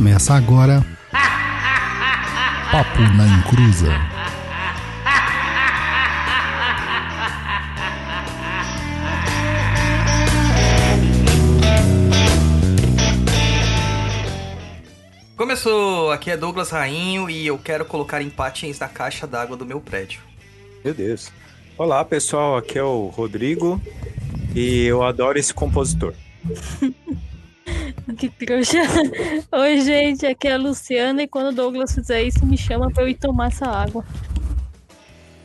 Começa agora. Papo na Encruza. Começou, aqui é Douglas Rainho e eu quero colocar empatins na caixa d'água do meu prédio. Meu Deus. Olá, pessoal, aqui é o Rodrigo e eu adoro esse compositor. Que trouxa. Oi, gente, aqui é a Luciana e quando o Douglas fizer isso, me chama pra eu ir tomar essa água.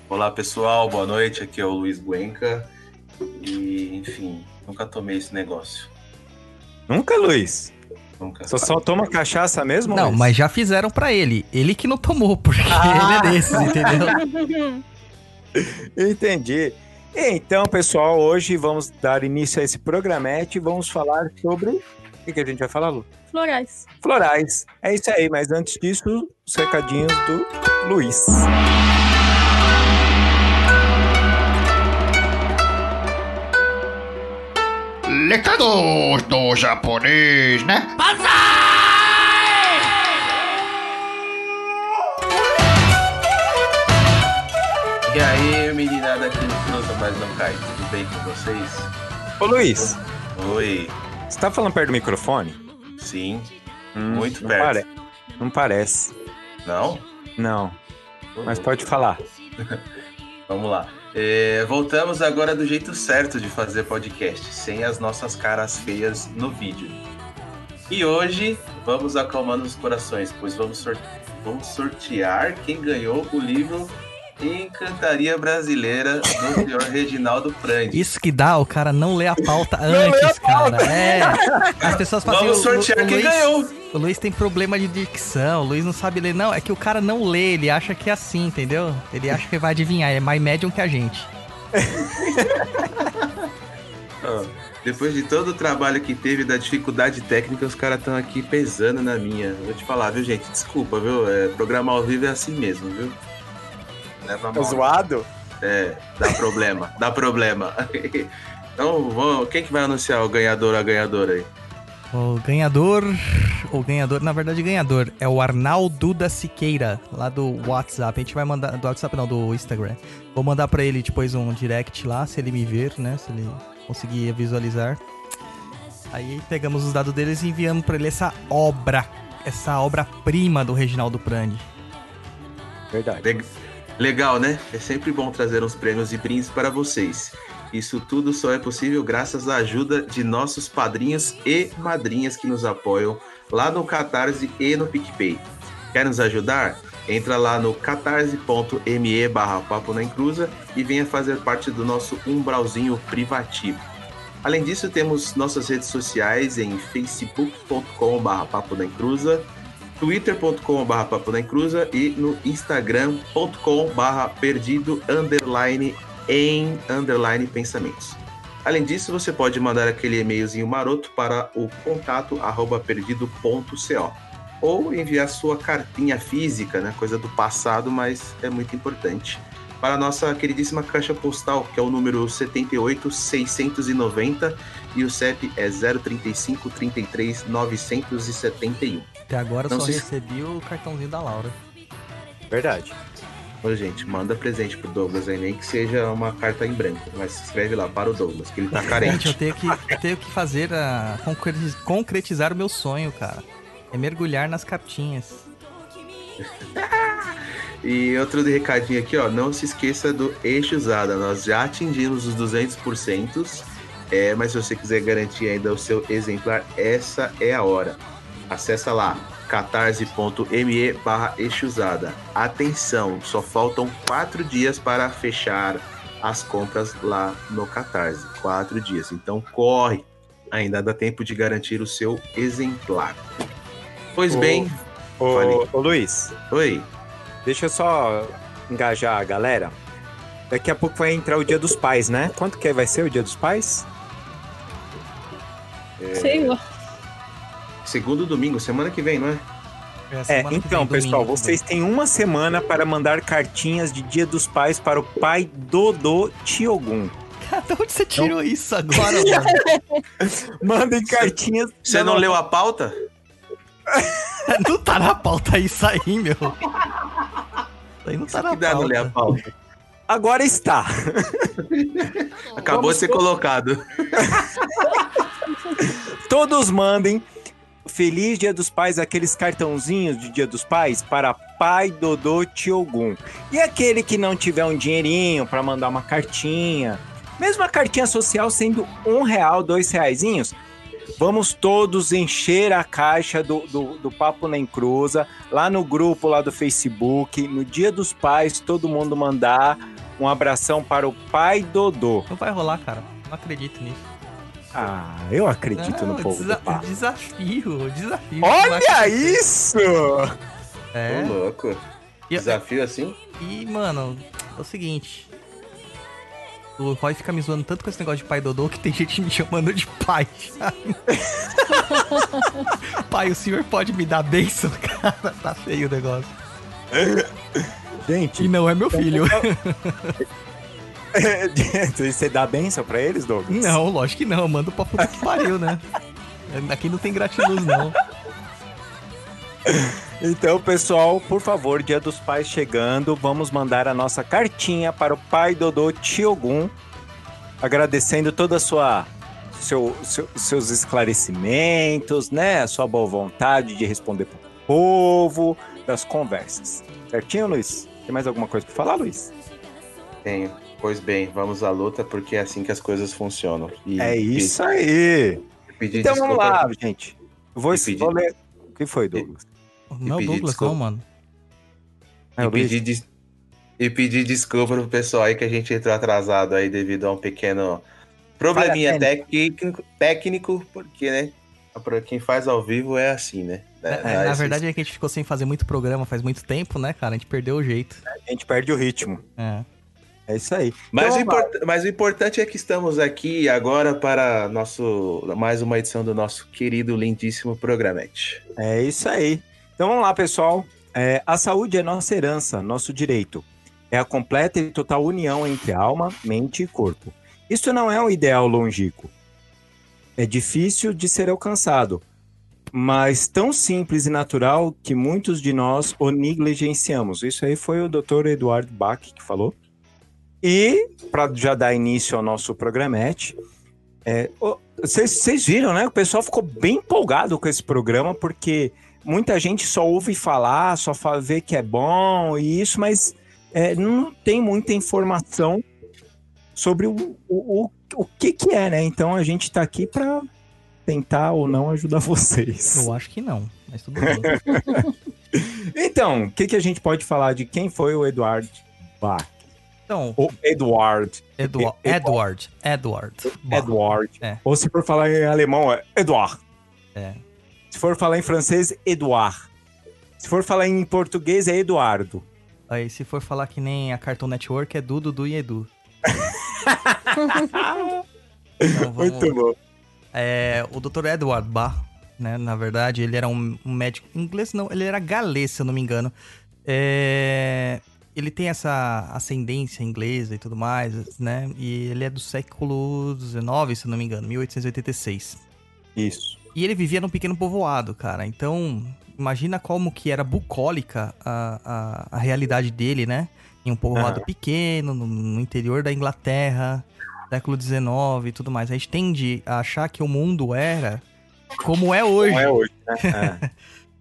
Olá pessoal, boa noite. Aqui é o Luiz Buenca. E, enfim, nunca tomei esse negócio. Nunca, Luiz? Nunca. Só, só toma cachaça mesmo? Não, Luiz? mas já fizeram pra ele. Ele que não tomou, porque Ah! ele é desses, entendeu? Entendi. Então, pessoal, hoje vamos dar início a esse programete e vamos falar sobre. O que, que a gente vai falar, Lu? Florais. Florais. É isso aí, mas antes disso, os recadinhos do Luiz. Recados do japonês, né? E aí, meninada aqui no Cruza Mais Não Cai, tudo bem com vocês? Ô, Luiz, Oi, você tá falando perto do microfone? sim, Hum, Muito não perto. pare- Não parece. não? Não, mas pode falar. Vamos lá. É, voltamos agora do jeito certo de fazer podcast, sem as nossas caras feias no vídeo. E hoje vamos acalmando os corações, pois vamos, sor- vamos sortear quem ganhou o livro Encantaria Brasileira do senhor Reginaldo Prandi. Isso que dá, o cara não lê a pauta antes, cara. É. As pessoas falam Vamos assim, o- sortear o quem Luiz- ganhou. O Luiz tem problema de dicção, o Luiz não sabe ler. Não, é que o cara não lê, ele acha que é assim, entendeu? Ele acha que vai adivinhar, é mais médium que a gente. Depois de todo o trabalho que teve da dificuldade técnica, os caras estão aqui pesando na minha. Vou te falar, viu, gente? Desculpa, viu? É, programar ao vivo é assim mesmo, viu? Leva Tá mal. zoado? É, dá problema, dá problema. Então, vamos, quem que vai anunciar o ganhador ou a ganhadora aí? O ganhador, o ganhador, na verdade, ganhador é o Arnaldo da Siqueira, lá do WhatsApp. A gente vai mandar, do WhatsApp não, do Instagram. Vou mandar pra ele depois um direct lá, se ele me ver, né? Se ele conseguir visualizar. Aí pegamos os dados deles e enviamos pra ele essa obra, essa obra-prima do Reginaldo Prandi. Verdade. Legal, né? É sempre bom trazer uns prêmios e brindes para vocês. Isso tudo só é possível graças à ajuda de nossos padrinhos e madrinhas que nos apoiam lá no Catarse e no PicPay. Quer nos ajudar? Entra lá no catarse.me barra Papo na Encruza e venha fazer parte do nosso umbralzinho privativo. Além disso, temos nossas redes sociais em facebook.com barra Papo na Encruza, twitter.com.br e no instagram.com.br perdido underline em underline pensamentos. Além disso, você pode mandar aquele e-mailzinho maroto para o contato arroba perdido.co ou enviar sua cartinha física, né? Coisa do passado, mas é muito importante. Para a nossa queridíssima caixa postal, que é o número 78690 e o CEP é 035 33 971. Até agora Não só se- recebi o cartãozinho da Laura. Verdade. Ô, gente, manda presente pro Douglas aí, nem que seja uma carta em branco. Mas escreve lá para o Douglas, que ele tá Gente, carente. eu tenho que, eu tenho que fazer a concretiz- concretizar o meu sonho, cara. É mergulhar nas cartinhas. e outro de recadinho aqui, ó. Não se esqueça do eixo usada. Nós já atingimos os 200%. É, mas se você quiser garantir ainda o seu exemplar, essa é a hora. Acessa lá catarse.me barra eixusada. Atenção, só faltam quatro dias para fechar as compras lá no Catarse. Quatro dias. Então corre. Ainda dá tempo de garantir o seu exemplar. Pois bem, Ô, ô, Luiz, oi. Deixa eu só engajar a galera. Daqui a pouco vai entrar o Dia dos Pais, né? Quanto que vai ser o Dia dos Pais? Sei lá. Segundo domingo, semana que vem, não é? É, que então, vem, pessoal, domingo vocês têm uma semana para mandar cartinhas de Dia dos Pais para o pai Dodô Tiogun. De onde você tirou isso agora, mano? Mandem cartinhas. Você não leu a pauta? não tá na pauta isso aí, meu. Isso aí não tá na que dá no ler a pauta. pauta. Agora está. Acabou Vamos de ser colocado. Todos mandem Feliz Dia dos Pais, aqueles cartãozinhos de Dia dos Pais para Pai Dodô Tiogum. E aquele que não tiver um dinheirinho para mandar uma cartinha, mesmo a cartinha social sendo um real, dois reaisinhos, vamos todos encher a caixa do, do, do Papo Nem Cruza, lá no grupo lá do Facebook, no Dia dos Pais, todo mundo mandar um abração para o Pai Dodô. Não vai rolar, cara. Não acredito nisso. Ah, eu acredito Não, no povo desa- do Papo. Desafio, desafio. Olha isso! É. Ô, louco. Desafio assim? E, mano, é o seguinte. O Roy fica me zoando tanto com esse negócio de pai Dodô que tem gente me chamando de pai. pai, o senhor pode me dar bênção? Cara, tá feio o negócio. Gente, E não é meu filho. você dá benção pra eles, Douglas? Não, lógico que não. Manda pra puta que pariu, né? Aqui não tem gratiluz, não. Então, pessoal, por favor, Dia dos Pais chegando, vamos mandar a nossa cartinha para o pai Dodô Tiogum, agradecendo toda a sua seu, seu- seus esclarecimentos, né, a sua boa vontade de responder pro povo, das conversas. Certinho, Luiz? Tem mais alguma coisa para falar, Luiz? Tenho. Pois bem, vamos à luta porque é assim que as coisas funcionam. E É isso aí. Então vamos lá, gente. Vou, vou ler. O que foi, Douglas? Não, pedir Douglas, desculpa. não, mano. É E o pedir, des- e pedir desculpa pro pessoal aí que a gente entrou atrasado aí devido a um pequeno probleminha técnico, técnico, porque, né? Pra quem faz ao vivo é assim, né? É, É, na verdade é que a gente ficou sem fazer muito programa faz muito tempo, né, cara? A gente perdeu o jeito. A gente perde o ritmo. É. É isso aí. Mas, Então, o import- mas o importante é que estamos aqui agora para nosso mais uma edição do nosso querido, lindíssimo programete. É isso aí. Então vamos lá, pessoal. É, a saúde é nossa herança, nosso direito. É a completa e total união entre alma, mente e corpo. Isso não é um ideal longínquo. É difícil de ser alcançado, mas tão simples e natural que muitos de nós o negligenciamos. Isso aí foi o Dr. Eduardo Bach que falou. E, para já dar início ao nosso programete, é, vocês vocês viram, né? O pessoal ficou bem empolgado com esse programa, porque muita gente só ouve falar, só vê que é bom e isso, mas é, não tem muita informação sobre o, o, o, o que, que é, né? Então a gente tá aqui para tentar ou não ajudar vocês. Eu acho que não, mas tudo bem. Então, o que, que a gente pode falar de quem foi o Eduardo Bach? Então, O Eduard. Edwa- Edward. Edward. Bach. Edward. É. Ou se for falar em alemão, é Eduard. É. Se for falar em francês, Eduard. Se for falar em português, é Eduardo. Aí, se for falar que nem a Cartoon Network, é Du, Dudu e Edu. Então, vamos- Muito bom. É, o Dr. Edward Bach, né? Na verdade, ele era um, um médico inglês, não, ele era galês, se eu não me engano. É, ele tem essa ascendência inglesa e tudo mais, né? E ele é do século XIX, se eu não me engano, 1886. Isso. E ele vivia num pequeno povoado, cara. Então, imagina como que era bucólica a, a, a realidade dele, né? Em um povoado Aham. pequeno, no, no interior da Inglaterra, século XIX e tudo mais. A gente tende a achar que o mundo era como é hoje. Não é hoje, né? É.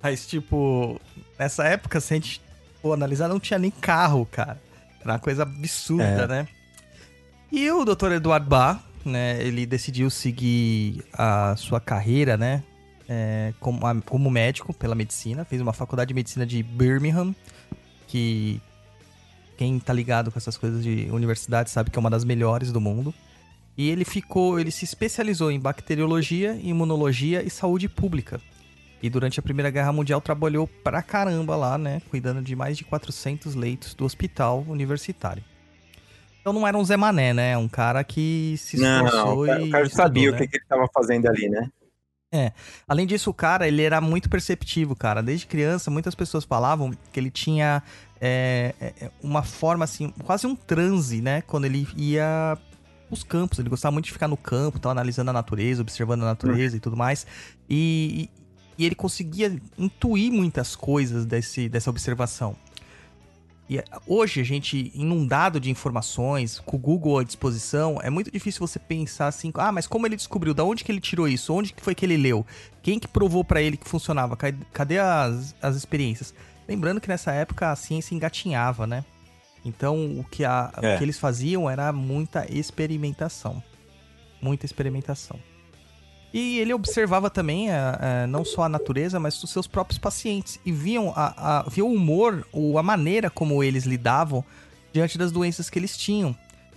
Mas, tipo, nessa época, se a gente for analisar, não tinha nem carro, cara. Era uma coisa absurda, É. né? E o Dr. Eduardo Bach, né, ele decidiu seguir a sua carreira, né, é, como, a- como médico pela medicina. Fez uma faculdade de medicina de Birmingham, que quem tá ligado com essas coisas de universidade sabe que é uma das melhores do mundo. E ele ficou, ele se especializou em bacteriologia, imunologia e saúde pública. E durante a Primeira Guerra Mundial trabalhou pra caramba lá, né? Cuidando de mais de 400 leitos do hospital universitário. Então não era um Zé Mané, né? Um cara que se Não, esforçou o cara, e o cara sabia né? o que, que ele estava fazendo ali, né? Além disso, o cara, ele era muito perceptivo, cara. Desde criança, muitas pessoas falavam que ele tinha é, é, uma forma, assim, quase um transe, né? Quando ele ia os campos. Ele gostava muito de ficar no campo, tava analisando a natureza, observando a natureza e tudo mais. E, E ele conseguia intuir muitas coisas desse, dessa observação. E hoje, a gente, inundado de informações, com o Google à disposição, é muito difícil você pensar assim, ah, mas como ele descobriu? Da onde que ele tirou isso? Onde que foi que ele leu? Quem que provou para ele que funcionava? Ca- Cadê as, as experiências? Lembrando que nessa época a ciência engatinhava, né? Então, o que, a, É. o que eles faziam era muita experimentação. Muita experimentação. E ele observava também a- a- não só a natureza, mas os seus próprios pacientes. E viam, a, a, viam o humor, ou a maneira como eles lidavam diante das doenças que eles tinham.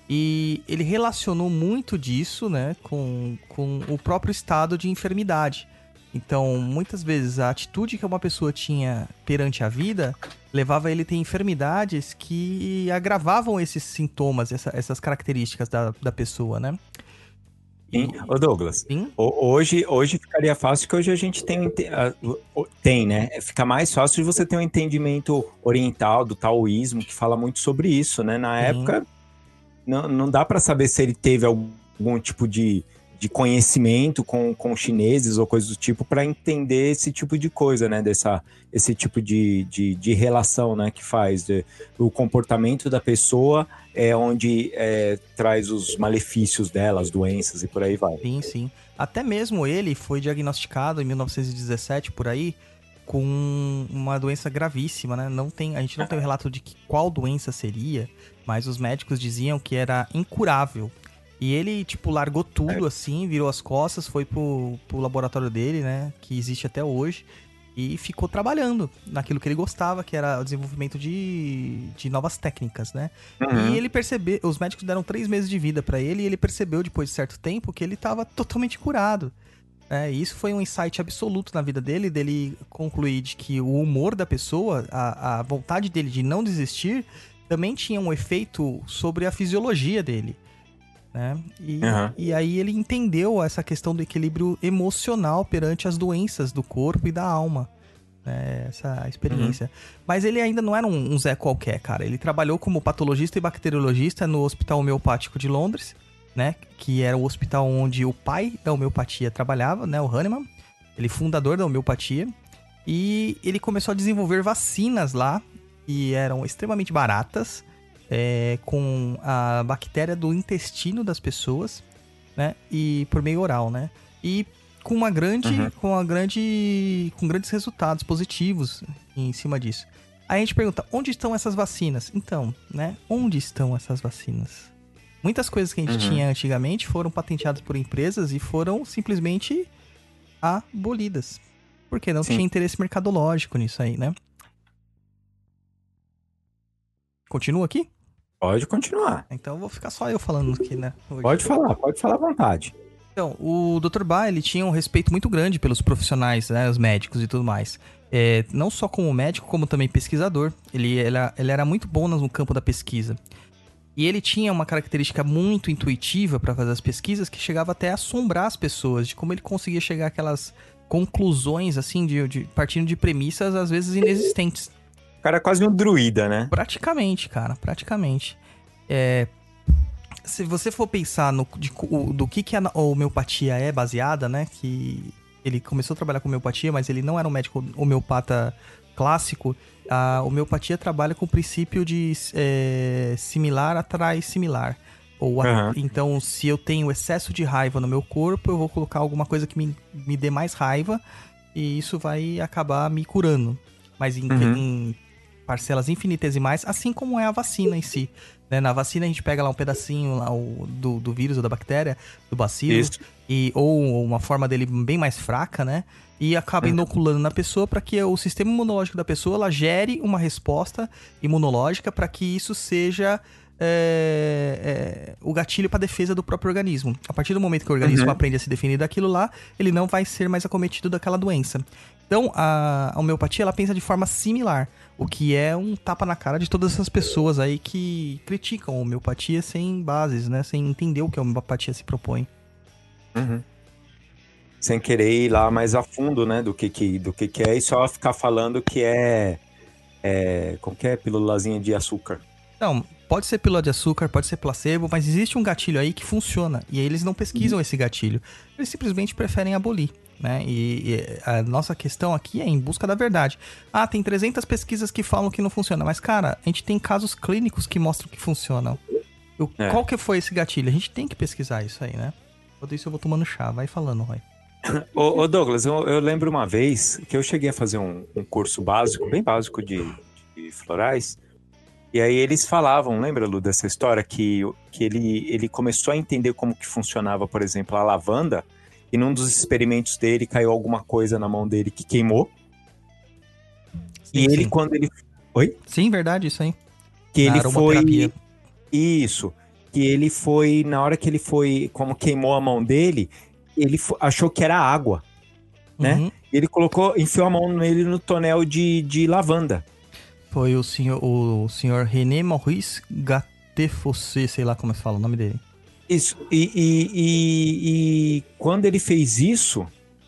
E ele relacionou muito disso né, com, com o próprio estado de enfermidade. Então, muitas vezes, a atitude que uma pessoa tinha perante a vida levava ele a ter enfermidades que agravavam esses sintomas, essa- essas características da, da pessoa, né? Sim. Ô Douglas, Sim, ho- hoje, hoje ficaria fácil que hoje a gente tem, tem, né? Fica mais fácil de você ter um entendimento oriental do taoísmo, que fala muito sobre isso, né? Na Sim. época, não, não dá para saber se ele teve algum tipo de, de conhecimento com, com chineses ou coisa do tipo para entender esse tipo de coisa, né? Dessa, esse tipo de, de, de relação, né? Que faz de- o comportamento da pessoa é onde é, traz os malefícios dela, as doenças e por aí vai. sim, sim. Até mesmo ele foi diagnosticado em 1917, por aí, com uma doença gravíssima, né? Não tem, a gente não tem o relato de que, qual doença seria, mas os médicos diziam que era incurável. E ele, tipo, largou tudo assim, virou as costas, foi pro, pro laboratório dele, né? Que existe até hoje. E ficou trabalhando naquilo que ele gostava, que era o desenvolvimento de, de novas técnicas, né? Uhum. E ele percebeu, os médicos deram três meses de vida pra ele e ele percebeu depois de certo tempo que ele estava totalmente curado. É, e isso foi um insight absoluto na vida dele, dele concluir de que o humor da pessoa, a, a vontade dele de não desistir, também tinha um efeito sobre a fisiologia dele. Né? E, Aham. e aí ele entendeu essa questão do equilíbrio emocional perante as doenças do corpo e da alma. né? Essa experiência. Mas ele ainda não era um, um Zé qualquer, cara. Ele trabalhou como patologista e bacteriologista no Hospital Homeopático de Londres, né? Que era o hospital onde o pai da homeopatia trabalhava, né? O Hahnemann. Ele fundador da homeopatia. E ele começou a desenvolver vacinas lá, que eram extremamente baratas, é, com a bactéria do intestino das pessoas, né? E por meio oral, né? E com uma grande, Uhum. com uma grande, com grandes resultados positivos em cima disso. Aí a gente pergunta, onde estão essas vacinas? Então, né? Onde estão essas vacinas? Muitas coisas que a gente Uhum. tinha antigamente foram patenteadas por empresas e foram simplesmente abolidas. Porque não Sim. tinha interesse mercadológico nisso aí, né? Continua aqui? Pode continuar. Então eu vou ficar só eu falando aqui, né? hoje. Pode falar, pode falar à vontade. Então, o Dr. Ba, ele tinha um respeito muito grande pelos profissionais, né, os médicos e tudo mais. É, não só como médico, como também pesquisador. Ele, ele, era- ele era muito bom no campo da pesquisa. E ele tinha uma característica muito intuitiva para fazer as pesquisas que chegava até a assombrar as pessoas, de como ele conseguia chegar àquelas conclusões, assim, de, de- partindo de premissas às vezes inexistentes. O cara é quase um druida, né? Praticamente, cara, praticamente. É, se você for pensar no de o- do que, que a homeopatia é baseada, né? Que ele começou a trabalhar com homeopatia, mas ele não era um médico homeopata clássico. A homeopatia trabalha com o princípio de é, similar atrai similar. Ou Aham. então, se eu tenho excesso de raiva no meu corpo, eu vou colocar alguma coisa que me, me dê mais raiva e isso vai acabar me curando. Mas em, Uhum. em parcelas infinitesimais, assim como é a vacina em si. né? Na vacina a gente pega lá um pedacinho lá, o- do, do vírus ou da bactéria, do bacilo, Isso. e, ou uma forma dele bem mais fraca, né? E acaba Uhum. inoculando na pessoa para que o sistema imunológico da pessoa ela gere uma resposta imunológica para que isso seja é, é, o gatilho para defesa do próprio organismo. A partir do momento que o organismo Uhum. aprende a se defender daquilo lá, ele não vai ser mais acometido daquela doença. Então, a, a homeopatia ela pensa de forma similar, o que é um tapa na cara de todas essas pessoas aí que criticam a homeopatia sem bases, né? Sem entender o que a homeopatia se propõe. Uhum. Sem querer ir lá mais a fundo, né? Do que, que, do que, que é e só ficar falando que é. é como que é? Pílulazinha de açúcar. Então, pode ser pílula de açúcar, pode ser placebo, mas existe um gatilho aí que funciona. E aí eles não pesquisam esse gatilho. Eles simplesmente preferem abolir. Né? E, e a nossa questão aqui é em busca da verdade. Ah, tem 300 pesquisas que falam que não funciona, mas cara, a gente tem casos clínicos que mostram que funcionam. O- É. Qual que foi esse gatilho? A gente tem que pesquisar isso aí, né? Enquanto isso eu vou tomando chá. Vai falando, Roy. Ô, ô, Douglas, eu, eu lembro uma vez que eu cheguei a fazer um, um curso básico, bem básico de, de florais. E aí eles falavam, lembra, Lu, dessa história? Que, que ele, ele começou a entender como que funcionava, por exemplo, a lavanda. E num dos experimentos dele caiu alguma coisa na mão dele que queimou. e Sim, ele, sim. quando ele. Sim, verdade, isso aí. Que Na ele foi. Isso. Que ele foi. Na hora que ele foi. Como queimou a mão dele, ele achou que era água. né? Uhum. Ele colocou, enfiou a mão nele no tonel de, de lavanda. Foi o senhor, o senhor René Maurice Gattefossé, sei lá como se fala o nome dele. Isso. E, e- e- e quando ele fez isso,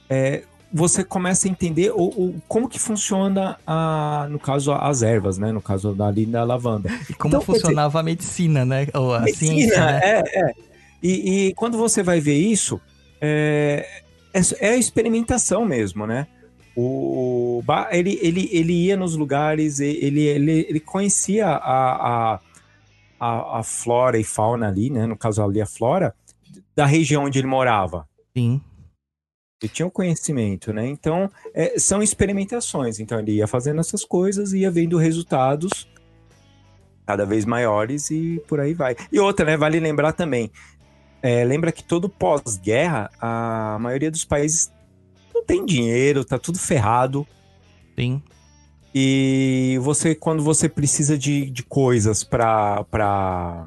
é, você começa a entender o, o- como que funciona, a, no caso, as ervas, né? No caso ali da lavanda. E como Então, quer dizer- funcionava a medicina, né? Ou a Medicina, ciência, né? é, é. E, e quando você vai ver isso, é, é, é a experimentação mesmo, né? O, ele, ele, ele ia nos lugares, ele, ele, ele conhecia a, a, a, a flora e fauna ali, né? No caso ali a flora, da região onde ele morava. Sim. Ele tinha o conhecimento, né? Então, é, são experimentações. Então, ele ia fazendo essas coisas, ia vendo resultados cada vez maiores e por aí vai. E outra, né? Vale lembrar também. é, lembra que todo pós-guerra, a maioria dos países não tem dinheiro, tá tudo ferrado. Sim. E você, quando você precisa de, de coisas para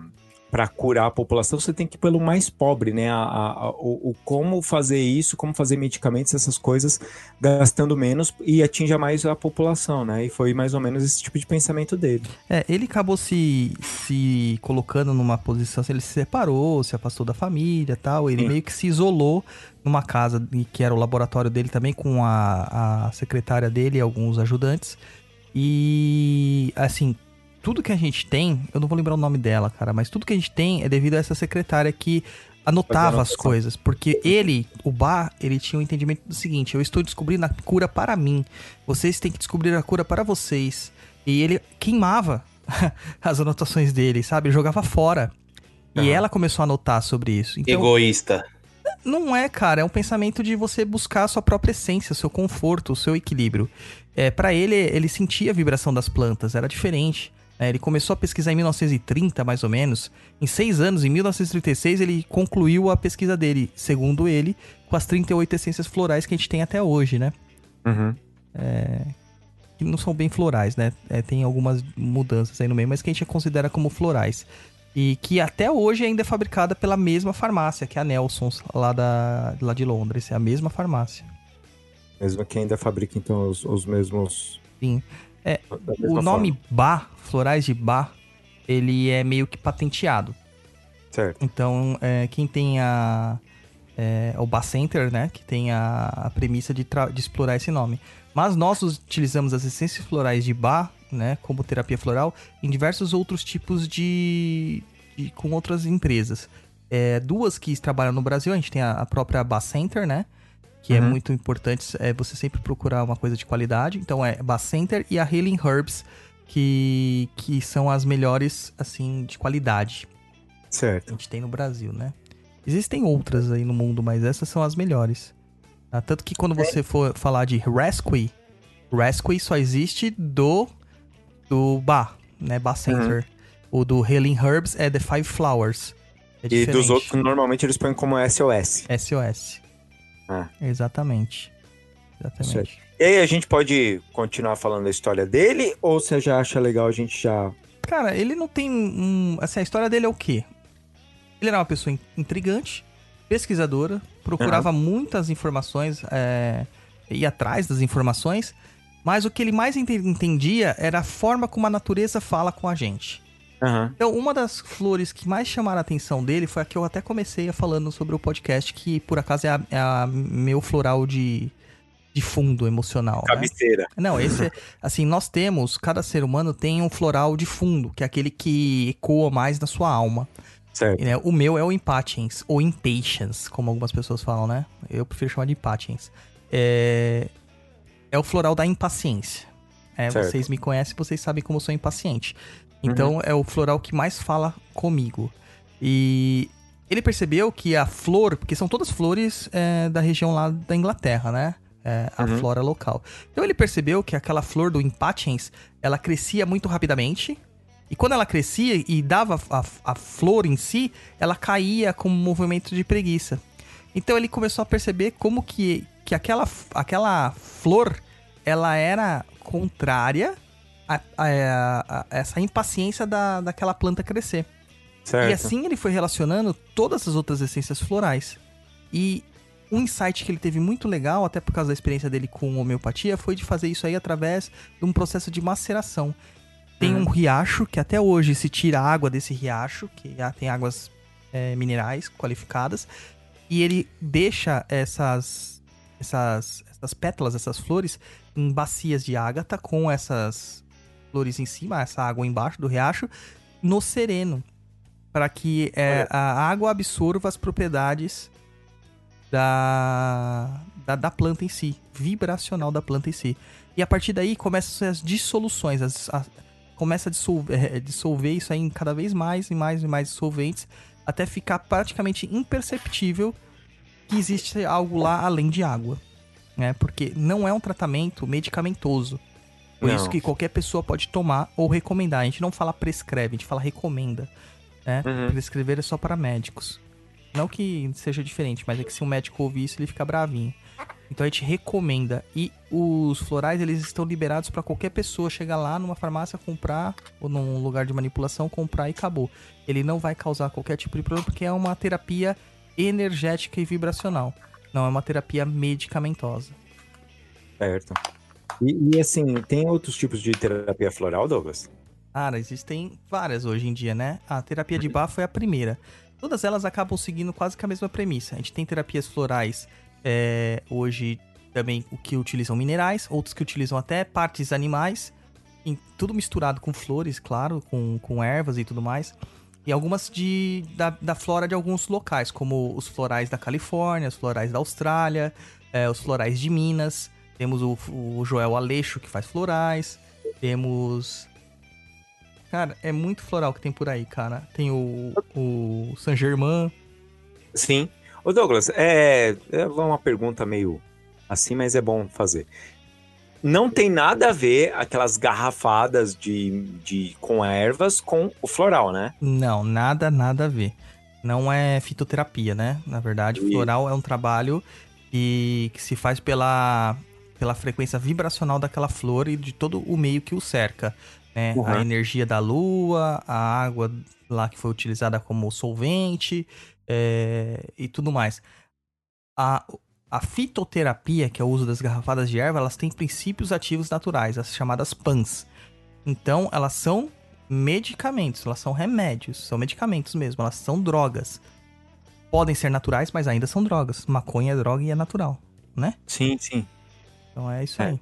para curar a população, você tem que ir pelo mais pobre, né? A, a- a- o, o como fazer isso, como fazer medicamentos, essas coisas, gastando menos e atinja mais a população, né? E foi mais ou menos esse tipo de pensamento dele. É, ele acabou se, se colocando numa posição, ele se separou, se afastou da família e tal. Ele Sim. meio que se isolou numa casa que era o laboratório dele também, com a, a secretária dele e alguns ajudantes. E, assim, tudo que a gente tem, eu não vou lembrar o nome dela, cara, mas tudo que a gente tem é devido a essa secretária que anotava as coisas. Porque ele, o Bar, ele tinha o entendimento do seguinte: eu estou descobrindo a cura para mim. Vocês têm que descobrir a cura para vocês. E ele queimava as anotações dele, sabe? Jogava fora. E Aham. ela começou a anotar sobre isso. Então, Egoísta. não é, cara. É um pensamento de você buscar a sua própria essência, o seu conforto, o seu equilíbrio. É, para ele, ele sentia a vibração das plantas, era diferente. É, ele começou a pesquisar em 1930, mais ou menos. Em seis anos, em 1936, ele concluiu a pesquisa dele, segundo ele, com as 38 essências florais que a gente tem até hoje, né? Uhum. que não são bem florais, né? É, tem algumas mudanças aí no meio, mas que a gente considera como florais. E que até hoje ainda é fabricada pela mesma farmácia, que é a Nelsons, lá, da, lá de Londres. É a mesma farmácia. Mesmo que ainda fabrica, então, os, os mesmos... Sim. É, O nome forma. Bar, florais de Bar, ele é meio que patenteado. Certo. Então, é, quem tem a. É, o Bar Center, né? Que tem a, a premissa de, de explorar esse nome. Mas nós utilizamos as essências florais de Bar, né? Como terapia floral, em diversos outros tipos de. de- com outras empresas. É, duas que trabalham no Brasil, a gente tem a, a própria Bar Center, né? Que é Uhum. muito importante é você sempre procurar uma coisa de qualidade. Então é Bar Center e a Healing Herbs, que, que são as melhores, assim, de qualidade a Certo. gente tem no Brasil, né? Existem outras aí no mundo, mas essas são as melhores. tá? Tanto que quando você for falar de Rescue, Rescue só existe do do Bar, né? Bar Center. O do Healing Herbs é The Five Flowers. É E diferente. dos outros, normalmente eles põem como SOS. SOS. Ah. Exatamente. Exatamente. Certo. E aí, a gente pode continuar falando da história dele? Ou você já acha legal a gente já... Cara, ele não tem um. Assim, a história dele é o quê? Ele era uma pessoa in- intrigante, pesquisadora, procurava muitas informações, é, ia atrás das informações, mas o que ele mais ente- entendia era a forma como a natureza fala com a gente. Aham. Então, uma das flores que mais chamaram a atenção dele foi a que eu até comecei a falando sobre o podcast, que por acaso é a, é a meu floral de, de fundo emocional. né? Cabeceira. Não, esse é, assim, nós temos, cada ser humano tem um floral de fundo, que é aquele que ecoa mais na sua alma. Certo. Né, o meu é o Impatience, ou Impatience, como algumas pessoas falam, né? Eu prefiro chamar de Impatience. é, é o floral da impaciência. É, vocês me conhecem, vocês sabem como eu sou impaciente. Então é o floral que mais fala comigo. E ele percebeu que a flor, porque são todas flores é, da região lá da Inglaterra, né? É, a Uhum. flora local. Então ele percebeu que aquela flor do impatiens, ela crescia muito rapidamente. E quando ela crescia e dava a, a flor em si, ela caía com um movimento de preguiça. Então ele começou a perceber como que, que aquela, aquela flor, ela era contrária a, a- a essa impaciência da, daquela planta crescer. Certo. E assim ele foi relacionando todas as outras essências florais. E um insight que ele teve muito legal, até por causa da experiência dele com homeopatia, foi de fazer isso aí através de um processo de maceração. Tem um riacho que até hoje se tira a água desse riacho, que já tem águas é, minerais qualificadas, e ele deixa essas, essas, essas pétalas, essas flores, em bacias de ágata com essas flores em cima, essa água embaixo do riacho, no sereno, para que é, a água absorva as propriedades da, da, da planta em si, vibracional da planta em si. E a partir daí começam as dissoluções, as, a- começa a dissolver, eh, dissolver isso aí em cada vez mais e mais e mais dissolventes, até ficar praticamente imperceptível que existe algo lá além de água. Né? Porque não é um tratamento medicamentoso. Por Não. isso que qualquer pessoa pode tomar ou recomendar. A gente não fala prescreve, a gente fala recomenda. Né? Uhum. Prescrever é só para médicos. Não que seja diferente, mas é que se um médico ouvir isso, ele fica bravinho. Então a gente recomenda. E os florais, eles estão liberados para qualquer pessoa chegar lá numa farmácia, comprar, ou num lugar de manipulação, comprar e acabou. Ele não vai causar qualquer tipo de problema, porque é uma terapia energética e vibracional. Não é uma terapia medicamentosa. Certo. E, e, assim, tem outros tipos de terapia floral, Douglas? Cara, existem várias hoje em dia, né? A terapia de Bach foi a primeira. Todas elas acabam seguindo quase que a mesma premissa. A gente tem terapias florais é, hoje também o que utilizam minerais, outros que utilizam até partes animais, em- tudo misturado com flores, claro, com, com ervas e tudo mais. E algumas de, da, da flora de alguns locais, como os florais da Califórnia, os florais da Austrália, é, os florais de Minas. Temos o, o Joel Aleixo, que faz florais. Temos Cara, é muito floral que tem por aí, cara. Tem o, o Saint Germain. Sim. Ô, Douglas, é, é uma pergunta meio assim, mas é bom fazer. Não tem nada a ver aquelas garrafadas de, de com ervas com o floral, né? Não, nada, nada a ver. Não é fitoterapia, né? Na verdade, Isso. floral é um trabalho que, que se faz pela, pela frequência vibracional daquela flor e de todo o meio que o cerca. Né? Uhum. A energia da lua, a água lá que foi utilizada como solvente é, e tudo mais. A, a fitoterapia, que é o uso das garrafadas de erva, elas têm princípios ativos naturais, as chamadas PANs. Então, elas são medicamentos, elas são remédios, são medicamentos mesmo, elas são drogas. Podem ser naturais, mas ainda são drogas. Maconha é droga e é natural, né? Sim, sim. Então é isso É. aí.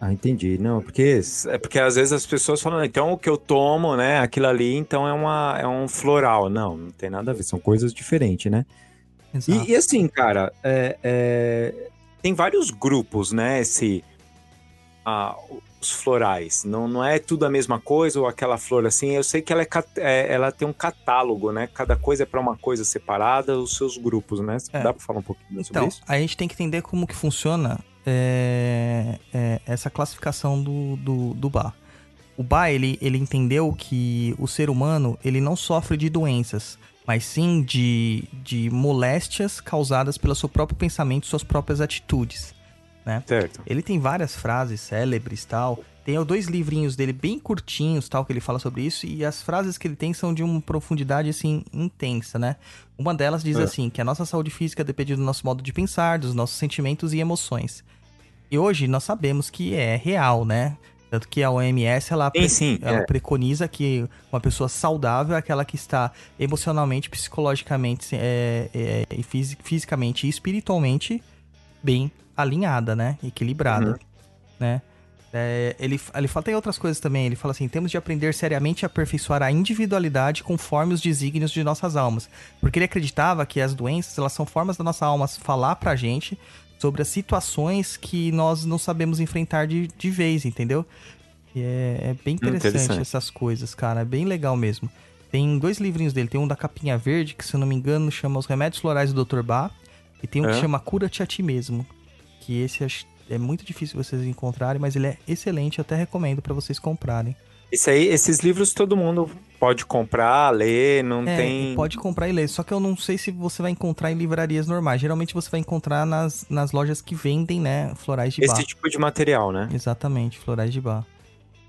Ah, entendi. Não, porque é porque às vezes as pessoas falam, "Ah, então o que eu tomo, né, aquilo ali, então é uma é um floral. Não, não tem nada a ver, são coisas diferentes, né? E, e assim, cara, é- é, tem vários grupos, né? Esse, ah, os florais. Não, não é tudo a mesma coisa ou aquela flor assim. Eu sei que ela, é, é, ela tem um catálogo, né? Cada coisa é para uma coisa separada, os seus grupos, né? É. Dá para falar um pouquinho sobre Então, isso? a gente tem que entender como que funciona é, é, essa classificação do, do, do. O Bach, ele, ele entendeu que o ser humano, ele não sofre de doenças, mas sim de, de moléstias causadas pelo seu próprio pensamento e suas próprias atitudes. Certo. Ele tem várias frases célebres tal. Tem dois livrinhos dele bem curtinhos, tal, que ele fala sobre isso, e as frases que ele tem são de uma profundidade, assim, intensa, né? Uma delas diz É. assim, que a nossa saúde física depende do nosso modo de pensar, dos nossos sentimentos e emoções. E hoje nós sabemos que é real, né? Tanto que a OMS, ela, Sim, sim. ela é. preconiza que uma pessoa saudável é aquela que está emocionalmente, psicologicamente é, é, e fisi- fisicamente e espiritualmente bem alinhada, né? Equilibrada, Uhum. né? É, ele, ele fala, tem outras coisas também. Ele fala assim: temos de aprender seriamente a aperfeiçoar a individualidade conforme os desígnios de nossas almas. Porque ele acreditava que as doenças elas são formas da nossa alma falar pra gente sobre as situações que nós não sabemos enfrentar de, de vez, entendeu? E é, é bem interessante, Interessante. essas coisas, cara. É bem legal mesmo. Tem dois livrinhos dele. Tem um da capinha verde, que se eu não me engano chama Os Remédios Florais do Dr. Bá. E tem um que É? chama Cura-te a Ti Mesmo. Que esse é muito difícil vocês encontrarem, mas ele é excelente. Eu até recomendo pra vocês comprarem. Isso aí, esses livros todo mundo pode comprar, ler, não É, tem. pode comprar e ler. Só que eu não sei se você vai encontrar em livrarias normais. Geralmente você vai encontrar nas, nas lojas que vendem, né? Florais de bar. Esse tipo de material, né? Exatamente, florais de bar.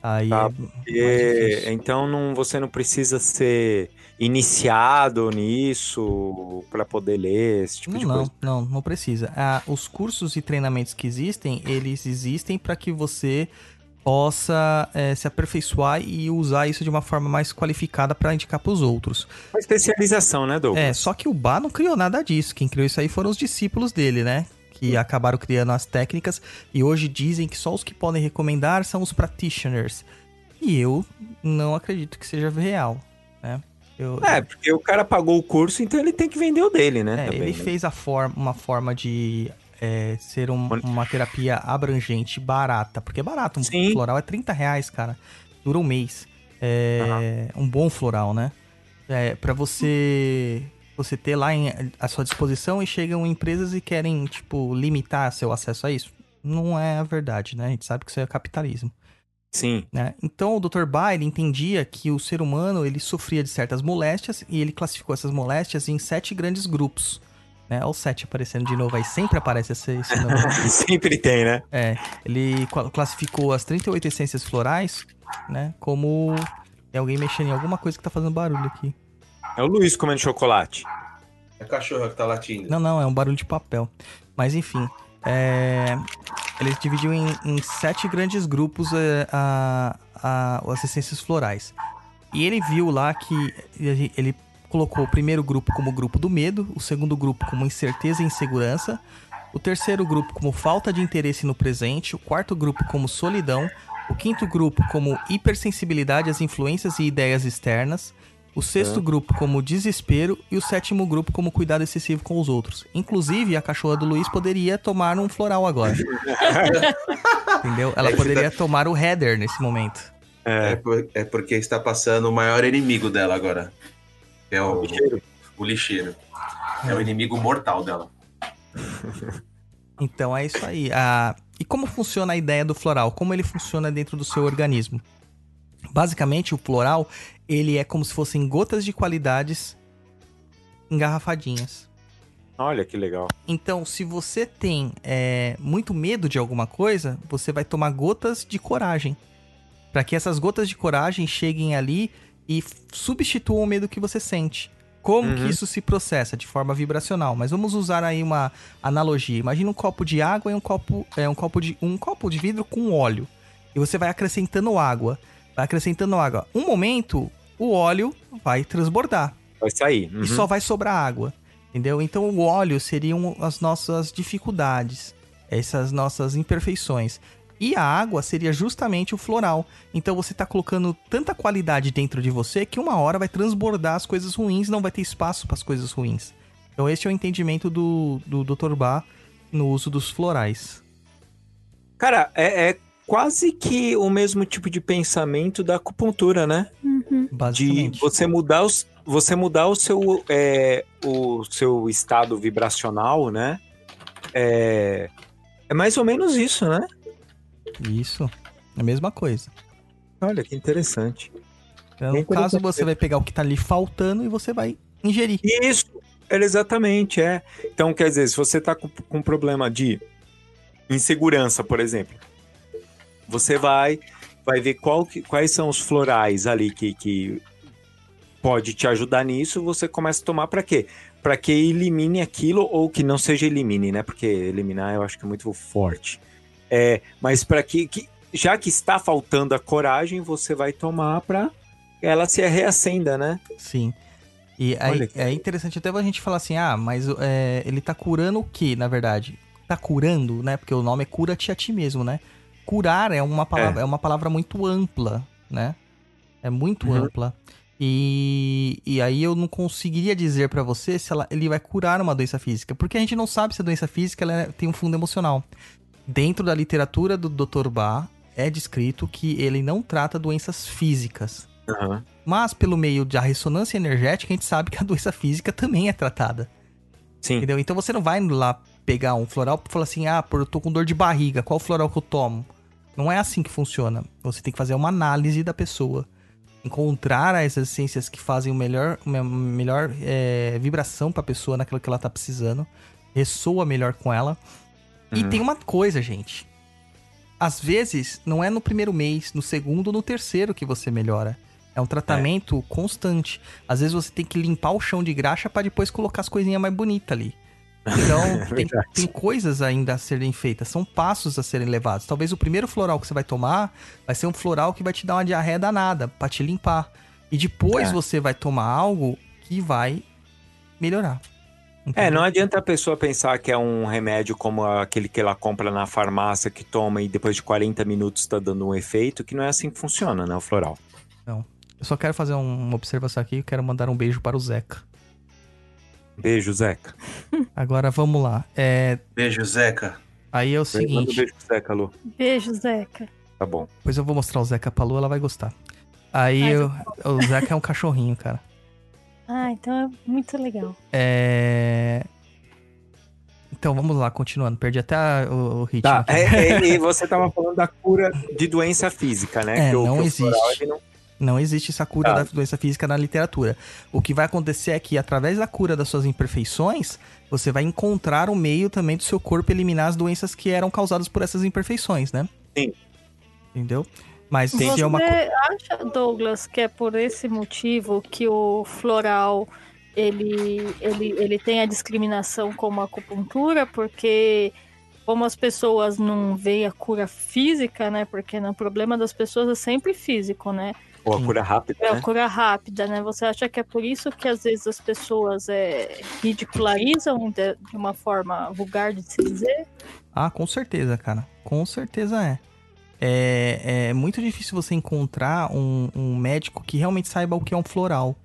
Aí Tá, é porque- difícil. então não, você não precisa ser iniciado nisso para poder ler esse tipo Não, de não, coisa. não, não precisa. Ah, os cursos e treinamentos que existem, eles existem para que você possa eh, se aperfeiçoar e usar isso de uma forma mais qualificada para indicar para os outros. Uma especialização, né, Douglas? É, só que o Bá não criou nada disso. Quem criou isso aí foram os discípulos dele, né? Que acabaram criando as técnicas e hoje dizem que só os que podem recomendar são os practitioners. E eu não acredito que seja real, né? Eu, É, porque o cara pagou o curso, então ele tem que vender o dele, né? É, também, ele né? fez a forma, uma forma de é, ser um- uma terapia abrangente, barata. Porque é barato. Um Sim. floral é 30 reais, cara. Dura um mês. É, Um bom floral, né? É, para você você ter lá em, à sua disposição e chegam empresas e querem, tipo, limitar seu acesso a isso. Não é a verdade, né? A gente sabe que isso é capitalismo Sim. né? Então o Dr. Ba ele entendia que o ser humano ele sofria de certas moléstias e ele classificou essas moléstias em sete grandes grupos. Né? Olha o sete aparecendo de novo aí, sempre aparece esse, esse número. Sempre tem, né? É, ele classificou as 38 essências florais, né? Como. Tem alguém mexendo em alguma coisa que tá fazendo barulho aqui. É o Luiz comendo chocolate. É a cachorra que tá latindo. Não, não, é um barulho de papel. Mas enfim. É, ele dividiu em, em sete grandes grupos é, a, a- as essências florais. E ele viu lá que ele colocou o primeiro grupo como grupo do medo, o segundo grupo como incerteza e insegurança, o terceiro grupo como falta de interesse no presente, o quarto grupo como solidão, o quinto grupo como hipersensibilidade às influências e ideias externas, o sexto grupo como desespero e o sétimo grupo como cuidado excessivo com os outros. Inclusive, a cachorra do Luiz poderia tomar um floral agora. Entendeu? Ela É poderia tomar o header nesse momento. É, por- é porque está passando o maior inimigo dela agora. Que é o, o lixeiro. É o inimigo mortal dela. Então é isso aí. Ah, e como funciona a ideia do floral? Como ele funciona dentro do seu organismo? Basicamente, o floral ele é como se fossem gotas de qualidades engarrafadinhas. Olha que legal. Então, se você tem é, muito medo de alguma coisa, você vai tomar gotas de coragem. Para que essas gotas de coragem cheguem ali e substituam o medo que você sente. Como Uhum. que isso se processa? De forma vibracional. Mas vamos usar aí uma analogia. Imagina um copo de água e um copo, é, um copo, de, um copo de vidro com óleo. E você vai acrescentando água. Vai acrescentando água. Um momento, o óleo vai transbordar Vai sair. Uhum. e só vai sobrar água. Entendeu? Então o óleo seriam as nossas dificuldades, essas nossas imperfeições. E a água seria justamente o floral. Então você tá colocando tanta qualidade dentro de você que uma hora vai transbordar as coisas ruins, não vai ter espaço para as coisas ruins. Então esse é o entendimento do, do Dr. Bá no uso dos florais. Cara, é, é quase que o mesmo tipo de pensamento da acupuntura, né? Uhum. De Basicamente. você mudar os, você mudar o seu é, o seu estado vibracional, né? É, é mais ou menos isso, né? Isso. É a mesma coisa. Olha que interessante. Então, no caso, você vai pegar o que tá ali faltando e você vai ingerir. Isso, é exatamente, é. Então, quer dizer, se você tá com, com problema de insegurança, por exemplo, você vai, vai ver qual que- quais são os florais ali que, que pode te ajudar nisso, você começa a tomar para quê? Para que elimine aquilo ou que não seja elimine, né? Porque eliminar eu acho que é muito forte. É, mas para que, que já que está faltando a coragem, você vai tomar para ela se reacenda, né? Sim. E aí, é interessante até a gente falar assim, ah, mas é, ele tá curando o que, na verdade? Tá curando, né? Porque o nome é cura-te a ti mesmo, né? curar é uma palavra, É. é. uma palavra muito ampla, né? É muito Uhum. ampla. E, e aí eu não conseguiria dizer pra você se ela- ele vai curar uma doença física, porque a gente não sabe se a doença física ela é- tem um fundo emocional. Dentro da literatura do Dr. Bach é descrito que ele não trata doenças físicas. Aham. Mas pelo meio da ressonância energética, a gente sabe que a doença física também é tratada. Sim. Entendeu? Então você não vai lá pegar um floral e falar assim: ah, eu tô com dor de barriga, qual floral que eu tomo? Não é assim que funciona. Você tem que fazer uma análise da pessoa. Encontrar as essências que fazem o melhor, uma melhor é, vibração pra pessoa naquilo que ela tá precisando. Ressoa melhor com ela. E Uhum. tem uma coisa, gente. Às vezes, não é no primeiro mês, no segundo ou no terceiro que você melhora. É um tratamento constante. Às vezes você tem que limpar o chão de graxa pra depois colocar as coisinhas mais bonitas ali. Então, tem, verdade. tem coisas ainda a serem feitas, são passos a serem levados. Talvez o primeiro floral que você vai tomar vai ser um floral que vai te dar uma diarreia danada pra te limpar. E depois É. você vai tomar algo que vai melhorar. É, não adianta a pessoa pensar que é um remédio como aquele que ela compra na farmácia, que toma e depois de 40 minutos tá dando um efeito, que não é assim que funciona, né, o floral. Eu só quero fazer um- uma observação aqui, eu quero mandar um beijo para o Zeca. Beijo, Zeca. Agora vamos lá. É, Beijo, Zeca. aí é o Manda um seguinte, beijo pro Zeca, Lu. Beijo, Zeca. Tá bom. depois eu vou mostrar o Zeca pra Lu, ela vai gostar. Aí eu- o Zeca é um cachorrinho, cara. Ah, então é muito legal. É... Então vamos lá, continuando. Perdi até a- o, o ritmo. Tá, é, é, e você tava falando da cura de doença física, né? É, que o, não que existe. floral, não- Não existe essa cura Tá. da doença física na literatura. O que vai acontecer é que, através da cura das suas imperfeições, você vai encontrar o meio também do seu corpo eliminar as doenças que eram causadas por essas imperfeições, né? Sim. Entendeu? Mas se Você uma acha, Douglas, que é por esse motivo que o floral ele, ele, ele tem a discriminação como acupuntura? Porque como as pessoas não veem a cura física, né? Porque né, o problema das pessoas é sempre físico, né? Ou a cura rápida, É a né? cura rápida, né? Você acha que é por isso que às vezes as pessoas é, ridicularizam de, de uma forma vulgar de se dizer? Ah, com certeza, cara. Com certeza é. É, é muito difícil você encontrar um, um médico que realmente saiba o que é um floral.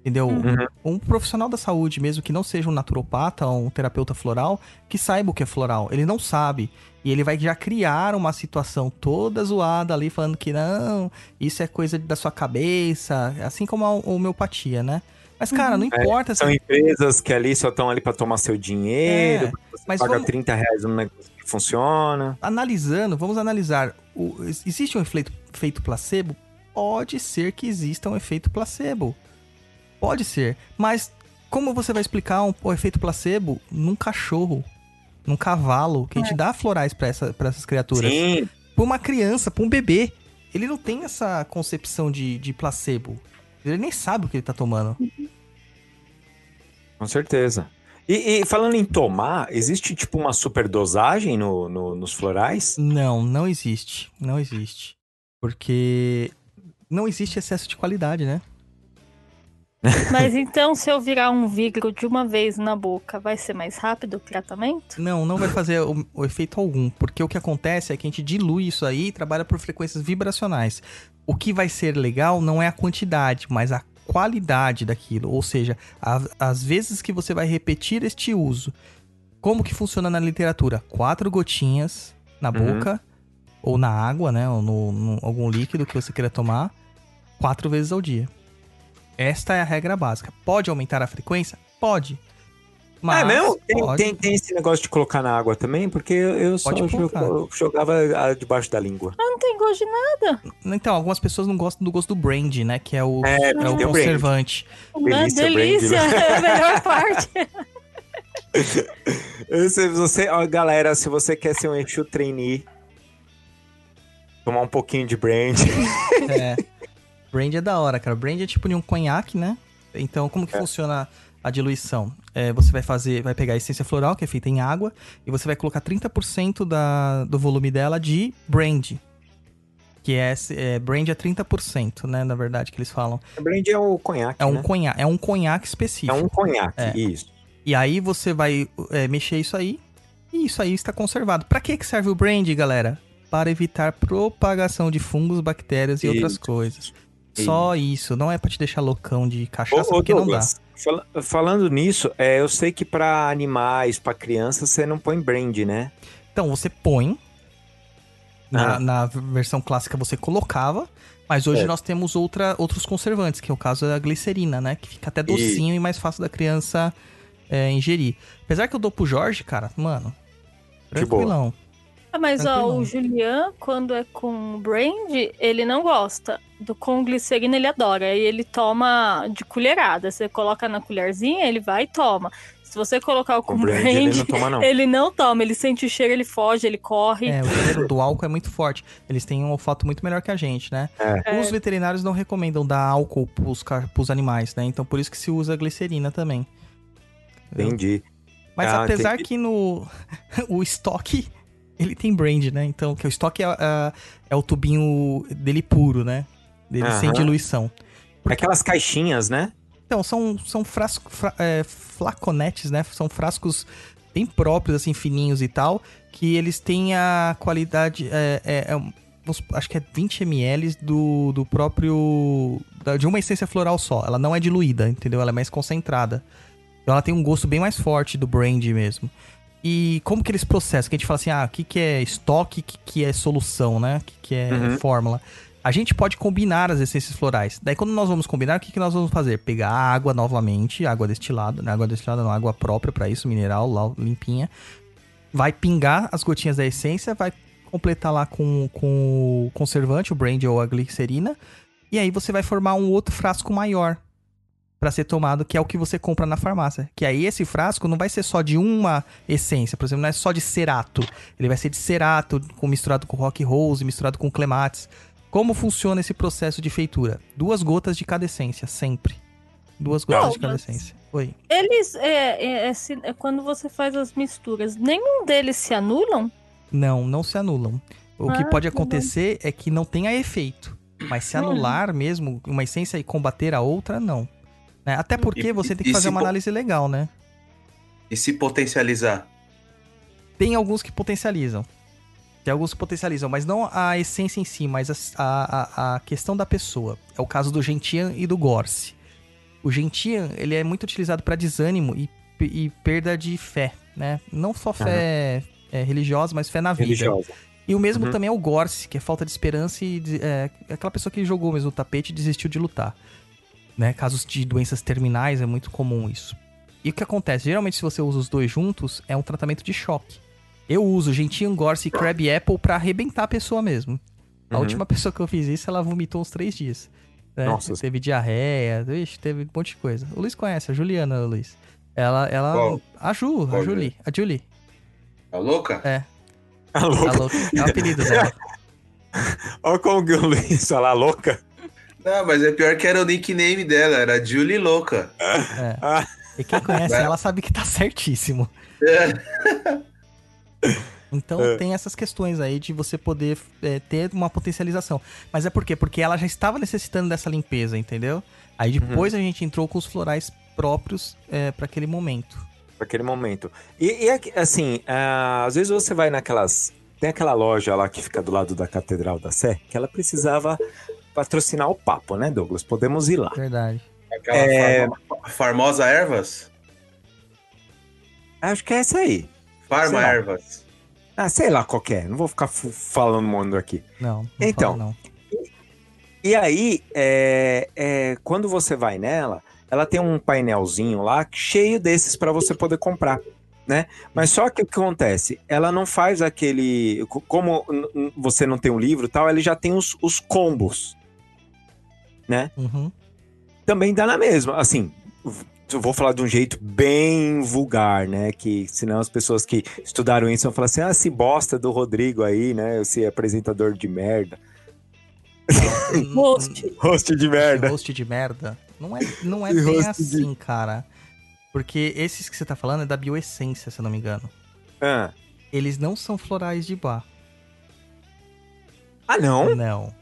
Entendeu? Uhum. Um profissional da saúde, mesmo que não seja um naturopata ou um terapeuta floral, que saiba o que é floral. Ele não sabe. E ele vai já criar uma situação toda zoada ali, falando que não, isso é coisa da sua cabeça, assim como a homeopatia, né? Mas, cara, não importa se São empresas que ali só estão ali pra tomar seu dinheiro, É, você mas paga vamos- 30 reais num negócio que funciona. analisando, vamos analisar. O- existe um efeito, efeito placebo? Pode ser que exista um efeito placebo. Pode ser. Mas como você vai explicar um, o efeito placebo num cachorro, num cavalo, que a gente dá florais pra, essa, pra essas criaturas? Sim, Pra uma criança, pra um bebê. Ele não tem essa concepção de, de placebo. Ele nem sabe o que ele tá tomando. com certeza. E, e falando em tomar, existe tipo uma superdosagem no, no- nos florais? Não, não existe. Não existe. Porque não existe excesso de qualidade, né? Mas então, se eu virar um vidro de uma vez na boca, vai ser mais rápido o tratamento? Não, não vai fazer o, o efeito algum, porque o que acontece é que a gente dilui isso aí e trabalha por frequências vibracionais. O que vai ser legal não é a quantidade, mas a qualidade daquilo, ou seja, a- as vezes que você vai repetir este uso. Como que funciona na literatura? Quatro gotinhas na Uhum. boca, ou na água, né, ou no, no- algum líquido que você queira tomar, quatro vezes ao dia. Esta é a regra básica. Pode aumentar a frequência? Pode. Mas é mesmo? Tem, pode. tem, tem esse negócio de colocar na água também? Porque eu, só Pode jo- colocar. eu jogava ah, debaixo da língua. Ah, não tem gosto de nada. Então, algumas pessoas não gostam do gosto do brandy, né? Que é o, É, é o brandy. conservante. Delícia, Delícia, brandy, é a melhor parte. Sei, você, ó, galera, se você quer ser um Exu trainee, tomar um pouquinho de brand. É. brandy é da hora, cara. Brandy é tipo de um conhaque, né? Então, como que funciona a diluição? É, você vai fazer, vai pegar a essência floral, que é feita em água, e você vai colocar 30% da, do volume dela de brandy. Que é, é brandy é 30%, né? Na verdade, que eles falam. brand é o conhaque, É um, né? conhaque, é um conhaque É específico. um conhaque, É. isso. E aí você vai é, mexer isso aí, e isso aí está conservado. Pra que que serve o brandy, galera? para evitar propagação de fungos, bactérias e outras Isso. Só isso, não é pra te deixar loucão de cachaça, Ô, ô, porque Douglas, fala- falando nisso, é, eu sei que para animais, para crianças, você não põe brand, né? não dá. Então, você põe. Na, Ah. na versão clássica você colocava, mas hoje Certo. nós temos outra, outros conservantes, que é o caso da glicerina, né? Que fica até docinho e, mais fácil da criança é, ingerir. Apesar que eu dou pro Jorge, cara, mano, De boa. Ah, mas ó, o Julian, quando é com brand, ele não gosta. Do com glicerina ele adora. E ele toma de colherada. Você coloca na colherzinha, ele vai e toma. Se você colocar o com, Com brand brand, ele não toma, não. ele não toma. Ele sente o cheiro, ele foge, ele corre. É, o cheiro do álcool é muito forte. Eles têm um olfato muito melhor que a gente, né? É. Os veterinários não recomendam dar álcool pros, pros animais, né? Então por isso que se usa glicerina também. Entendi. Mas Ah, apesar entendi. que no o estoque ele tem brand, né? Então que o estoque é, é- é o tubinho dele puro, né? Dele sem Aham. diluição. Aquelas caixinhas, né? Então, são, são frasco, fra- é, flaconetes, né? São frascos bem próprios, assim, fininhos e tal, que eles têm a qualidade. É, é- é acho que é 20 ml do, do próprio. de uma essência floral só. Ela não é diluída, entendeu? Ela é mais concentrada. Então ela tem um gosto bem mais forte do brand mesmo. E como que eles processam? Que a gente fala assim, ah, o que, que é estoque, o que, que é solução, né? O que, que é Uhum. fórmula. A gente pode combinar as essências florais. Daí, quando nós vamos combinar, o que, que nós vamos fazer? Pegar a água novamente, água destilada, não é água destilada, não, água própria para isso, mineral, lá, limpinha. Vai pingar as gotinhas da essência, vai completar lá com, com o conservante, o brand ou a glicerina. E aí você vai formar um outro frasco maior para ser tomado, que é o que você compra na farmácia. Que aí esse frasco não vai ser só de uma essência, por exemplo, não é só de cerato. Ele vai ser de cerato, com, misturado com rock rose, misturado com clematis. Como funciona esse processo de feitura? Duas gotas de cada essência, sempre. Duas gotas de cada essência. Oi. Eles, é, é- é é quando você faz as misturas, nenhum deles se anulam? Não, não se anulam. O que Ah, pode que bom. acontecer é que não tenha efeito. Mas se Uhum. anular mesmo uma essência e combater a outra, não. Né? Até porque E- você tem que fazer uma análise legal, né? E se potencializar? Tem alguns que potencializam. Tem alguns que potencializam, mas não a essência em si, mas a, a, a questão da pessoa. É o caso do Gentian e do Gorse. O Gentian, ele é muito utilizado para desânimo e, e perda de fé, né? Não só fé é, religiosa, mas fé na vida. Religiosa. E o mesmo Uhum. também é o Gorse, que é falta de esperança e de- é, aquela pessoa que jogou mesmo o tapete e desistiu de lutar. Né? Casos de doenças terminais é muito comum isso. E o que acontece? Geralmente, se você usa os dois juntos, é um tratamento de choque. Eu uso Gentian Gorse e Crab Apple pra arrebentar a pessoa mesmo. A Uhum. última pessoa que eu fiz isso, ela vomitou uns três dias. né? Nossa. Teve diarreia, ixi, teve um monte de coisa. O Luiz conhece, a Juliana, o Luiz. Ela, ela. Qual? A Ju, a Qual, Julie. A Julie. Tá louca? É, A a louca. louca. É o apelido dela. Olha como que o Luiz fala louca. Não, mas é pior que era o nickname dela, era Julie Louca. É. Ah. E quem conhece Vai. ela sabe que tá certíssimo. Então É. tem essas questões aí de você poder é, ter uma potencialização. Mas é por quê? Porque ela já estava necessitando dessa limpeza, entendeu? Aí depois Uhum. a gente entrou com os florais próprios é, para aquele momento. Pra aquele momento. E, e assim, ah, às vezes você vai naquelas. Tem aquela loja lá que fica do lado da Catedral da Sé, que ela precisava patrocinar o papo, né, Douglas? Podemos ir lá. Verdade. Aquela É. Ervas? Acho que é essa aí. Farma? Ervas. Ah, sei lá qual que é. Não vou ficar falando mundo aqui. Não. não Então, fala não. E aí, é, é, quando você vai nela, ela tem um painelzinho lá cheio desses para você poder comprar, né? Mas só que o que acontece? Ela não faz aquele. co- Como você não tem o livro e tal, ele já tem os, os combos. Uhum. Também dá na mesma. Assim, eu vou falar de um jeito bem vulgar, né? Que senão as pessoas que estudaram isso vão falar assim: ah, esse bosta do Rodrigo aí, né? Esse apresentador de merda. Host. Host de merda. Host de merda. Não é, não é bem host de- assim, cara. Porque esses que você tá falando é da bioessência, se eu não me engano. Ah, Eles não são florais de bar. ah não? Não.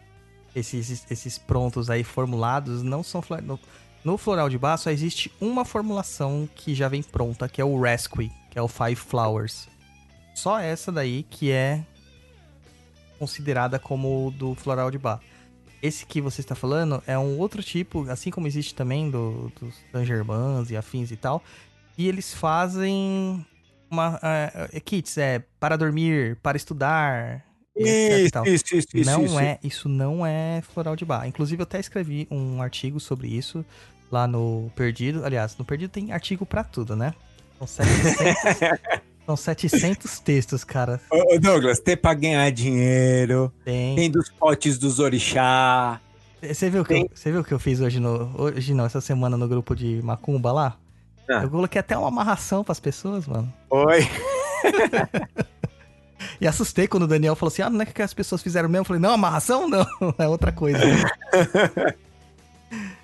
Esses, esses prontos aí formulados não são. No, no floral de bar só existe uma formulação que já vem pronta, que é o Rescue, que é o Five Flowers. Só essa daí que é considerada como do floral de bar. Esse que você está falando é um outro tipo, assim como existe também do, dos Tangermans e afins e tal. E eles fazem uma uh, kits, é para dormir, para estudar. Isso, isso, isso, isso, não isso. é, isso não é floral de bar. Inclusive eu até escrevi um artigo sobre isso lá no Perdido. Aliás, no Perdido tem artigo para tudo, né? São 700, são 700 textos, cara. Ô, Douglas, tem pra ganhar dinheiro, Tem. tem dos potes dos orixá. Você viu, que eu, você viu o que eu fiz hoje no. Hoje não, essa semana no grupo de Macumba lá? Ah. Eu coloquei até uma amarração pras pessoas, mano. Oi. E assustei quando o Daniel falou assim: ah, não é que as pessoas fizeram mesmo? Eu falei, não, amarração não, é outra coisa.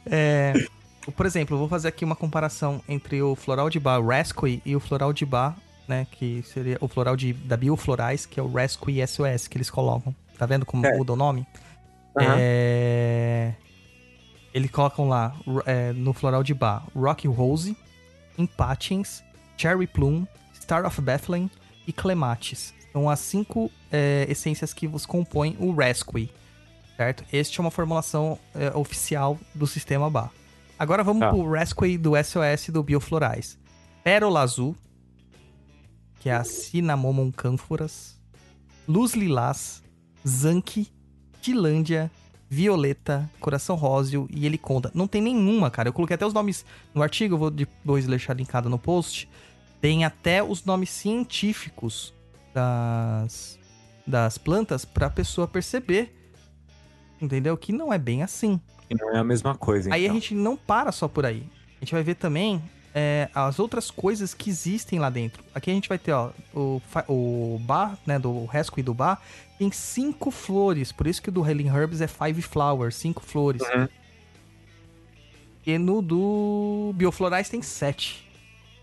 é, por exemplo, eu vou fazer aqui uma comparação entre o floral de bar Rasqui e o floral de bar, né? Que seria o floral de, da Bioflorais, que é o Rasqui SOS que eles colocam. Tá vendo como É. muda o nome? Aham. É, Eles colocam lá é, no floral de bar Rocky Rose, Impatiens, Cherry Plum, Star of Bethlehem e Clematis. São as cinco é, essências que vos compõem o Rasqui, certo? Este é uma formulação é, oficial do sistema bar. Agora vamos Tá. pro Rasqui do SOS do Bioflorais. Pérola Azul, que é a Cinnamomum Cânforas, Luz Lilás, Zanki, Tilândia, Violeta, Coração Róseo e Heliconda. Não tem nenhuma, cara. Eu coloquei até os nomes no artigo, eu vou depois deixar linkado no post. Tem até os nomes científicos das, das plantas pra pessoa perceber. Entendeu? Que não é bem assim. E não é a mesma coisa, Aí a então. gente não para só por aí. A gente vai ver também é, as outras coisas que existem lá dentro. Aqui a gente vai ter, ó, o, o bar, né, do Rescue do bar, tem cinco flores. Por isso que o do Healing Herbs é Five Flowers, cinco flores. Uhum. E no do Bioflorais tem sete.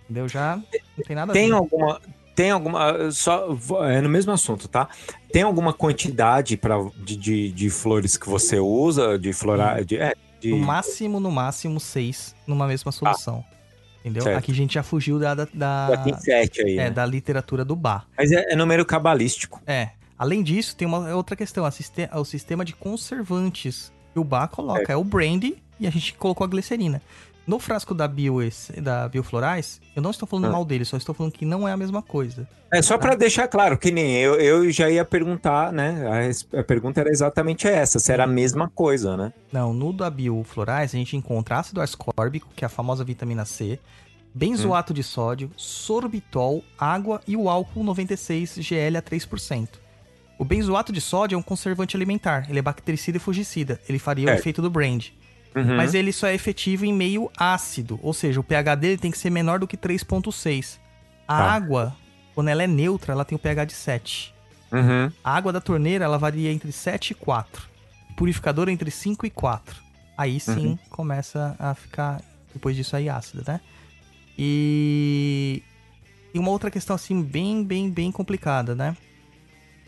Entendeu? Já não tem nada a Tem ver. alguma. Tem alguma. Só, é no mesmo assunto, tá? Tem alguma quantidade pra, de, de, de flores que você usa? De florar. De, é, de, No máximo, no máximo, seis numa mesma solução. Entendeu? Certo. Aqui a gente já fugiu da, da, da- tem sete aí. é, né? da literatura do bar. Mas é, é número cabalístico. É. Além disso, tem uma outra questão. a o sistema de conservantes que o bar coloca. É. o brandy e a gente colocou a glicerina. No frasco da, Bio, da Bioflorais, eu não estou falando Ah. mal dele, só estou falando que não é a mesma coisa. É só pra deixar claro que nem eu, eu já ia perguntar, né? A, a pergunta era exatamente essa, se era a mesma coisa, né? Não, no da Bioflorais a gente encontra ácido ascórbico, que é a famosa vitamina C, benzoato de sódio, sorbitol, água e o álcool 96 GL a 3%. O benzoato de sódio é um conservante alimentar, ele é bactericida e fungicida, ele faria o É. efeito do brand. Uhum. Mas ele só é efetivo em meio ácido, ou seja, o pH dele tem que ser menor do que 3.6. A Tá. água, quando ela é neutra, ela tem o pH de 7. Uhum. A água da torneira, ela varia entre 7 e 4. O purificador entre 5 e 4. Aí sim Uhum. começa a ficar, depois disso aí, ácida, né? E... E uma outra questão, assim, bem, bem, bem complicada, né?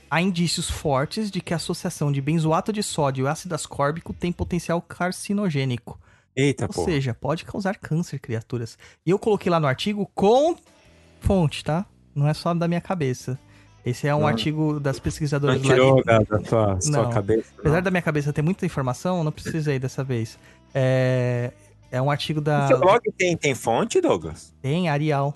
Há indícios fortes de que a associação de benzoato de sódio e ácido ascórbico tem potencial carcinogênico. Eita, Ou pô. seja, pode causar câncer, criaturas. E eu coloquei lá no artigo com fonte, tá? Não é só da minha cabeça. Esse é um Não. artigo das Não pesquisadoras lá tirou da, da sua, sua Não. cabeça? não? Apesar da minha cabeça ter muita informação, eu não precisei dessa vez. É, é um artigo da... O seu blog tem, tem fonte, Douglas? Tem, Arial.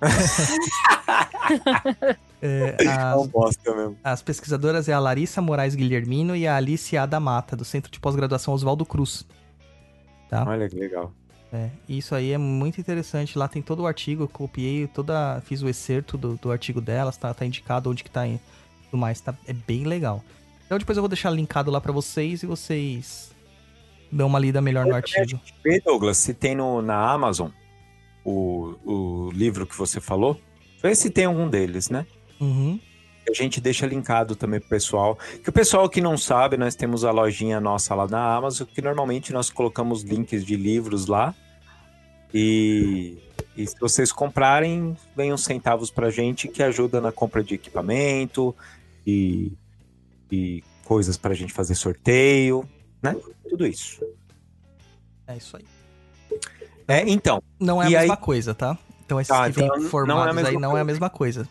É, as, Não bosta mesmo. as pesquisadoras é a Larissa Moraes Guilhermino e a Alice Ada Mata, do Centro de Pós-Graduação Oswaldo Cruz. Tá? Olha que legal. É, isso aí é muito interessante. Lá tem todo o artigo, eu copiei toda. Fiz o excerto do, do artigo delas, tá, tá indicado onde que tá e tudo mais. Tá, é bem legal. Então depois eu vou deixar linkado lá pra vocês e vocês dão uma lida melhor no artigo. Vê, Douglas, se tem no, na Amazon o, o livro que você falou. Vê se tem algum deles, né? Uhum. A gente deixa linkado também pro pessoal. Que o pessoal que não sabe, nós temos a lojinha nossa lá na Amazon, que normalmente nós colocamos links de livros lá. E, e se vocês comprarem, vem uns centavos pra gente que ajuda na compra de equipamento e, e coisas pra gente fazer sorteio, né? Tudo isso. É isso aí. É, então, Não é a mesma aí- coisa, tá? Então esses Tá, que vêm então não é formados aí não é a coisa. mesma coisa.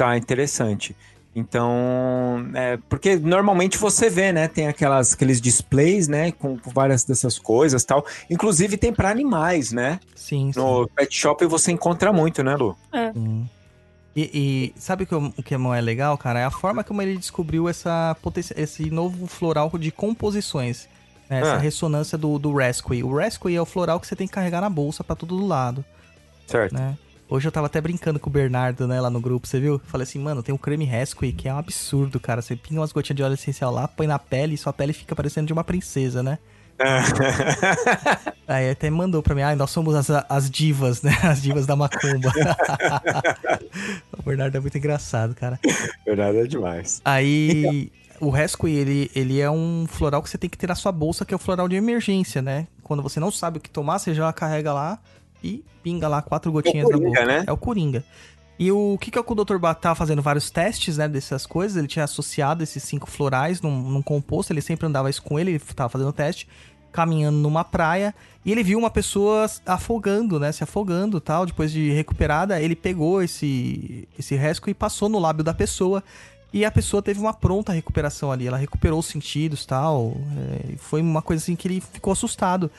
Tá, interessante. Então, é, porque normalmente você vê, né? Tem aquelas, aqueles displays, né? Com, com várias dessas coisas tal. Inclusive tem para animais, né? Sim, sim. No pet shop você encontra muito, né, Lu? Sim. E, e sabe o que, o o que é legal, cara? É a forma como ele descobriu essa potência, esse novo floral de composições. né? Essa Ah. ressonância do, do Rescue. O Rescue é o floral que você tem que carregar na bolsa pra todo lado, Certo. né? Hoje eu tava até brincando com o Bernardo, né, lá no grupo, você viu? Falei assim, mano, tem um creme Rescue que é um absurdo, cara. Você pinga umas gotinhas de óleo essencial lá, põe na pele e sua pele fica parecendo de uma princesa, né? Aí até mandou pra mim, ah, nós somos as, as divas, né? As divas da macumba. o Bernardo é muito engraçado, cara. Verdade é demais. Aí o Rescue, ele, ele é um floral que você tem que ter na sua bolsa, que é o floral de emergência, né? Quando você não sabe o que tomar, você já carrega lá e pinga lá quatro gotinhas na Coringa, boca. né? É o Coringa. E o que que é o Dr. Bat tava fazendo vários testes, né, dessas coisas, ele tinha associado esses cinco florais num, num composto, ele sempre andava isso com ele, ele tava fazendo teste, caminhando numa praia, e ele viu uma pessoa afogando, né, se afogando tal, depois de recuperada, ele pegou esse, esse rescue e passou no lábio da pessoa, e a pessoa teve uma pronta recuperação ali, ela recuperou os sentidos e tal, é, foi uma coisa assim que ele ficou assustado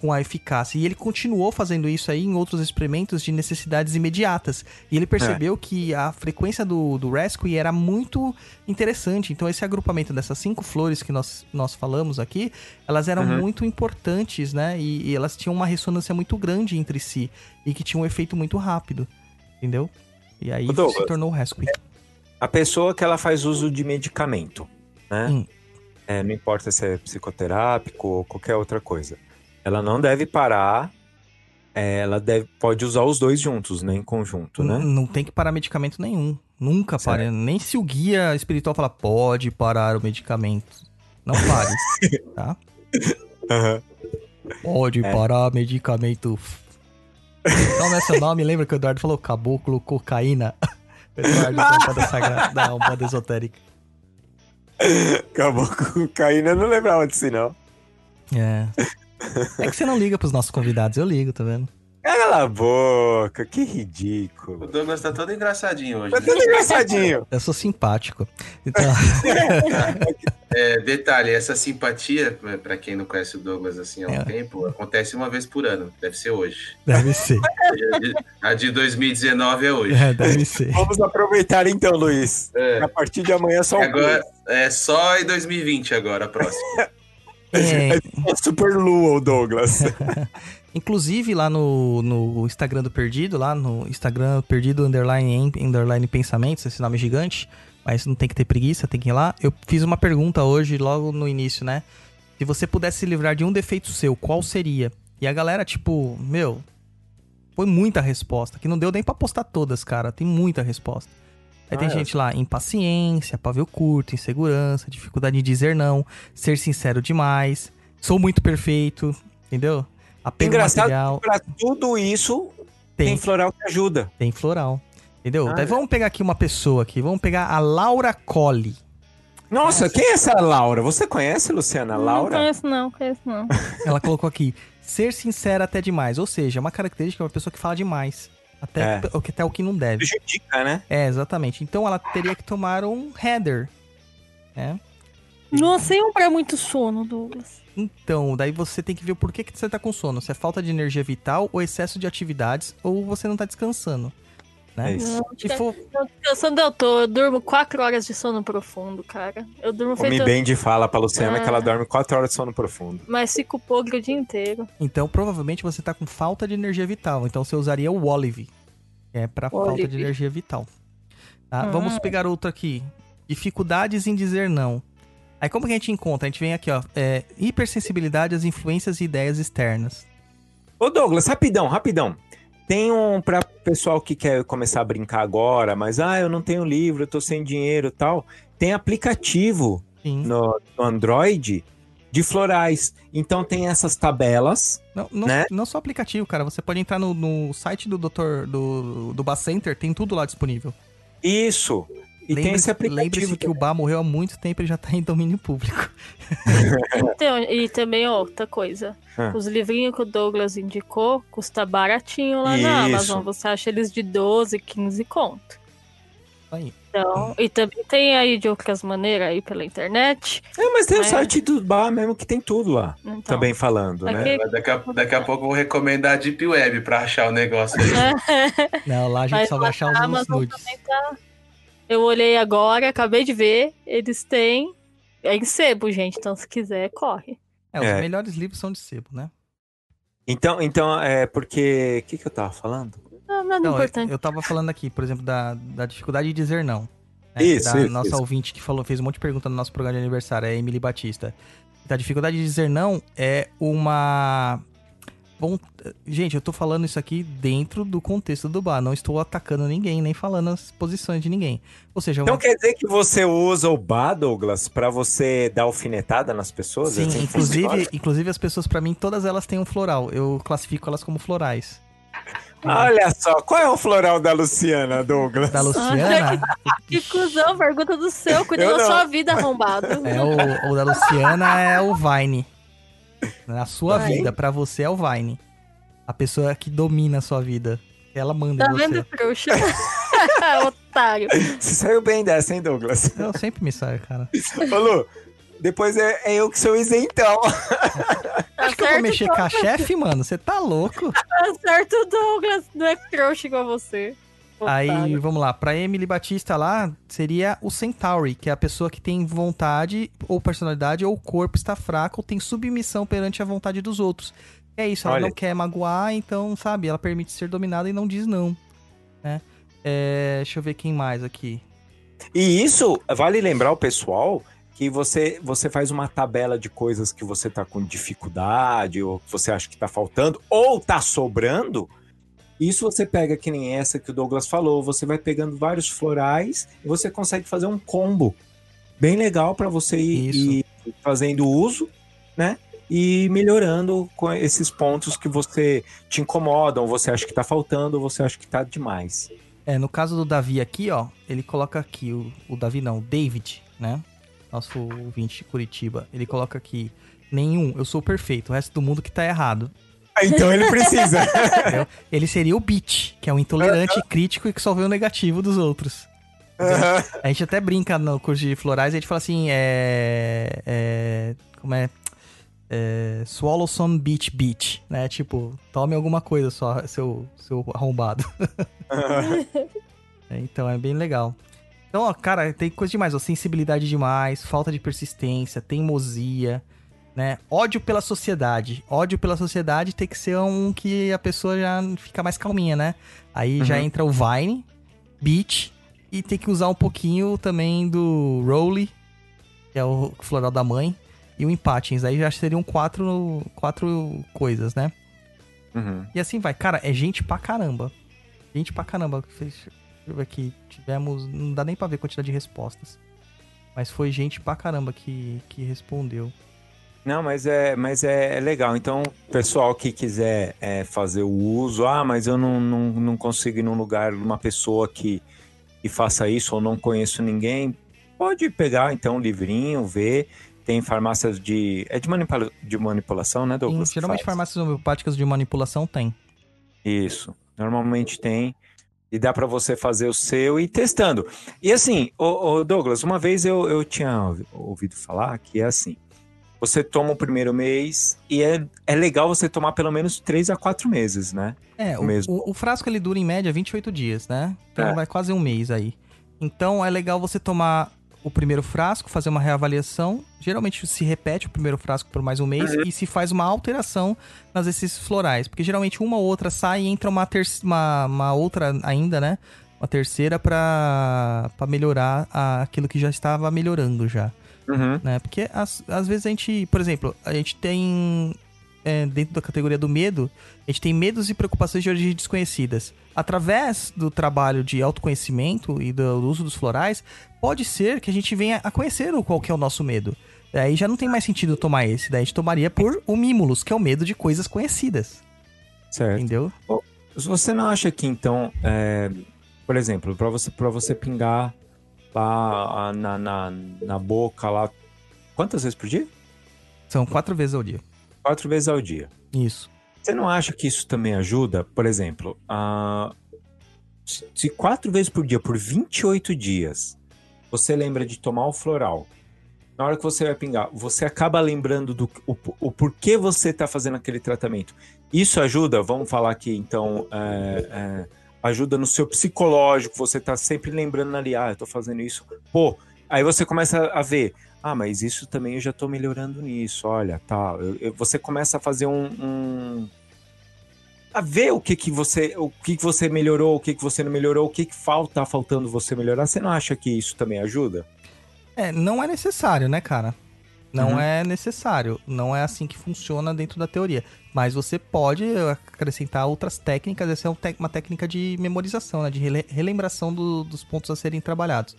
com a eficácia. E ele continuou fazendo isso aí em outros experimentos de necessidades imediatas. E ele percebeu que a frequência do, do Rescue era muito interessante. Então, esse agrupamento dessas cinco flores que nós, nós falamos aqui, elas eram Uhum. muito importantes, né? E, e elas tinham uma ressonância muito grande entre si. E que tinham um efeito muito rápido. Entendeu? E aí Douglas. se tornou o Rescue. A pessoa que ela faz uso de medicamento, né? Hum. É, não importa se é psicoterápico ou qualquer outra coisa. Ela não deve parar. é, ela deve, pode usar os dois juntos, né? Em conjunto, né? Não tem que parar medicamento nenhum. Nunca pare. Nem se o guia espiritual falar, pode parar o medicamento. Não pare, tá? Aham. Pode É. parar medicamento. Então, nesse nome, lembra que o Eduardo falou caboclo, cocaína? Eduardo da Umbanda Sagrada, da Umbanda Esotérica. Acabou com cocaína, eu não lembrava disso, não. É. É que você não liga pros nossos convidados, eu ligo, tá vendo? Cala a boca, que O ridículo. Douglas tá todo engraçadinho hoje. Tá Né? tudo engraçadinho. Eu sou simpático. Então, É, detalhe, essa simpatia, pra quem não conhece o Douglas assim há um É. tempo, acontece uma vez por ano. Deve ser hoje. deve ser. A de- A de 2019 é hoje. É, deve ser. Vamos aproveitar então, Luiz. É. A partir de amanhã só um Agora, é só em 2020 agora, a próxima. É, É Super Lua, o Douglas. Inclusive lá no, no Instagram do Perdido, lá no Instagram Perdido underline, underline pensamentos, esse nome gigante, mas não tem que ter preguiça, tem que ir lá. Eu fiz uma pergunta hoje, logo no início, né? Se você pudesse se livrar de um defeito seu, qual seria? E a galera, tipo, meu, foi muita resposta, que não deu nem pra postar todas, cara. Tem muita resposta. Aí tem Ah, é. gente lá, impaciência, pavio curto, insegurança, dificuldade de dizer não, ser sincero demais, sou muito perfeito, entendeu? Apego Engraçado material, Pra tudo isso, tem, tem, floral que ajuda. tem floral. Entendeu? Ah, Daí é. vamos pegar aqui uma pessoa aqui, vamos pegar a Laura Colli. Nossa, quem é essa Laura? Você conhece, Luciana? Não Laura? conheço não, conheço não. Ela colocou aqui, ser sincera até demais, ou seja, é uma característica de uma pessoa que fala demais. Até, É. o que- até o que não deve. Prejudica, né? É, exatamente. Então ela teria que tomar um header. É. Não sei um pra muito sono, Douglas. Então, daí você tem que ver o porquê que você tá com sono. Se é falta de energia vital, ou excesso de atividades, ou você não tá descansando. Né? É isso. Não, Se for, não, descansando eu tô. Eu durmo 4 horas de sono profundo, cara. Eu durmo feito. bem de fala pra Luciana Ah. que ela dorme 4 horas de sono profundo. Mas fico podre o dia inteiro. Então, provavelmente você tá com falta de energia vital. Então, você usaria o Olive, que é pra falta de Olive. energia vital. Tá? Ah. Vamos pegar outro aqui. Dificuldades em dizer não. Aí, como que a gente encontra? A gente vem aqui, ó. É, hipersensibilidade às influências e ideias externas. Ô Douglas, rapidão, rapidão. Tem um pra pessoal que quer começar a brincar agora, mas ah, eu não tenho livro, eu tô sem dinheiro e tal. Tem aplicativo no, no Android de florais. Então tem essas tabelas. Não, não, Né? não só aplicativo, cara. Você pode entrar no, no site do Dr. do, do Bas Center, tem tudo lá disponível. Isso. E tem esse Lembre-se aplicativo. que o Bar morreu há muito tempo, ele já tá em domínio público. Então, e também, outra coisa. Ah. Os livrinhos que o Douglas indicou, custa baratinho lá na Isso. Amazon. Você acha eles de 12, 15 conto. Aí. Então, e também tem aí de outras maneiras aí pela internet. É, mas tem o site do bar mesmo que tem tudo lá. Então, Também falando, né? Aqui- Daqui a, daqui a pouco eu vou recomendar a Deep Web pra achar o negócio aí. Não, lá a gente Mas só vai achar na os Amazon nudes. também tá. Eu olhei agora, acabei de ver. Eles têm. É em sebo, gente. Então, se quiser, corre. É, os É. melhores livros são de sebo, né? Então, então, é porque. O que, que eu tava falando? Não, nada Não, eu, importante. eu tava falando aqui, por exemplo, da, da dificuldade de dizer não. né? Isso, da isso, nossa isso. ouvinte que falou, fez um monte de pergunta no nosso programa de aniversário, é a Emily Batista. A dificuldade de dizer não é uma. Bom, gente, eu tô falando isso aqui dentro do contexto do bar. Não estou atacando ninguém, nem falando as posições de ninguém. Ou seja, Então uma... quer dizer que você usa o bar, Douglas, pra você dar alfinetada nas pessoas? sim, Assim inclusive, inclusive as pessoas, pra mim, todas elas têm um floral. Eu classifico elas como florais. Olha só, qual é o floral da Luciana, Douglas? Da Luciana, Que cuzão, pergunta do seu. Cuida Eu da sua vida, arrombado. É o, o da Luciana é o Vine. Na sua Vine? vida, pra você é o Vine. A pessoa que domina a sua vida. Ela manda Tá em você. vendo, trouxa? Otário. Você saiu bem dessa, hein, Douglas? Eu sempre me saio, cara. Ô, Lu, depois é, é eu que sou isentão. Tá Acho que eu vou mexer com a chefe, mano. Você tá louco? tá certo, Douglas. Não é trouxa igual você. Aí, vamos lá. Pra Emily Batista lá, seria o Centauri, que é a pessoa que tem vontade, ou personalidade, ou o corpo está fraco, ou tem submissão perante a vontade dos outros. É isso, ela Olha. não quer magoar, então, sabe, ela permite ser dominada e não diz não. Né? É, deixa eu ver quem mais aqui. E isso, vale lembrar o pessoal que você, você faz uma tabela de coisas que você tá com dificuldade, ou que você acha que tá faltando, ou tá sobrando. Isso você pega que nem essa que o Douglas falou, você vai pegando vários florais e você consegue fazer um combo bem legal para você ir, ir fazendo uso, né? E melhorando com esses pontos que você te incomodam, você acha que tá faltando, você acha que tá demais. É, no caso do Davi aqui, ó, ele coloca aqui, o, o Davi não, o David, né? Nosso ouvinte de Curitiba. Ele coloca aqui, nenhum, eu sou perfeito, o resto do mundo que tá errado. Então ele precisa. Ele seria o Beat, que é o intolerante crítico e que só vê o negativo dos outros. A gente até brinca no curso de florais, a gente fala assim, é... é como é? é swallow some beach beach, né? Tipo, tome alguma coisa só, seu, seu arrombado. É, Então é bem legal. Então, ó, cara, tem coisa demais, ó, sensibilidade demais, falta de persistência, teimosia, né? Ódio pela sociedade. Ódio pela sociedade tem que ser um que a pessoa já fica mais calminha, né? Aí já Uhum. entra o Vine, Beat, e tem que usar um pouquinho também do Rowley, que é o floral da mãe, e o Empatins. Aí já seriam quatro, quatro coisas, né? Uhum. E assim vai. Cara, é gente pra caramba. Gente pra caramba. Deixa eu ver aqui. Tivemos. Não dá nem pra ver a quantidade de respostas. Mas foi gente pra caramba que, que respondeu. Não, mas é, mas é, é legal. Então, pessoal que quiser é, fazer o uso, ah, mas eu não, não, não consigo ir num lugar, uma pessoa que, que faça isso ou não conheço ninguém, pode pegar então um livrinho, ver. Tem farmácias de. É de, manipula, de manipulação, né, Douglas? que geralmente farmácias homeopáticas de manipulação tem. Isso. Normalmente tem. E dá pra você fazer o seu e ir testando. E assim, ô, ô, Douglas, uma vez eu, eu tinha ouvi- ouvido falar que é assim. Você toma o primeiro mês e é, é legal você tomar pelo menos três a quatro meses, né? É, o, Mesmo. o- o frasco ele dura em média 28 dias, né? Então É. vai quase um mês aí. Então é legal você tomar o primeiro frasco, fazer uma reavaliação. Geralmente se repete o primeiro frasco por mais um mês e se faz uma alteração nas esses florais. Porque geralmente uma ou outra sai e entra uma, uma, uma outra ainda, né? Uma terceira pra, pra melhorar a- aquilo que já estava melhorando já Uhum. né? Porque às, às vezes a gente, por exemplo, a gente tem é, dentro da categoria do medo, a gente tem medos e preocupações de origem desconhecidas. Através do trabalho de autoconhecimento e do uso dos florais, pode ser que a gente venha a conhecer o qual que é o nosso medo. Aí já não tem mais sentido tomar esse, daí a gente tomaria por o mimulus, que é o medo de coisas conhecidas, Certo. entendeu? Você não acha que então, é, por exemplo, para você, pra você pingar lá na, na, na boca lá, quantas vezes por dia? São quatro vezes ao dia. Quatro vezes ao dia. Isso. Você não acha que isso também ajuda? Por exemplo, ah, se quatro vezes por dia, por 28 dias, você lembra de tomar o floral, na hora que você vai pingar, você acaba lembrando do o, o porquê você está fazendo aquele tratamento. Isso ajuda, vamos falar aqui, então, é, é, ajuda no seu psicológico, você está sempre lembrando ali, ah, eu tô fazendo isso. Pô, aí você começa a ver, ah, mas isso também eu já estou melhorando nisso, olha, tá. Eu, eu, você começa a fazer um, um, a ver o que que você, o que que você melhorou, o que que você não melhorou, o que que falta, tá faltando você melhorar. Você não acha que isso também ajuda? É, não é necessário, né, cara? Não uhum. é necessário. Não é assim que funciona dentro da teoria. Mas você pode acrescentar outras técnicas. Essa é uma técnica de memorização, né? De relembração do, dos pontos a serem trabalhados.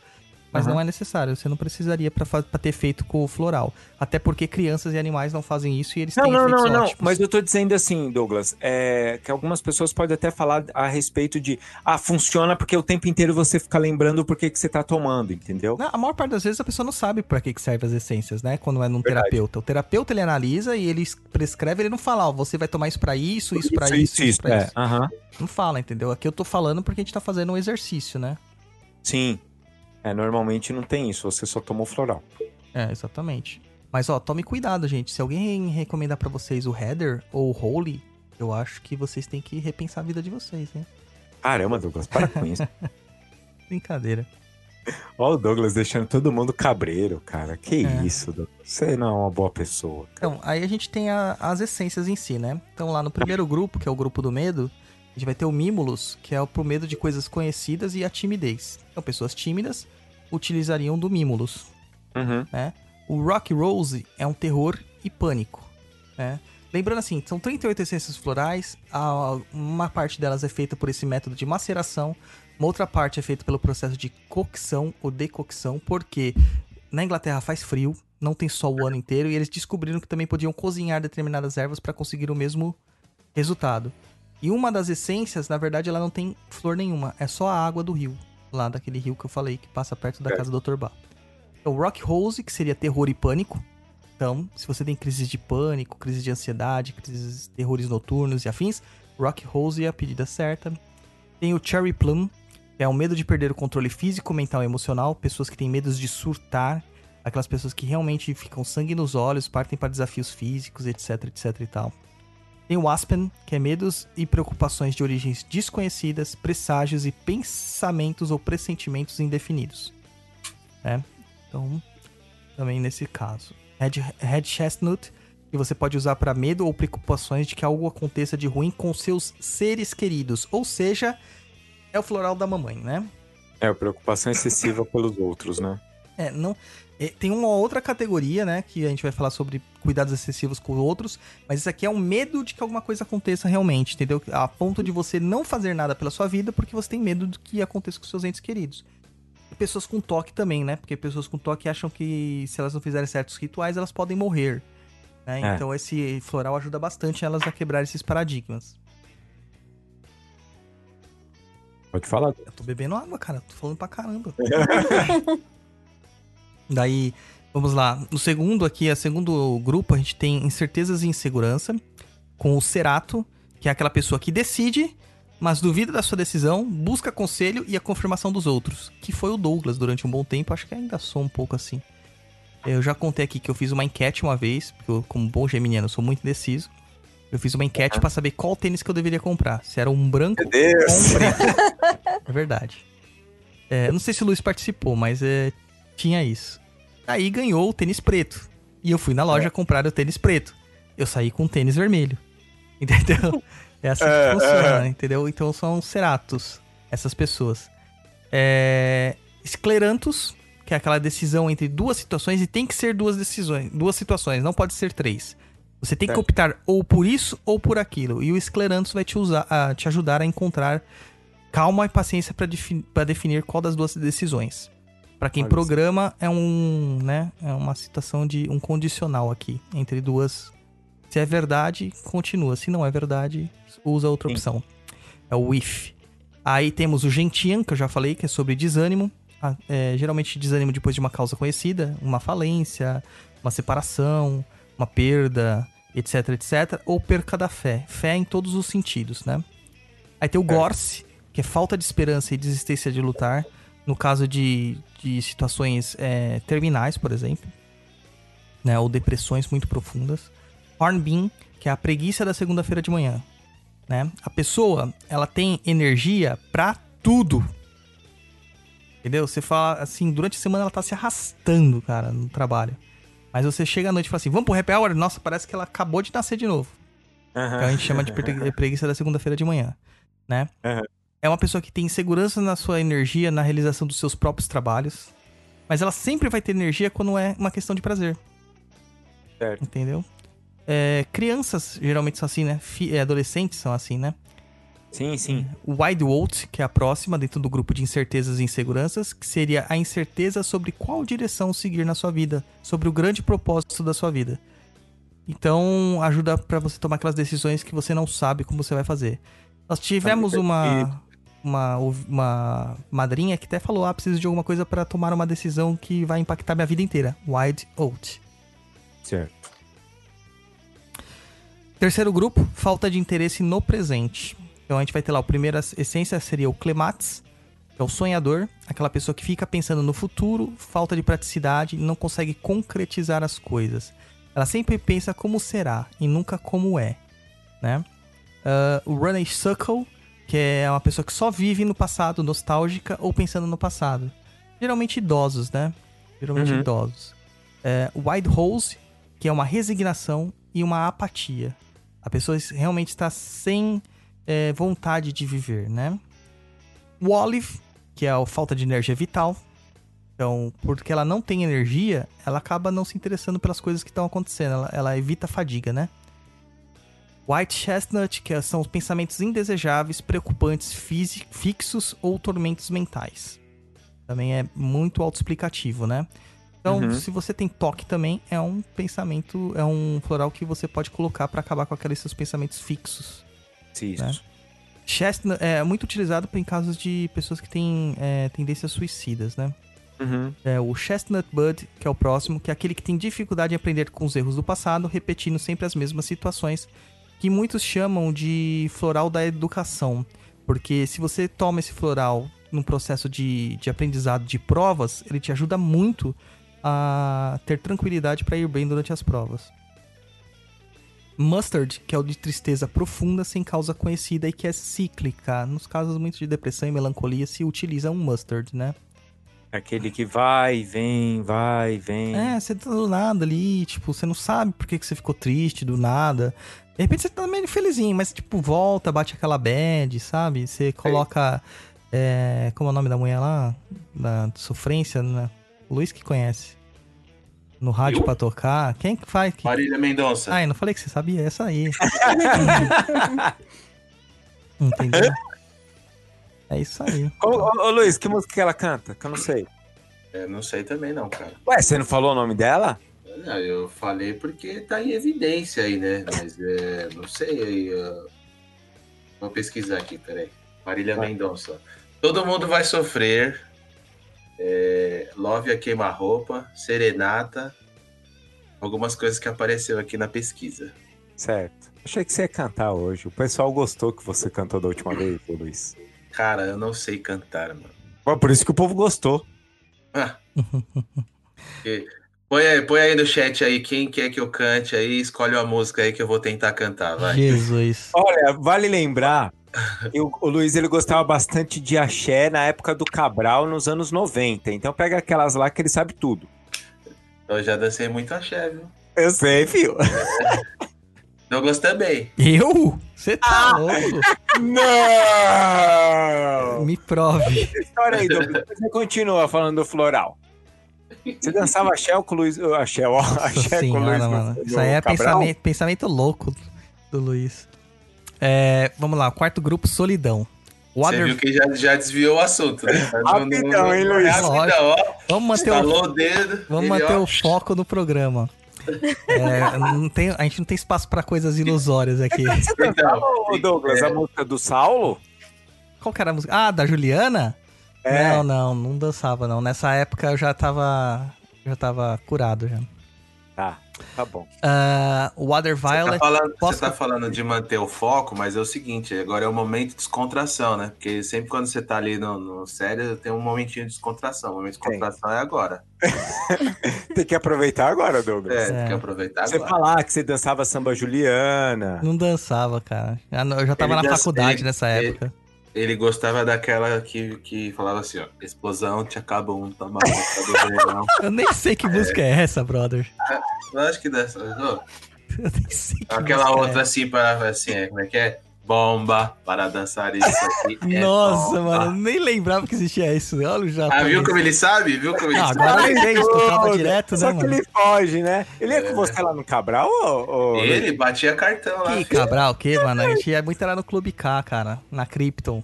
Mas uhum. não é necessário, você não precisaria para ter feito com o floral. Até porque crianças e animais não fazem isso e eles não, têm Não, não, não, mas eu tô dizendo assim, Douglas, é, que algumas pessoas podem até falar a respeito de ah, funciona porque o tempo inteiro você fica lembrando por que, que você tá tomando, entendeu? Não, a maior parte das vezes a pessoa não sabe para que, que serve as essências, né? Quando é num Verdade. terapeuta. O terapeuta ele analisa e ele prescreve, ele não fala, ó, oh, você vai tomar isso para isso, isso para isso, isso, isso, isso, pra é. isso. Uhum. Não fala, entendeu? Aqui eu tô falando porque a gente tá fazendo um exercício, né? Sim, é, normalmente não tem isso, você só tomou floral. É, exatamente. Mas ó, tome cuidado, gente. Se alguém recomendar para vocês o Heather ou o Holy, eu acho que vocês têm que repensar a vida de vocês, hein? Caramba, Douglas, para com isso. Brincadeira. Ó o Douglas deixando todo mundo cabreiro, cara. Que é. isso, Douglas. Você não é uma boa pessoa. Cara. Então, aí a gente tem a, as essências em si, né? Então lá no primeiro grupo, que é o grupo do medo, a gente vai ter o Mimulus, que é o pro medo de coisas conhecidas e a timidez. Então, pessoas tímidas utilizariam do Mimulus. Uhum. Né? O Rock Rose é um terror e pânico. Né? Lembrando assim, são 38 essências florais, uma parte delas é feita por esse método de maceração, uma outra parte é feita pelo processo de cocção ou decocção, porque na Inglaterra faz frio, não tem sol o ano inteiro, e eles descobriram que também podiam cozinhar determinadas ervas para conseguir o mesmo resultado. E uma das essências, na verdade, ela não tem flor nenhuma, é só a água do rio, lá daquele rio que eu falei, que passa perto da é. casa do Dr. Bá. É o Rock Rose, que seria terror e pânico. Então, se você tem crises de pânico, crises de ansiedade, crises, terrores noturnos e afins, Rock Rose é a pedida certa. Tem o Cherry Plum, que é o medo de perder o controle físico, mental e emocional, pessoas que têm medos de surtar, aquelas pessoas que realmente ficam sangue nos olhos, partem para desafios físicos, etc, etc e tal. Tem o Aspen, que é medos e preocupações de origens desconhecidas, presságios e pensamentos ou pressentimentos indefinidos. Né? Então, também nesse caso. Red, Red Chestnut, que você pode usar para medo ou preocupações de que algo aconteça de ruim com seus seres queridos. Ou seja, é o floral da mamãe, né? É, preocupação excessiva pelos outros, né? É, não. Tem uma outra categoria, né? Que a gente vai falar sobre cuidados excessivos com outros. Mas isso aqui é um medo de que alguma coisa aconteça realmente, entendeu? A ponto de você não fazer nada pela sua vida porque você tem medo do que aconteça com seus entes queridos. E pessoas com toque também, né? Porque pessoas com toque acham que se elas não fizerem certos rituais, elas podem morrer. Né? É. Então esse floral ajuda bastante elas a quebrar esses paradigmas. Pode falar. Eu tô bebendo água, cara. Tô falando pra caramba. Daí, vamos lá. No segundo aqui, a segundo grupo, a gente tem incertezas e insegurança, com o Cerato, que é aquela pessoa que decide, mas duvida da sua decisão, busca conselho e a confirmação dos outros, que foi o Douglas durante um bom tempo, acho que ainda sou um pouco assim. Eu já contei aqui que eu fiz uma enquete uma vez, porque eu, como bom geminiano, sou muito indeciso. Eu fiz uma enquete para saber qual tênis que eu deveria comprar. Se era um branco ou um preto. é verdade. É, não sei se o Luiz participou, mas é, tinha isso. Aí ganhou o tênis preto. E eu fui na loja é. comprar o tênis preto. Eu saí com o tênis vermelho. Entendeu? É assim que é, funciona, é. entendeu? Então são ceratos, essas pessoas. É... Esclerantos, que é aquela decisão entre duas situações, e tem que ser duas decisões, duas situações, não pode ser três. Você tem que optar ou por isso ou por aquilo. E o esclerantos vai te, usar, a, te ajudar a encontrar calma e paciência para defini definir qual das duas decisões. Para quem Olha programa é um, né, é uma situação de um condicional aqui entre duas. Se é verdade, continua. Se não é verdade, usa outra Sim. opção. É o if. Aí temos o gentian, que eu já falei, que é sobre desânimo. Ah, é, geralmente desânimo depois de uma causa conhecida, uma falência, uma separação, uma perda, etc, etc. Ou perca da fé. Fé em todos os sentidos, né? Aí tem o é. Gorse, que é falta de esperança e desistência de lutar, no caso de, de situações é, terminais, por exemplo, né, ou depressões muito profundas. Hornbeam, que é a preguiça da segunda-feira de manhã. Né? A pessoa, ela tem energia pra tudo. Entendeu? Você fala assim, durante a semana ela tá se arrastando, cara, no trabalho. Mas você chega à noite e fala assim, vamos pro happy hour? Nossa, parece que ela acabou de nascer de novo. Que a gente chama de pre- preguiça da segunda-feira de manhã, né? Aham. É uma pessoa que tem segurança na sua energia, na realização dos seus próprios trabalhos. Mas ela sempre vai ter energia quando é uma questão de prazer. Certo. Entendeu? É, crianças geralmente são assim, né? Fi- é, adolescentes são assim, né? Sim, sim. O Wide Walt, que é a próxima dentro do grupo de incertezas e inseguranças, que seria a incerteza sobre qual direção seguir na sua vida, sobre o grande propósito da sua vida. Então, ajuda pra você tomar aquelas decisões que você não sabe como você vai fazer. Nós tivemos uma uma, uma madrinha que até falou: "Ah, preciso de alguma coisa pra tomar uma decisão que vai impactar minha vida inteira". Wide Walt. Certo. Terceiro grupo, falta de interesse no presente. Então a gente vai ter lá o primeiro essência seria o clematis, que é o sonhador, aquela pessoa que fica pensando no futuro, falta de praticidade, não consegue concretizar as coisas. Ela sempre pensa como será e nunca como é, né? Ah, o running circle, que é uma pessoa que só vive no passado, nostálgica ou pensando no passado. Geralmente idosos, né? Geralmente Uhum. idosos. É, wide hose, que é uma resignação e uma apatia. A pessoa realmente está sem é, vontade de viver, né? O olive, que é a falta de energia vital. Então, porque ela não tem energia, ela acaba não se interessando pelas coisas que estão acontecendo. Ela, ela evita a fadiga, né? White chestnut, que são os pensamentos indesejáveis, preocupantes, fixos ou tormentos mentais. Também é muito autoexplicativo, né? Então, Uhum. se você tem toque também, é um pensamento, é um floral que você pode colocar para acabar com aqueles seus pensamentos fixos. Isso. Né? Chestnut é muito utilizado em casos de pessoas que têm é, tendências suicidas, né? Uhum. É o Chestnut Bud, que é o próximo, que é aquele que tem dificuldade em aprender com os erros do passado, repetindo sempre as mesmas situações, que muitos chamam de floral da educação. Porque se você toma esse floral num processo de, de aprendizado de provas, ele te ajuda muito a ter tranquilidade para ir bem durante as provas. Mustard, que é o de tristeza profunda sem causa conhecida e que é cíclica. Nos casos muito de depressão e melancolia se utiliza um mustard, né? Aquele que vai, vem, vai, vem. É, você tá do nada ali, tipo, você não sabe por que, que você ficou triste do nada. De repente você tá meio felizinho, mas tipo, volta, bate aquela bad, sabe? Você coloca. É, como é o nome da mulher lá? Da sofrência, né? Luiz que conhece. No rádio Eu? pra tocar. Quem que faz? Que... Marília Mendonça. Ah, eu não falei que você sabia? É essa aí. Entendeu? É isso aí. Ô, ô, ô, Luiz, que música que ela canta? Que eu não sei. Eu não sei também não, cara. Ué, você não falou o nome dela? Não, eu falei porque tá em evidência aí, né? Mas é, não sei. Vou pesquisar aqui, peraí. Marília Vai. Mendonça. Todo mundo vai sofrer. É, Love a queima-roupa, Serenata. Algumas coisas que apareceu aqui na pesquisa. Certo. Achei que você ia cantar hoje. O pessoal gostou que você cantou da última vez, Luiz. Cara, eu não sei cantar, mano. Pô, por isso que o povo gostou. Ah. E- põe, aí, põe aí no chat aí quem quer que eu cante aí, escolhe uma música aí que eu vou tentar cantar, vai. Jesus. Olha, vale lembrar que o, Luiz ele gostava bastante de axé na época do Cabral, nos anos 90. Então pega aquelas lá que ele sabe tudo. Eu já dancei muito axé, viu? Eu sei, filho. Douglas também. Eu? Você tá louco? Não! Me prove. História aí, Douglas. Você continua falando do floral. Você dançava axé com o Luiz. Axé, ó. Axé com o Luiz. mano. no Isso aí é pensamento, pensamento louco do Luiz. É, vamos lá, quarto grupo, solidão. Você Water... viu que já, já desviou o assunto, né? Rapidão, hein, Luiz? Rapidão, ó. Vamos manter, o, dedo. vamos manter ó, o foco no programa. É, não tem, a gente não tem espaço pra coisas ilusórias aqui. Você dançava, ô, Então, Douglas, é. a música do Saulo? Qual que era a música? Ah, da Juliana? É. Não, não, não dançava não. Nessa época eu já tava, já tava curado já. Tá, tá bom. Ah, Water Você tá, Violet. falando, posso- você tá falando de manter o foco, mas é o seguinte, agora é o momento de descontração, né? Porque sempre quando você tá ali no, no sério, tem um momentinho de descontração. O momento de descontração é agora. Tem que aproveitar agora, Douglas. É, É. tem que aproveitar Você agora. falar que você dançava samba Juliana. Não dançava, cara. Eu já tava Ele na dança- faculdade ele- nessa ele- época. Ele gostava daquela que, que falava assim, ó, explosão, te acaba um, toma do verão. Eu nem sei que música é essa, brother. Eu acho que dessa. ô, Eu nem sei que Aquela música é outra assim, para assim, é, como é que é? Bomba para dançar isso aqui. é Nossa, bomba. mano, eu nem lembrava que existia isso. Olha o Japão. Ah, viu como ele sabe? Viu como ele Ah, sabe? agora lembrei, escutava direto, Só né, que mano? ele foge, né? Ele ia É. com você lá no Cabral ou... Ele batia cartão lá. Que filho. Cabral, o que, mano? A gente ia muito era no Clube K, cara. Na Krypton.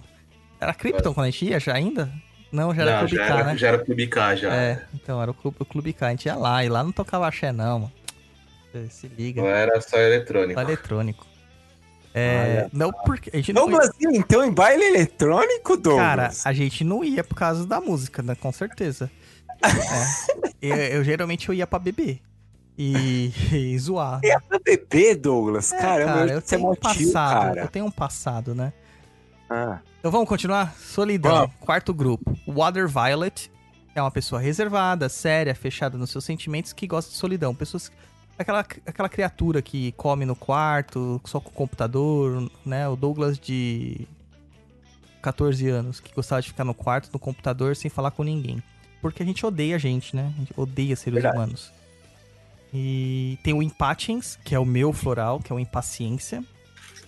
Era Krypton quando a gente ia já ainda? Não, já era Não, Clube já, K, era, né? já era Clube K, já. É, então era o Clube, o Clube K. A gente ia lá, e lá não tocava axé, não, mano. Se liga. Não era só eletrônico. Só eletrônico. É, não, porque a gente não Douglas ia, então em baile eletrônico, Douglas? Cara, a gente não ia por causa da música, né? Com certeza. É. Eu, eu geralmente eu ia pra beber. E, e zoar. Ia pra beber, Douglas? É, Caramba, cara, eu eu é tenho um motivo, passado. Eu cara. tenho um passado, né? Ah, Então vamos continuar? Solidão. Vamos. Quarto grupo. Water Violet. É uma pessoa reservada, séria, fechada nos seus sentimentos, que gosta de solidão. Pessoas. Aquela, aquela criatura que come no quarto, só com o computador, né? O Douglas de 14 anos, que gostava de ficar no quarto, no computador, sem falar com ninguém. Porque a gente odeia a gente, né? A gente odeia seres Verdade. humanos. E tem o Impatience, que é o meu floral, que é o Impaciência.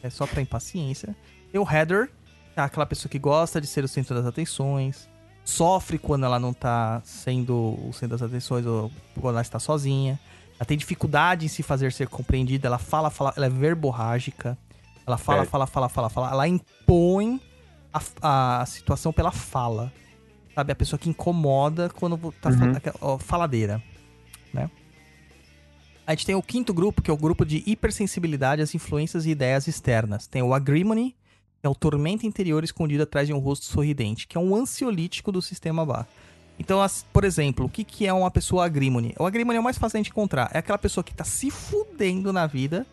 É só pra impaciência. Tem o Heather, que é aquela pessoa que gosta de ser o centro das atenções. Sofre quando ela não tá sendo o centro das atenções ou quando ela está sozinha. Ela tem dificuldade em se fazer ser compreendida. Ela fala, fala, ela é verborrágica. Ela fala, É. fala, fala, fala, fala. Ela impõe a, a situação pela fala. Sabe? A pessoa que incomoda quando tá Uhum. faladeira. Né? A gente tem o quinto grupo, que é o grupo de hipersensibilidade às influências e ideias externas. Tem o agrimony, que é o tormento interior escondido atrás de um rosto sorridente, que é um ansiolítico do sistema Bach. Então, as- por exemplo, o que, que é uma pessoa agrimony? O agrimony é o mais fácil de encontrar. É aquela pessoa que tá se fudendo na vida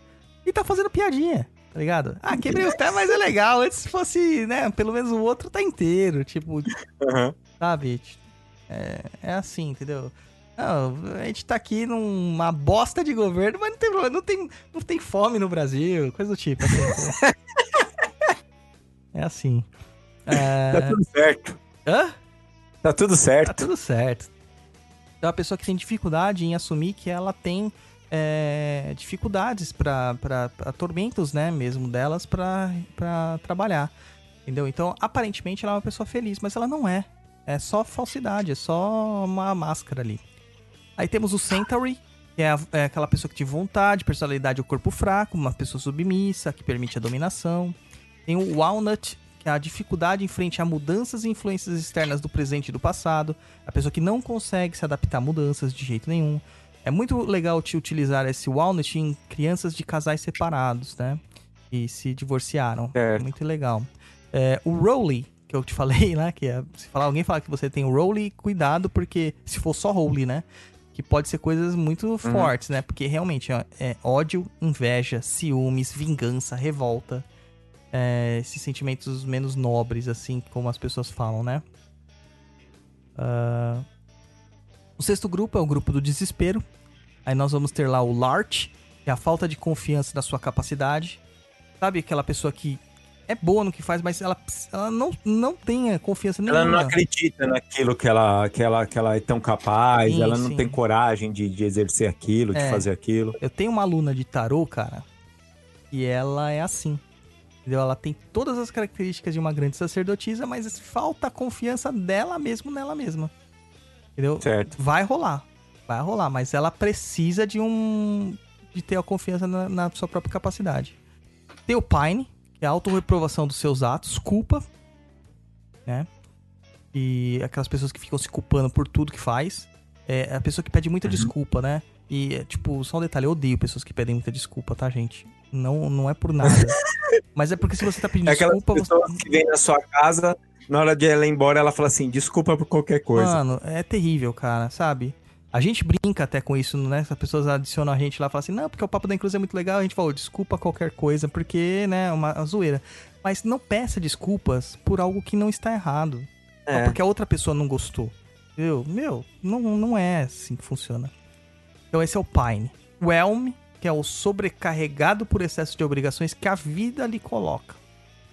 e tá fazendo piadinha, tá ligado? Ah, quebrei os pés, mas é legal. Antes se fosse, né, pelo menos o outro tá inteiro. Tipo, aham. sabe? É, é assim, entendeu? Não, a gente tá aqui numa bosta de governo, mas não tem problema, não tem, não tem fome no Brasil, coisa do tipo. assim. é assim. Tá É... tudo certo. Hã? Tá tudo Tá certo. tudo certo. É uma pessoa que tem dificuldade em assumir que ela tem é, dificuldades para tormentos, né, mesmo delas, pra trabalhar. Entendeu? Então, aparentemente, ela é uma pessoa feliz, mas ela não é. É só falsidade, é só uma máscara ali. Aí temos o Centauri, que é, a- é aquela pessoa que tem vontade, personalidade ou corpo fraco, uma pessoa submissa, que permite a dominação. Tem o Walnut, que é a dificuldade em frente a mudanças e influências externas do presente e do passado. A pessoa que não consegue se adaptar a mudanças de jeito nenhum. É muito legal te utilizar esse Walnut em crianças de casais separados, né? E se divorciaram. Certo. Muito legal. É, o Rowley, que eu te falei, né? Que é, se falar, alguém falar que você tem o Rowley, cuidado, porque se for só Rowley, né? Que pode ser coisas muito fortes, né? Porque realmente ó, é ódio, inveja, ciúmes, vingança, revolta. É, esses sentimentos menos nobres, assim, como as pessoas falam, né? Ah, o sexto grupo é o grupo do desespero. Aí nós vamos ter lá o Lart, que é a falta de confiança na sua capacidade. Sabe aquela pessoa que é boa no que faz, mas ela, ela não, não tem confiança nenhuma. Ela não acredita naquilo que ela, que ela, que ela é tão capaz, Sim, ela não sim. tem coragem de, de exercer aquilo, de É. fazer aquilo. Eu tenho uma aluna de tarô, cara, e ela é assim. Entendeu? Ela tem todas as características de uma grande sacerdotisa, mas falta a confiança dela mesmo nela mesma. Entendeu? Certo. Vai rolar. Vai rolar, mas ela precisa de um. de ter a confiança na, na sua própria capacidade. Tem o Pine, que é a autorreprovação dos seus atos, culpa, né? E aquelas pessoas que ficam se culpando por tudo que faz. É a pessoa que pede muita desculpa, né? E, é, tipo, só um detalhe, eu odeio pessoas que pedem muita desculpa, tá, gente? Não, não é por nada. Mas é porque se você tá pedindo É desculpa, você... pessoas que vêm na sua casa, na hora de ela ir embora, ela fala assim, desculpa por qualquer coisa. Mano, é terrível, cara, sabe? A gente brinca até com isso, né? As pessoas adicionam a gente lá e falam assim, não, porque o Papo da Inclusão é muito legal. A gente falou, desculpa qualquer coisa, porque, né, é uma, zoeira. Mas não peça desculpas por algo que não está errado. Só É. porque a outra pessoa não gostou. Entendeu? Meu, não, não é assim que funciona. Então esse é o Pine. O Elm, que é o sobrecarregado por excesso de obrigações que a vida lhe coloca.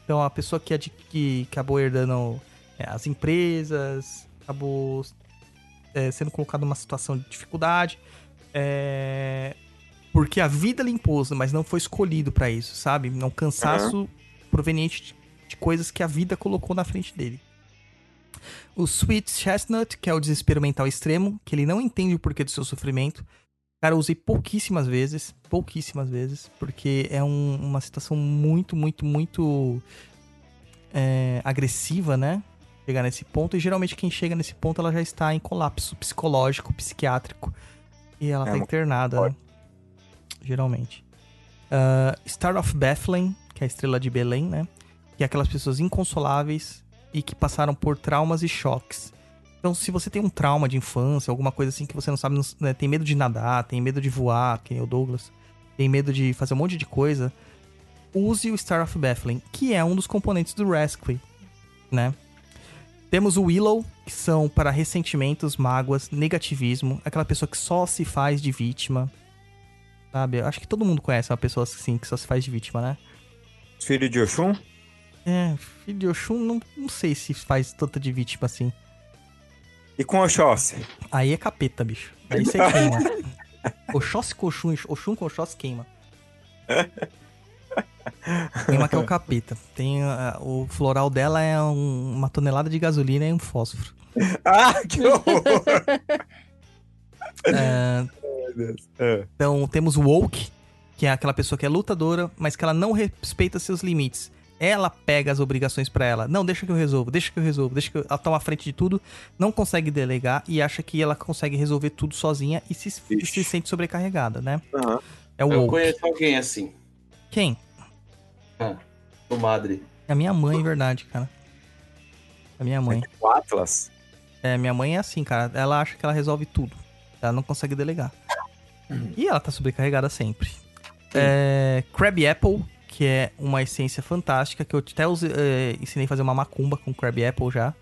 Então a pessoa que, que acabou herdando é, as empresas, acabou é, sendo colocado numa situação de dificuldade. é, porque a vida lhe impôs, mas não foi escolhido pra isso, sabe? É um cansaço proveniente de, de coisas que a vida colocou na frente dele. O Sweet Chestnut, que é o desespero mental extremo, que ele não entende o porquê do seu sofrimento. Cara, eu usei pouquíssimas vezes, pouquíssimas vezes, porque é um- uma situação muito, muito, muito é, agressiva, né? Chegar nesse ponto. E geralmente quem chega nesse ponto, ela já está em colapso psicológico, psiquiátrico. E ela É tá internada, né? Geralmente. Ah, Star of Bethlehem, que é a estrela de Belém, né? Que é aquelas pessoas inconsoláveis e que passaram por traumas e choques. Então, se você tem um trauma de infância, alguma coisa assim que você não sabe, né, tem medo de nadar, tem medo de voar, que nem o Douglas, tem medo de fazer um monte de coisa, use o Star of Bethlehem, que é um dos componentes do Rescue, né? Temos o Willow, que são para ressentimentos, mágoas, negativismo, aquela pessoa que só se faz de vítima, sabe? Eu acho que todo mundo conhece uma pessoa assim, que só se faz de vítima, né? Filho de Oxum? É, filho de Oxum, não, não sei se faz tanta de vítima assim. E com Oxóssi? Aí é capeta, bicho. Aí você queima. Oxóssi com Oxum, Oxum com Oxóssi queima. Queima que é o capeta. Tem, ah, o floral dela é um- uma tonelada de gasolina e um fósforo. Ah, que horror! É. então temos o Woke, que é aquela pessoa que é lutadora, mas que ela não respeita seus limites. Ela pega as obrigações pra ela. Não, deixa que eu resolvo, deixa que eu resolvo, deixa que eu... ela toma à frente de tudo, não consegue delegar e acha que ela consegue resolver tudo sozinha e se, e se sente sobrecarregada, né? Aham. É o Eu Woke. conheço alguém assim, Quem? o Madre. É a minha mãe, verdade, cara. A minha mãe. O Atlas? É, minha mãe é assim, cara. Ela acha que ela resolve tudo. Ela não consegue delegar. E ela tá sobrecarregada sempre. É, Crab Apple, que é uma essência fantástica, que eu até use- é, ensinei a fazer uma macumba com Crab Apple já.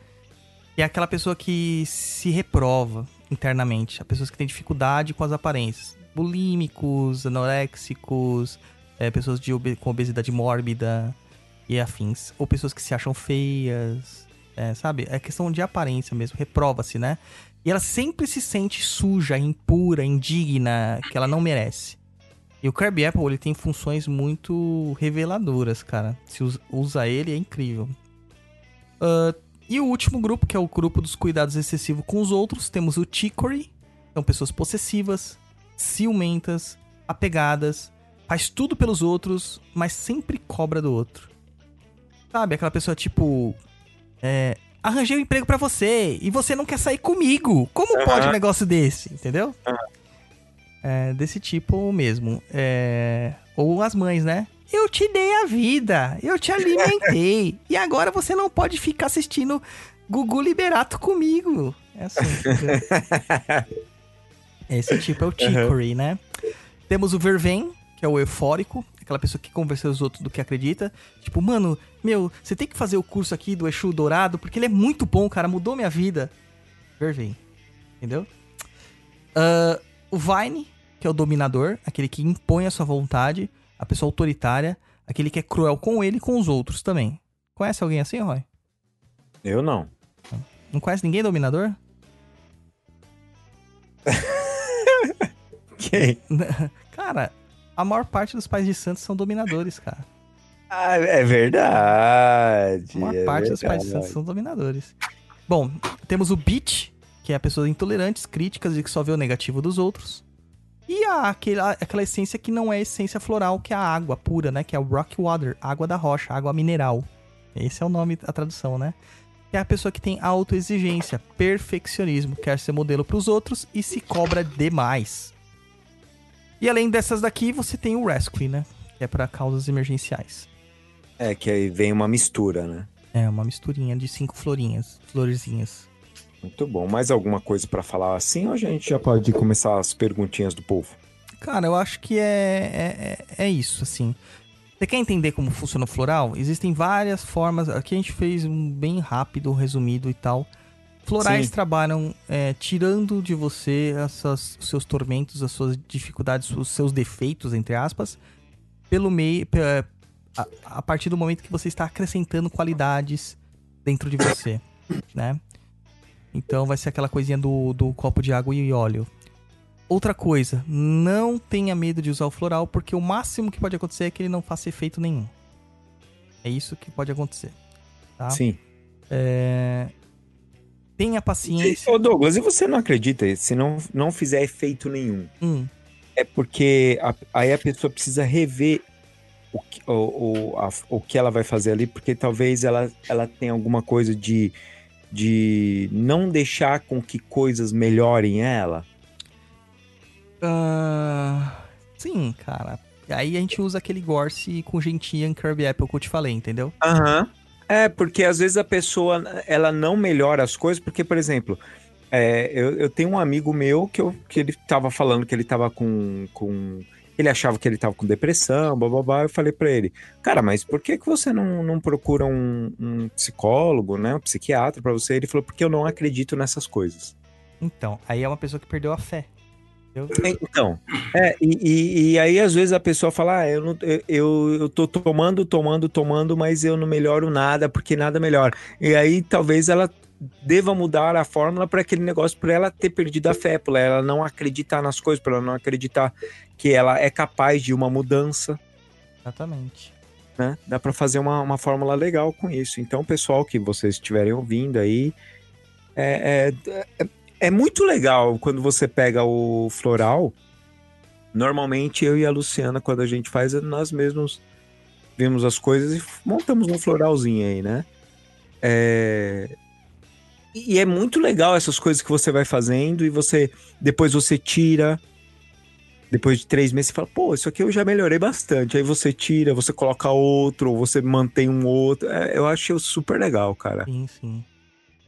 Que é aquela pessoa que se reprova internamente. A pessoas que têm dificuldade com as aparências. Bulímicos, anoréxicos, é, pessoas de com obesidade mórbida e afins. Ou pessoas que se acham feias, é, sabe? É questão de aparência mesmo, reprova-se, né? E ela sempre se sente suja, impura, indigna, que ela não merece. E o Crab Apple, ele tem funções muito reveladoras, cara. Se us- usa ele, é incrível. Ah, e o último grupo, que é o grupo dos cuidados excessivos com os outros, temos o Chicory. São pessoas possessivas, ciumentas, apegadas, faz tudo pelos outros, mas sempre cobra do outro. Sabe, aquela pessoa tipo. É, arranjei um emprego pra você e você não quer sair comigo. Como pode um negócio desse? Entendeu? É, desse tipo mesmo. É, ou as mães, né? Eu te dei a vida, eu te alimentei e agora você não pode ficar assistindo Gugu Liberato comigo. É assim. Esse tipo é o Chicory, né? Temos o Verven, que é o eufórico, aquela pessoa que convence os outros do que acredita. Tipo, mano, meu, você tem que fazer o curso aqui do Exu Dourado, porque ele é muito bom, cara, mudou minha vida. Verven, entendeu? Ah, o Vine, que é o dominador, aquele que impõe a sua vontade, a pessoa autoritária, aquele que é cruel com ele e com os outros também. Conhece alguém assim, Roy? Eu não. Não conhece ninguém dominador? Quem? Cara, a maior parte dos pais de santos são dominadores, cara. Ah, é verdade. A maior é parte dos pais de verdade. santos são dominadores. Bom, temos o Beat, que é a pessoa intolerantes, críticas e que só vê o negativo dos outros. E a, aquela, aquela essência que não é essência floral, que é a água pura, né? Que é o rock water, água da rocha, água mineral. Esse é o nome, a tradução, né? Que é a pessoa que tem autoexigência, perfeccionismo, quer ser modelo para os outros e se cobra demais. E além dessas daqui, você tem o Rescue, né? Que é para causas emergenciais. É, que aí vem uma mistura, né? É, uma misturinha de cinco florinhas, florezinhas. Muito bom. Mais alguma coisa pra falar assim ou a gente já pode começar as perguntinhas do povo? Cara, eu acho que é, é, é isso, assim. Você quer entender como funciona o floral? Existem várias formas. Aqui a gente fez um bem rápido, resumido e tal. Florais Sim. trabalham é, tirando de você essas, os seus tormentos, as suas dificuldades, os seus defeitos, entre aspas, pelo meio. pe- A, a partir do momento que você está acrescentando qualidades dentro de você, né? Então vai ser aquela coisinha do, do copo de água e óleo. Outra coisa, não tenha medo de usar o floral, porque o máximo que pode acontecer é que ele não faça efeito nenhum. É isso que pode acontecer. Tá? Sim. É... Tenha paciência. Ô Douglas, e você não acredita? Se não, não fizer efeito nenhum, Hum, é porque a- aí a pessoa precisa rever o que, o, o, a- o que ela vai fazer ali, porque talvez ela, ela tenha alguma coisa de, de não deixar com que coisas melhorem ela. ah, sim, cara. Aí a gente usa aquele Gorse com Gentian Kirby Apple que eu te falei, entendeu? Aham. É, porque às vezes a pessoa ela não melhora as coisas, porque, por exemplo, é, eu, eu tenho um amigo meu que, eu, que ele tava falando que ele tava com. com ele achava que ele tava com depressão, blá blá blá. Eu falei pra ele, cara, mas por que, que você não, não procura um, um psicólogo, né? Um psiquiatra pra você? Ele falou, porque eu não acredito nessas coisas. Então, aí é uma pessoa que perdeu a fé. Então, é, e, e, aí às vezes a pessoa fala, ah, eu, não, eu, eu, eu tô tomando, tomando, tomando, mas eu não melhoro nada, porque nada melhora. E aí talvez ela deva mudar a fórmula para aquele negócio, para ela ter perdido a fé, para ela não acreditar nas coisas, para ela não acreditar que ela é capaz de uma mudança, Exatamente. né? Dá para fazer uma, uma fórmula legal com isso. Então, pessoal que vocês estiverem ouvindo aí, é, é, é, é muito legal quando você pega o floral. Normalmente eu e a Luciana, quando a gente faz, nós mesmos vemos as coisas e montamos um floralzinho aí, né? É... E é muito legal essas coisas que você vai fazendo e você depois você tira. Depois de três meses, você fala, pô, isso aqui eu já melhorei bastante. Aí você tira, você coloca outro, ou você mantém um outro. É, eu acho super legal, cara. Sim, sim.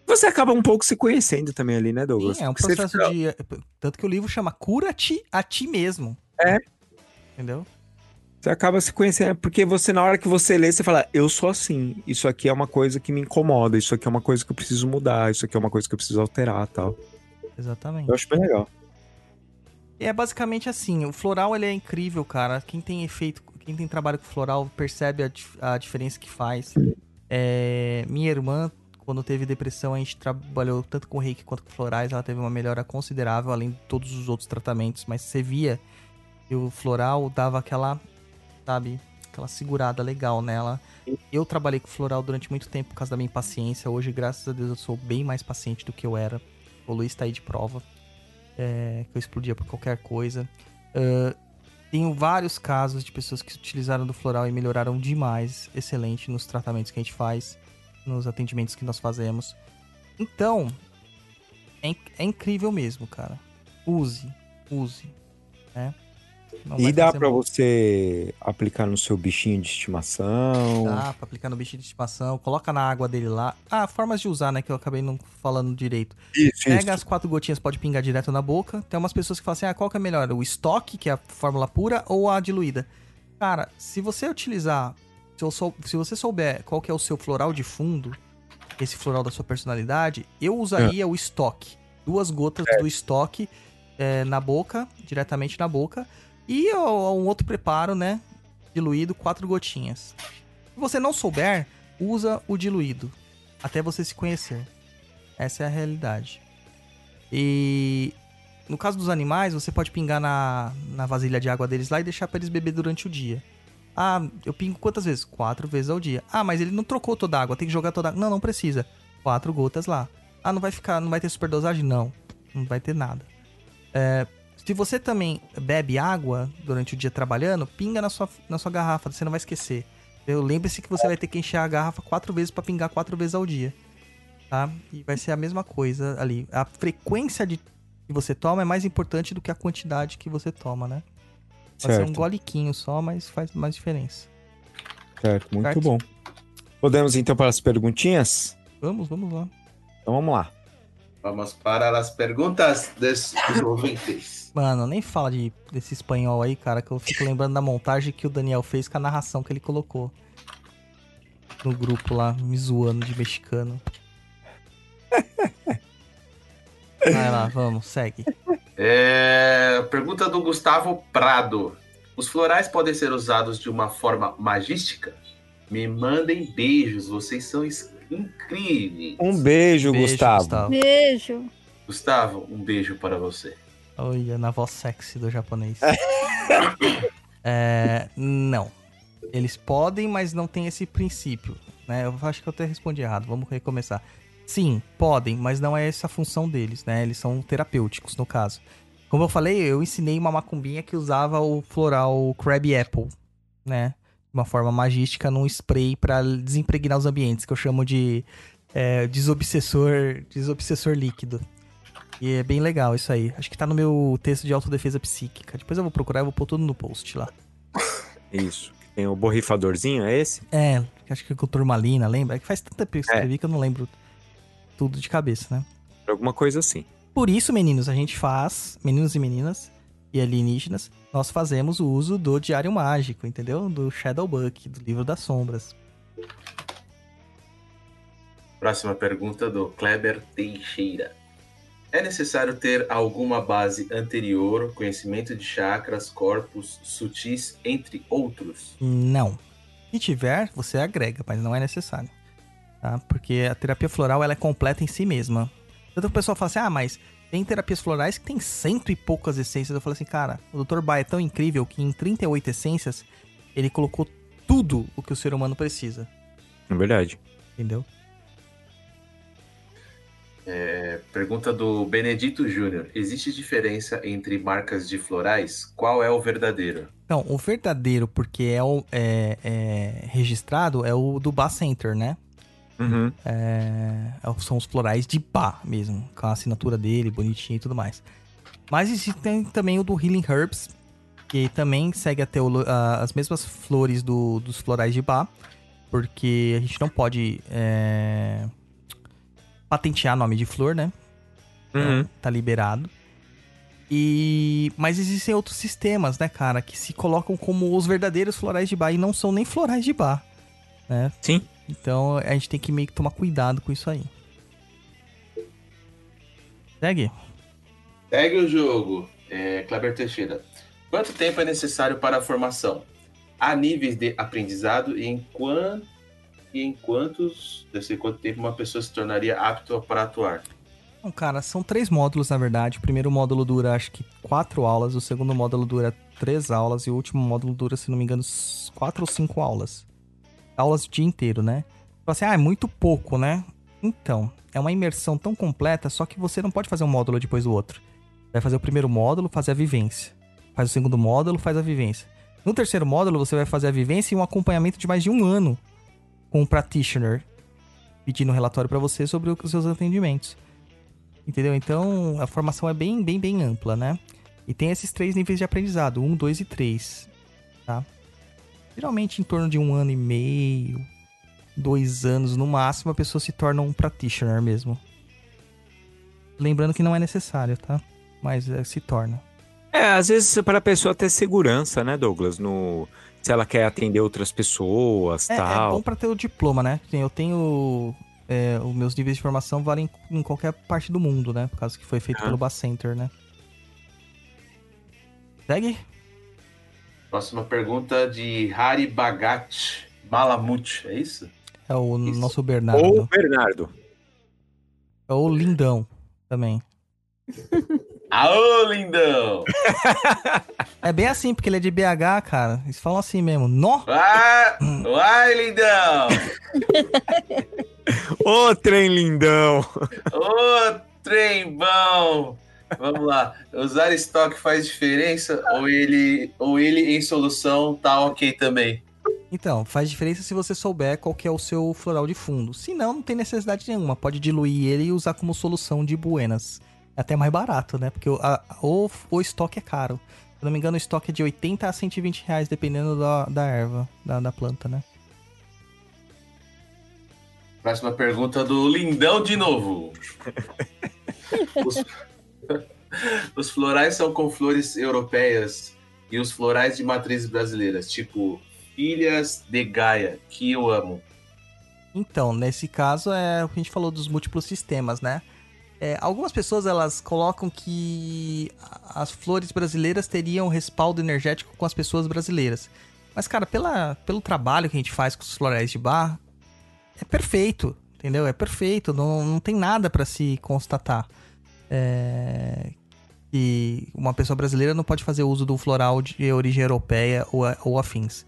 Você acaba um pouco se conhecendo também ali, né, Douglas? Sim, é um Porque processo fica- de. Tanto que o livro chama Cura-te a ti mesmo. É. Entendeu? Você acaba se conhecendo, porque você, na hora que você lê, você fala, eu sou assim, isso aqui é uma coisa que me incomoda, isso aqui é uma coisa que eu preciso mudar, isso aqui é uma coisa que eu preciso alterar tal. Exatamente. Eu acho bem legal. É basicamente assim, o floral ele é incrível, cara. Quem tem efeito, quem tem trabalho com floral percebe a, a diferença que faz. É, minha irmã, quando teve depressão, a gente trabalhou tanto com reiki quanto com florais, ela teve uma melhora considerável, além de todos os outros tratamentos, mas você via que o floral dava aquela, sabe, aquela segurada legal nela. Eu trabalhei com floral durante muito tempo por causa da minha impaciência. Hoje, graças a Deus, eu sou bem mais paciente do que eu era. O Luiz tá aí de prova é, que eu explodia por qualquer coisa. Ah, tenho vários casos de pessoas que utilizaram do floral e melhoraram demais, excelente nos tratamentos que a gente faz, nos atendimentos que nós fazemos. Então, é, inc- é incrível mesmo, cara. Use, use, né? Não E dá mal. você aplicar no seu bichinho de estimação. Dá pra aplicar no bicho de estimação, coloca na água dele lá. Ah, formas de usar, né? Que eu acabei não falando direito. Isso, Pega as quatro gotinhas, pode pingar direto na boca. Tem umas pessoas que falam assim: ah, qual que é melhor? O estoque, que é a fórmula pura, ou a diluída? Cara, se você utilizar. Se, sou- se você souber qual que é o seu floral de fundo, esse floral da sua personalidade, eu usaria o estoque. Duas gotas do estoque é, na boca, diretamente na boca. E um outro preparo, né? Diluído, quatro gotinhas. Se você não souber, usa o diluído. Até você se conhecer. Essa é a realidade. E no caso dos animais, você pode pingar na, na vasilha de água deles lá e deixar pra eles beber durante o dia. Ah, eu pingo quantas vezes? Quatro vezes ao dia. Ah, mas ele não trocou toda a água, tem que jogar toda a água. Não, não precisa. Quatro gotas lá. Ah, não vai ficar, não vai ter superdosagem? Não, não vai ter nada. É, se você também bebe água durante o dia trabalhando, pinga na sua, na sua garrafa, você não vai esquecer. Eu lembre-se que você vai ter que encher a garrafa quatro vezes pra pingar quatro vezes ao dia tá? E vai ser a mesma coisa ali. A frequência de que você toma é mais importante do que a quantidade que você toma, né? Pode ser um Certo, goliquinho só, mas faz mais diferença. certo, muito Certo? bom. Podemos então para as perguntinhas? Vamos, vamos lá. Então vamos lá. Vamos para as perguntas dos ouvintes. Mano, nem fala de, desse espanhol aí, cara, que eu fico lembrando da montagem que o Daniel fez com a narração que ele colocou. No grupo lá, me zoando de mexicano. Vai lá, vamos, segue. É, pergunta do Gustavo Prado. Os florais podem ser usados de uma forma magística? Me mandem beijos, vocês são es- incríveis. Um beijo, Beijo, Gustavo. Beijo. Gustavo, um beijo para você. Olha, na voz sexy do japonês. é, não. Eles podem, mas não tem esse princípio. Né? Eu acho que eu até respondi errado. Vamos recomeçar. Sim, podem, mas não é essa a função deles, né? Eles são terapêuticos, no caso. Como eu falei, eu ensinei uma macumbinha que usava o floral Crab Apple, né? De uma forma magística num spray pra desimpregnar os ambientes, que eu chamo de é, desobsessor, desobsessor líquido. E é bem legal isso aí. Acho que tá no meu texto de autodefesa psíquica. Depois eu vou procurar e vou pôr tudo no post lá. Isso. Tem o borrifadorzinho, é esse? É, acho que com turmalina, lembra? É que faz tanto tempo que eu escrevi que eu não lembro tudo de cabeça, né? Alguma coisa assim. Por isso, meninos, a gente faz, meninos e meninas e alienígenas, nós fazemos o uso do Diário Mágico, entendeu? Do Shadowbook, do Livro das Sombras. Próxima pergunta do Kleber Teixeira. É necessário ter alguma base anterior, conhecimento de chakras, corpos, sutis, entre outros? Não. Se tiver, você agrega, mas não é necessário. Tá? Porque a terapia floral ela é completa em si mesma. Tanto que o pessoal fala assim, ah, mas tem terapias florais que tem cento e poucas essências. Eu falo assim, cara, o Dr. Ba é tão incrível que em 38 essências ele colocou tudo o que o ser humano precisa. É verdade. Entendeu? É, pergunta do Benedito Júnior. Existe diferença entre marcas de florais? Qual é o verdadeiro? Então, o verdadeiro, porque é, o, é, é registrado, é o do Bar Center, né? Uhum. É, são os florais de Bá mesmo, com a assinatura dele, bonitinho e tudo mais. Mas existe também o do Healing Herbs, que também segue a teolo- a- as mesmas flores do- dos florais de Bá, porque a gente não pode é, patentear nome de flor, né? Uhum. Tá liberado. E mas existem outros sistemas, né, cara, que se colocam como os verdadeiros florais de Bá e não são nem florais de Bá, né? Sim. Então a gente tem que meio que tomar cuidado com isso aí. Segue. Segue o jogo. É, Kleber Teixeira. Quanto tempo é necessário para a formação? Há níveis de aprendizado e em, quan... e em quantos, desse quanto tempo uma pessoa se tornaria apta para atuar? Então, cara, são três módulos na verdade. O primeiro módulo dura acho que quatro aulas, o segundo módulo dura três aulas e o último módulo dura, se não me engano, quatro ou cinco aulas. Aulas o dia inteiro, né? Fala assim, ah, é muito pouco, né? Então, é uma imersão tão completa, só que você não pode fazer um módulo depois do outro. Vai fazer o primeiro módulo, fazer a vivência. Faz o segundo módulo, faz a vivência. No terceiro módulo, você vai fazer a vivência e um acompanhamento de mais de um ano com um practitioner pedindo um relatório pra você sobre os seus atendimentos. Entendeu? Então, a formação é bem, bem, bem ampla, né? E tem esses três níveis de aprendizado, um, dois e três, tá? Geralmente em torno de um ano e meio, dois anos no máximo, a pessoa se torna um practitioner mesmo. Lembrando que não é necessário, tá? Mas é, se torna. É, às vezes para a pessoa ter segurança, né, Douglas? No, se ela quer atender outras pessoas, É, é tal. bom pra ter o diploma, né? Eu tenho. é, os meus níveis de formação valem em qualquer parte do mundo, né? Por causa que foi feito Aham. pelo Bacenter, né? Segue? Próxima pergunta de Hari Bagat Malamute, é isso? É o Isso. nosso Bernardo. Ou Bernardo. É o Lindão também. Aô, lindão! É bem assim, porque ele é de BH, cara. Eles falam assim mesmo. Nó! Vai, vai, lindão! Ô, trem lindão! Ô, trem bom! Vamos lá. Usar estoque faz diferença ou ele, ou ele em solução tá ok também? Então, faz diferença se você souber qual que é o seu floral de fundo. Se não, não tem necessidade nenhuma. Pode diluir ele e usar como solução de buenas. É até mais barato, né? Porque o, a- o, o estoque é caro. Se eu não me engano, o estoque é de 80 a 120 reais, dependendo da, da erva, da, da planta, né? Próxima pergunta do lindão de novo. Os, os florais são com flores europeias e os florais de matrizes brasileiras, tipo Filhas de Gaia, que eu amo. Então, nesse caso, é o que a gente falou dos múltiplos sistemas, né? É, algumas pessoas elas colocam que as flores brasileiras teriam respaldo energético com as pessoas brasileiras. Mas, cara, pela, pelo trabalho que a gente faz com os florais de bar, é perfeito, entendeu? É perfeito, não, não tem nada para se constatar. É, que uma pessoa brasileira não pode fazer uso do floral de origem europeia ou, ou afins.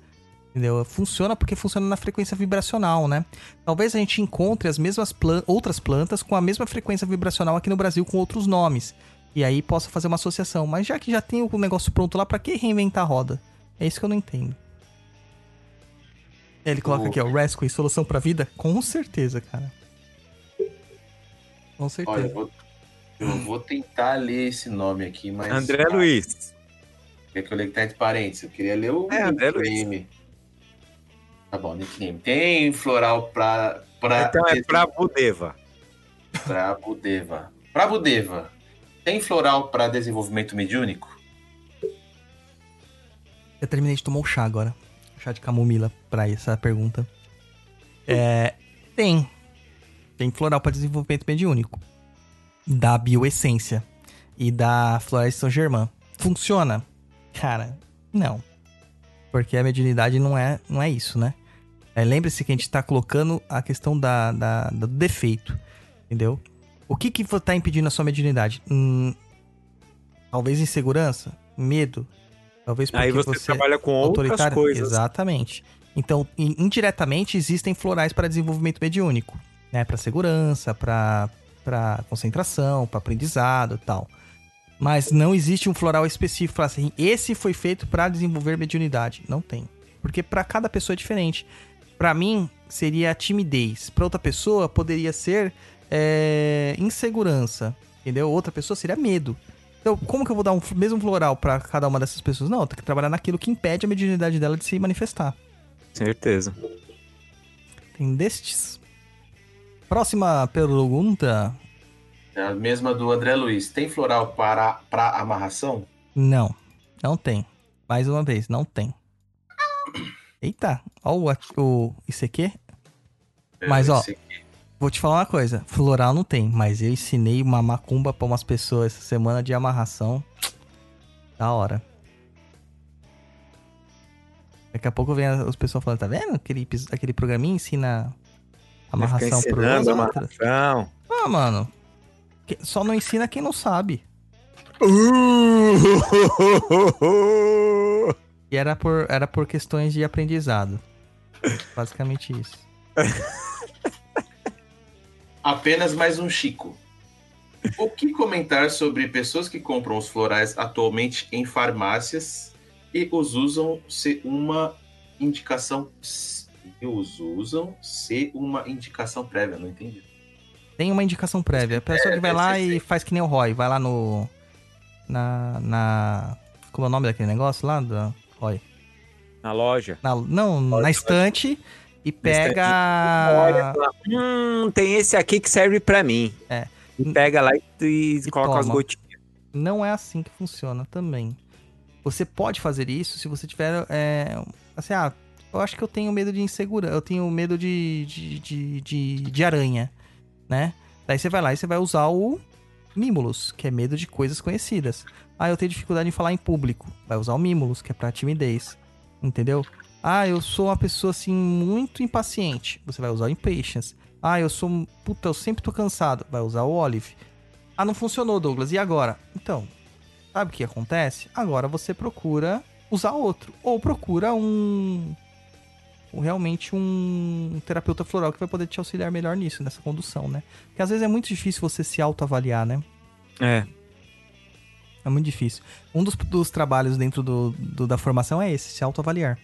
Entendeu? Funciona porque funciona na frequência vibracional, né? Talvez a gente encontre as mesmas plan outras plantas com a mesma frequência vibracional aqui no Brasil com outros nomes. E aí possa fazer uma associação. Mas já que já tem o negócio pronto lá, para que reinventar a roda? É isso que eu não entendo. Ele coloca aqui, ó, Rescue, solução pra vida? Com certeza, cara. Com certeza. Olha, vou, eu vou tentar ler esse nome aqui, mas. André Luiz. Quer que eu leia que tá entre parênteses? Eu queria ler o É, André nickname. Tá bom, nickname. Tem floral pra. pra Então é pra Budeva. Pra Budeva. Pra Budeva. Tem floral pra desenvolvimento mediúnico? Eu terminei de tomar o chá agora. Chá de camomila pra essa pergunta. É. Tem. Tem floral para desenvolvimento mediúnico. Da bioessência. E da floresta São Germain. Funciona? Cara, não. Porque a mediunidade não é, não é isso, né? É, Lembre-se que a gente tá colocando a questão da, da- do defeito. Entendeu? O que que tá impedindo a sua mediunidade? Hum, talvez insegurança? Medo? Talvez porque Aí você, trabalha com outras coisas. Exatamente. Então, in- indiretamente, existem florais para desenvolvimento mediúnico, né? Para segurança, para para concentração, para aprendizado e tal. Mas não existe um floral específico assim, esse foi feito para desenvolver mediunidade. Não tem. Porque para cada pessoa é diferente. Para mim, seria a timidez. Para outra pessoa, poderia ser é, insegurança. Entendeu? Outra pessoa seria medo. Então, como que eu vou dar um mesmo floral para cada uma dessas pessoas? Não, eu tenho que trabalhar naquilo que impede a mediunidade dela de se manifestar. Certeza. Tem destes. Próxima pergunta. É a mesma do André Luiz. Tem floral para, para amarração? Não, não tem. Mais uma vez, não tem. Eita, ó o, o ICQ. Mas, ó, Esse- Vou te falar uma coisa, floral não tem, mas eu ensinei uma macumba pra umas pessoas essa semana de amarração. Da hora. Daqui a pouco vem as pessoas falando, tá vendo? Aquele, aquele programinha ensina amarração pro ensinando outro. amarração. Ah, mano. Só não ensina quem não sabe. E era por, era por questões de aprendizado. Basicamente isso. Apenas mais um Chico. O que comentar sobre pessoas que compram os florais atualmente em farmácias e os usam se uma indicação. Os usam se uma indicação prévia, não entendi. Tem uma indicação prévia. A pessoa É, que vai deve lá ser e faz que nem o Roy. Vai lá no. Na. na como é o nome daquele negócio lá? Do Roy? Na loja. Na- não, na Pode, estante e Olha, pega. fala, hum, tem esse aqui que serve pra mim. É. E pega lá e, e E coloca as toma. gotinhas. Não é assim que funciona também. Você pode fazer isso se você tiver. é, assim, ah, eu acho que eu tenho medo de insegurança. Eu tenho medo de, de, de, de, de aranha, né? Daí você vai lá e você vai usar o Mimulus, que é medo de coisas conhecidas. Ah, eu tenho dificuldade em falar em público. Vai usar o Mimulus, que é pra timidez. Entendeu? Ah, eu sou uma pessoa assim muito impaciente. Você vai usar o Impatience. Ah, eu sou. Puta, eu sempre tô cansado. Vai usar o Olive. Ah, não funcionou, Douglas. E agora? Então, sabe o que acontece? Agora você procura usar outro. Ou procura um. Realmente um terapeuta floral que vai poder te auxiliar melhor nisso, nessa condução, né? Porque às vezes é muito difícil você se autoavaliar, né? É. É muito difícil. Um dos, dos trabalhos dentro do, do- da formação é esse, se autoavaliar.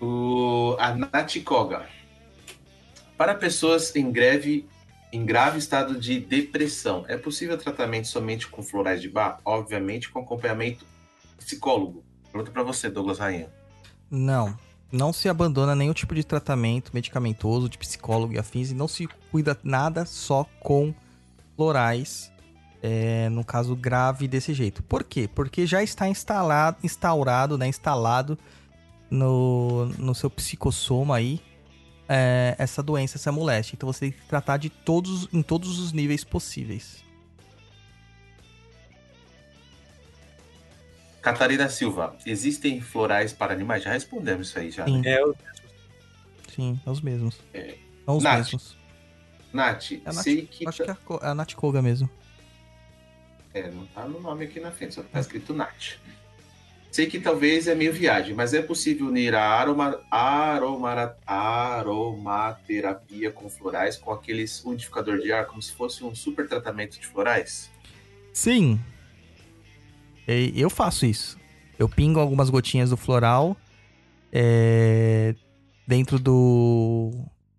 O a Nath Koga. Para pessoas em greve, em grave estado de depressão, é possível tratamento somente com florais de bar? Obviamente com acompanhamento psicólogo. Pergunta para você, Douglas Rainha. Não. Não se abandona nenhum tipo de tratamento medicamentoso, de psicólogo e afins, e não se cuida nada só com florais, é, no caso grave desse jeito. Por quê? Porque já está instalado, instaurado, né, instalado no, no seu psicossoma aí é, essa doença, essa moléstia. Então você tem que tratar de todos, em todos os níveis possíveis. Catarina Silva, existem florais para animais? Já respondemos isso aí já. Sim. Né? É, eu- Sim, é os mesmos. É. São os Nath, mesmos. Nath, É a Nath- sei que. Acho que é a, é a Nath Koga mesmo. É, não tá no nome aqui na frente, só tá escrito Nath. Sei que talvez é meio viagem, mas é possível unir a aroma, aromara, aromaterapia com florais, com aqueles umidificador de ar, como se fosse um super tratamento de florais? Sim. Eu faço isso. Eu pingo algumas gotinhas do floral é, dentro do,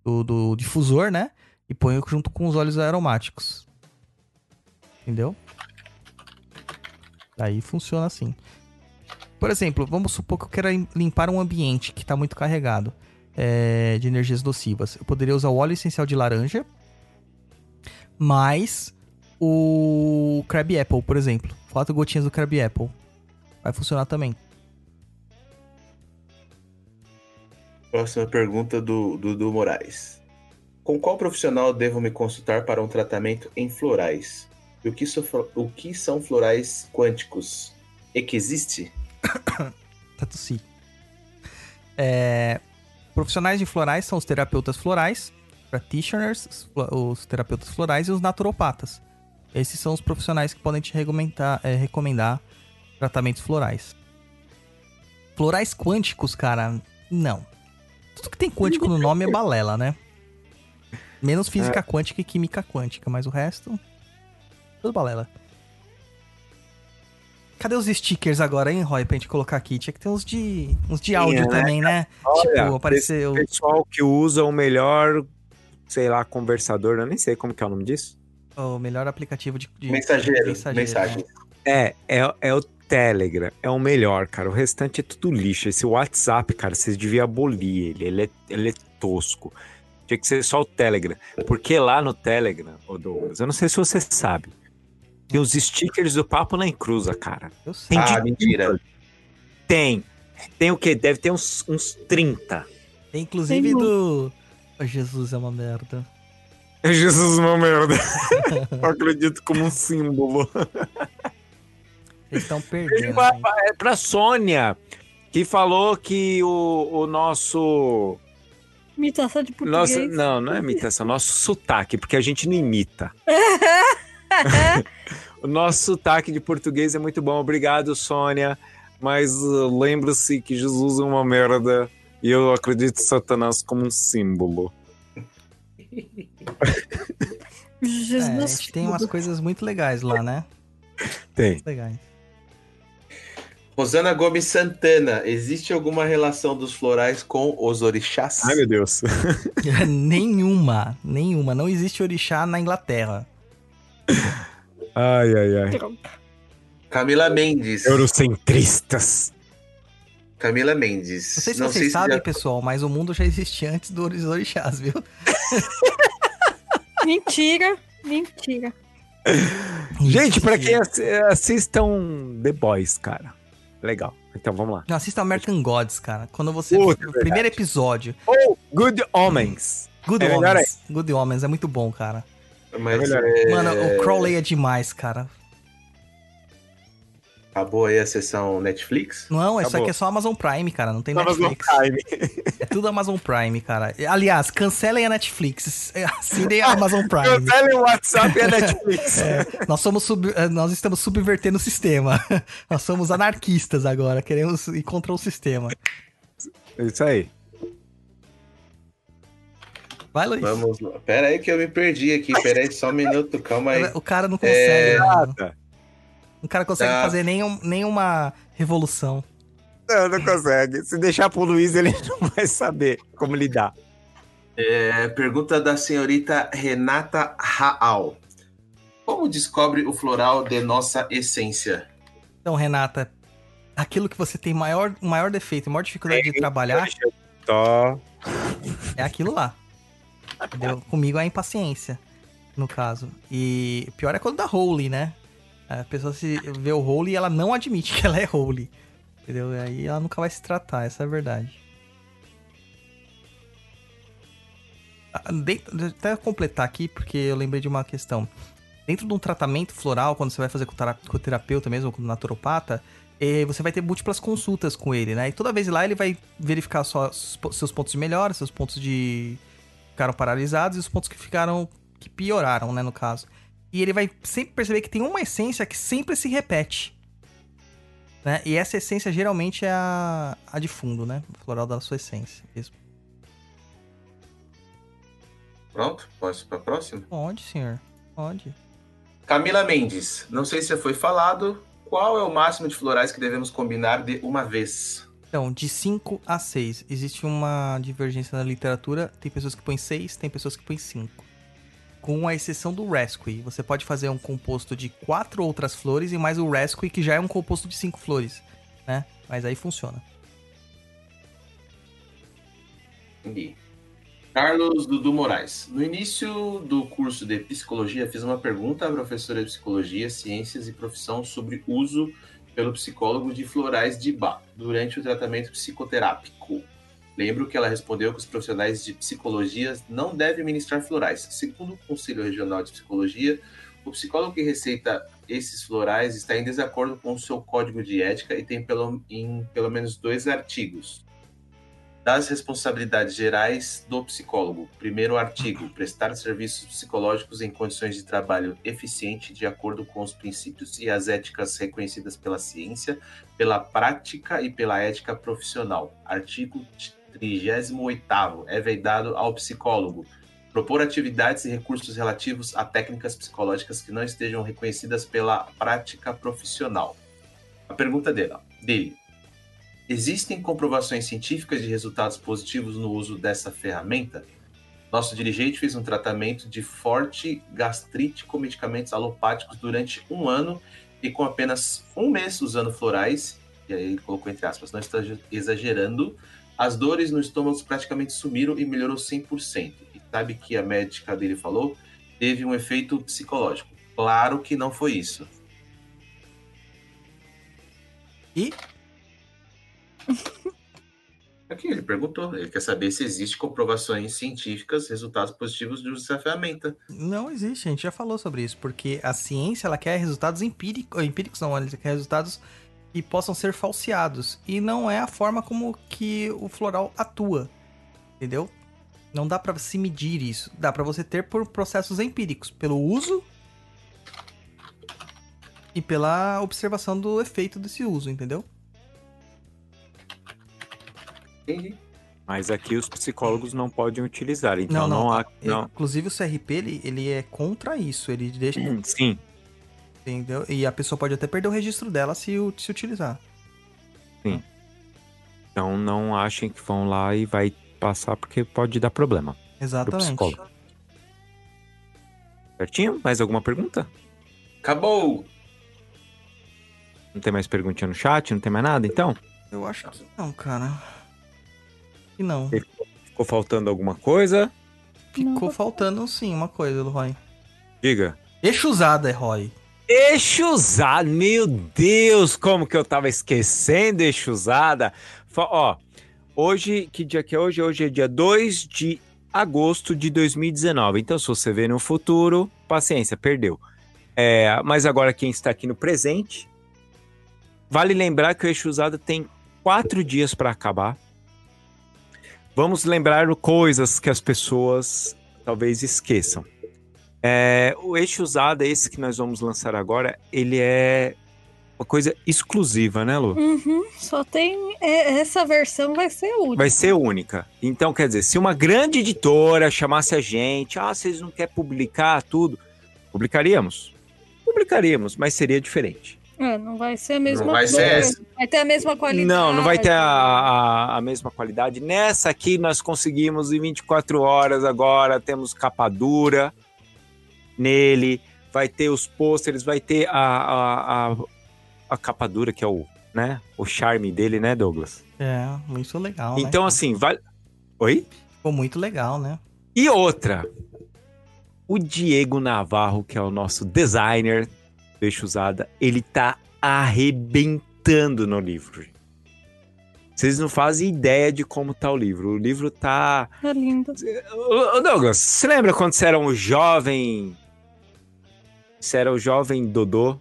do, do difusor, né? E ponho junto com os óleos aromáticos. Entendeu? Aí funciona assim. Por exemplo, vamos supor que eu quero im- limpar um ambiente que está muito carregado é, de energias nocivas. Eu poderia usar o óleo essencial de laranja, mais o Crab Apple, por exemplo. Quatro gotinhas do Crab Apple. Vai funcionar também. Próxima pergunta do Dudu Moraes. Com qual profissional devo me consultar para um tratamento em florais? E o que, so- o que são florais quânticos? E que existe? Tá tossi. É, profissionais de florais são os terapeutas florais, practitioners, os terapeutas florais e os naturopatas. Esses são os profissionais que podem te recomendar, é, recomendar tratamentos florais. Florais quânticos, cara, não. Tudo que tem quântico no nome é balela, né? Menos física quântica e química quântica, mas o resto. Tudo balela. Cadê os stickers agora, hein, Roy, pra gente colocar aqui? Tinha que ter uns de, uns de áudio né, também, né? Olha, tipo, apareceu. pessoal que usa o melhor, sei lá, conversador, eu nem sei como que é o nome disso. O melhor aplicativo de, de Mensageiro, mensageiro, mensagem. né? É, é, é o Telegram, é o melhor, cara. O restante é tudo lixo. Esse WhatsApp, cara, vocês deviam abolir ele. Ele é, ele é tosco. Tinha que ser só o Telegram. Porque lá no Telegram, ô Douglas, eu não sei se você sabe, tem os stickers do Papo na Encruza, cara. Eu sei. Tem Ah, mentira. tudo. Tem. Tem o quê? Deve ter uns, uns 30. Tem inclusive Tem um- do. Oh, Jesus é uma merda. Jesus, uma merda. eu acredito como um símbolo. Eles estão perdendo. gente. é pra Sônia, que falou que o, o nosso, Imitação de português. Não, não é imitação, nosso sotaque, porque a gente não imita. o nosso sotaque de português é muito bom. Obrigado, Sônia. Mas uh, lembre-se que Jesus é uma merda e eu acredito em Satanás como um símbolo. É, a Jesus. gente tem umas coisas muito legais lá, né? Tem. Legais. Rosana Gomes Santana, existe alguma relação dos florais com os orixás? Ai, meu Deus. nenhuma, nenhuma. Não existe orixá na Inglaterra. Ai, ai, ai. Camila Mendes. Eurocentristas. Camila Mendes. Não sei se vocês sabem, pessoal, mas o mundo já existia antes dos orixás, viu? Mentira. Mentira. Gente, pra quem assistam The Boys, cara. Legal. Então vamos lá. Não, assista American Gods, cara. Quando você. Puta, é primeiro episódio. Ou Good Omens. Good É melhor Omens. Good Omens é muito bom, cara. Mas É é, Mano, o Crowley é demais, cara. Acabou aí a sessão Netflix? Não, isso Acabou. aqui é só Amazon Prime, cara. Não tem Amazon Netflix. Prime. É tudo Amazon Prime, cara. Aliás, cancelem a Netflix. Assinem a Amazon Prime. Cancele o WhatsApp e a Netflix. É, nós somos sub- eh, nós estamos subvertendo o sistema. nós somos anarquistas agora, queremos ir contra o sistema. Isso aí. Vai, Luiz. Vamos lá. Pera aí que eu me perdi aqui. Pera aí, só um minuto. Calma aí. O cara não consegue, É. Nada. O cara consegue Tá. fazer nenhum, nenhuma revolução. Não, não consegue. Se deixar pro Luiz, ele não vai saber como lidar. É, pergunta da senhorita Renata Raal. Como descobre o floral de nossa essência? Então, Renata, aquilo que você tem maior, maior defeito, maior dificuldade de trabalhar só. É aquilo lá. Entendeu? Comigo é a impaciência, no caso. E pior é quando dá holy, né? A pessoa se vê o holy e ela não admite que ela é holy. Entendeu? E aí ela nunca vai se tratar, essa é a verdade. Ah, dentro- Até completar aqui, porque eu lembrei de uma questão. Dentro de um tratamento floral, quando você vai fazer com, o terapeuta mesmo, ou com o naturopata, eh, você vai ter múltiplas consultas com ele, né? E toda vez lá ele vai verificar seus pontos de melhora, seus pontos de ficaram paralisados e os pontos que ficaram que pioraram, né, no caso. E ele vai sempre perceber que tem uma essência que sempre se repete. Né? E essa essência geralmente é a, a de fundo, né? O floral da sua essência. mesmo. Pronto? Posso para a próxima? Pode, senhor. Pode. Camila Mendes, não sei se já foi falado. Qual é o máximo de florais que devemos combinar de uma vez? Então, de 5 a 6. Existe uma divergência na literatura. Tem pessoas que põem 6, tem pessoas que põem 5. Com a exceção do Rescue. Você pode fazer um composto de quatro outras flores e mais o Rescue, que já é um composto de cinco flores. Né? Mas aí funciona. Entendi. Carlos Dudu Moraes. No início do curso de psicologia, fiz uma pergunta à professora de psicologia, ciências e profissão sobre uso pelo psicólogo de florais de Bach durante o tratamento psicoterápico. Lembro que ela respondeu que os profissionais de psicologia não devem ministrar florais. Segundo o Conselho Regional de Psicologia, o psicólogo que receita esses florais está em desacordo com o seu código de ética e tem pelo, em pelo menos dois artigos das responsabilidades gerais do psicólogo. Primeiro artigo: prestar serviços psicológicos em condições de trabalho eficiente, de acordo com os princípios e as éticas reconhecidas pela ciência, pela prática e pela ética profissional. Artigo 38 é vedado ao psicólogo propor atividades e recursos relativos a técnicas psicológicas que não estejam reconhecidas pela prática profissional. A pergunta dele, dele Existem comprovações científicas de resultados positivos no uso dessa ferramenta? Nosso dirigente fez um tratamento de forte gastrite com medicamentos alopáticos durante um ano e com apenas um mês usando florais, e aí ele colocou entre aspas, não está exagerando, as dores no estômago praticamente sumiram e melhorou 100%. E sabe que a médica dele falou? Teve um efeito psicológico. Claro que não foi isso. E Aqui ele perguntou, ele quer saber se existe comprovações científicas, resultados positivos do uso dessa ferramenta. Não existe, a gente já falou sobre isso, porque a ciência ela quer resultados empíricos, empíricos não, ela quer resultados que possam ser falseados e não é a forma como que o floral atua, entendeu? Não dá para se medir isso, dá para você ter por processos empíricos, pelo uso e pela observação do efeito desse uso, entendeu? Entendi. Mas aqui os psicólogos não podem utilizar, então não, não, não, há. Não. Inclusive o CRP ele, ele é contra isso, ele deixa Sim, Entendeu? E a pessoa pode até perder o registro dela se, se utilizar. então não achem que vão lá e vai passar porque pode dar problema pro Exatamente. psicólogo. Certinho? Mais alguma pergunta? Acabou! Não tem mais perguntinha no chat? Não tem mais nada? Então, Eu acho que não, cara. Que não. ficou faltando alguma coisa? Ficou Não. faltando sim uma coisa, Roy. Diga. Exusada, Roy. Exusada, meu Deus, como que eu tava esquecendo Exusada. Fa- Ó, hoje, que dia que é hoje? Hoje é dia 2 de agosto de 2019. Então, se você vê no futuro, paciência, perdeu. É, mas agora quem está aqui no presente, vale lembrar que o Exusada tem quatro dias para acabar. Vamos lembrar coisas que as pessoas talvez esqueçam. É, o eixo usado, esse que nós vamos lançar agora, ele é uma coisa exclusiva, né, Lu? Uhum, só tem. é, essa versão vai ser útil. Vai ser única. Então, quer dizer, se uma grande editora chamasse a gente, ah, vocês não querem publicar tudo, publicaríamos? Publicaríamos, mas seria diferente. É, não vai ser a mesma Não vai coisa. ser essa. Vai ter a mesma qualidade. Não, não vai ter a, a, a mesma qualidade. Nessa aqui nós conseguimos em 24 horas agora, temos capa dura nele, vai ter os pôsteres, vai ter a, a, a, a capa dura, que é o, né, o charme dele, né, Douglas? É, muito legal, né? Então, assim, vale, Oi? Ficou muito legal, né? E outra, o Diego Navarro, que é o nosso designer peixe usada, ele tá arrebentando no livro. Vocês não fazem ideia de como tá o livro. O livro tá. É lindo. Douglas, você lembra quando você era um jovem. Você era o jovem Dodô?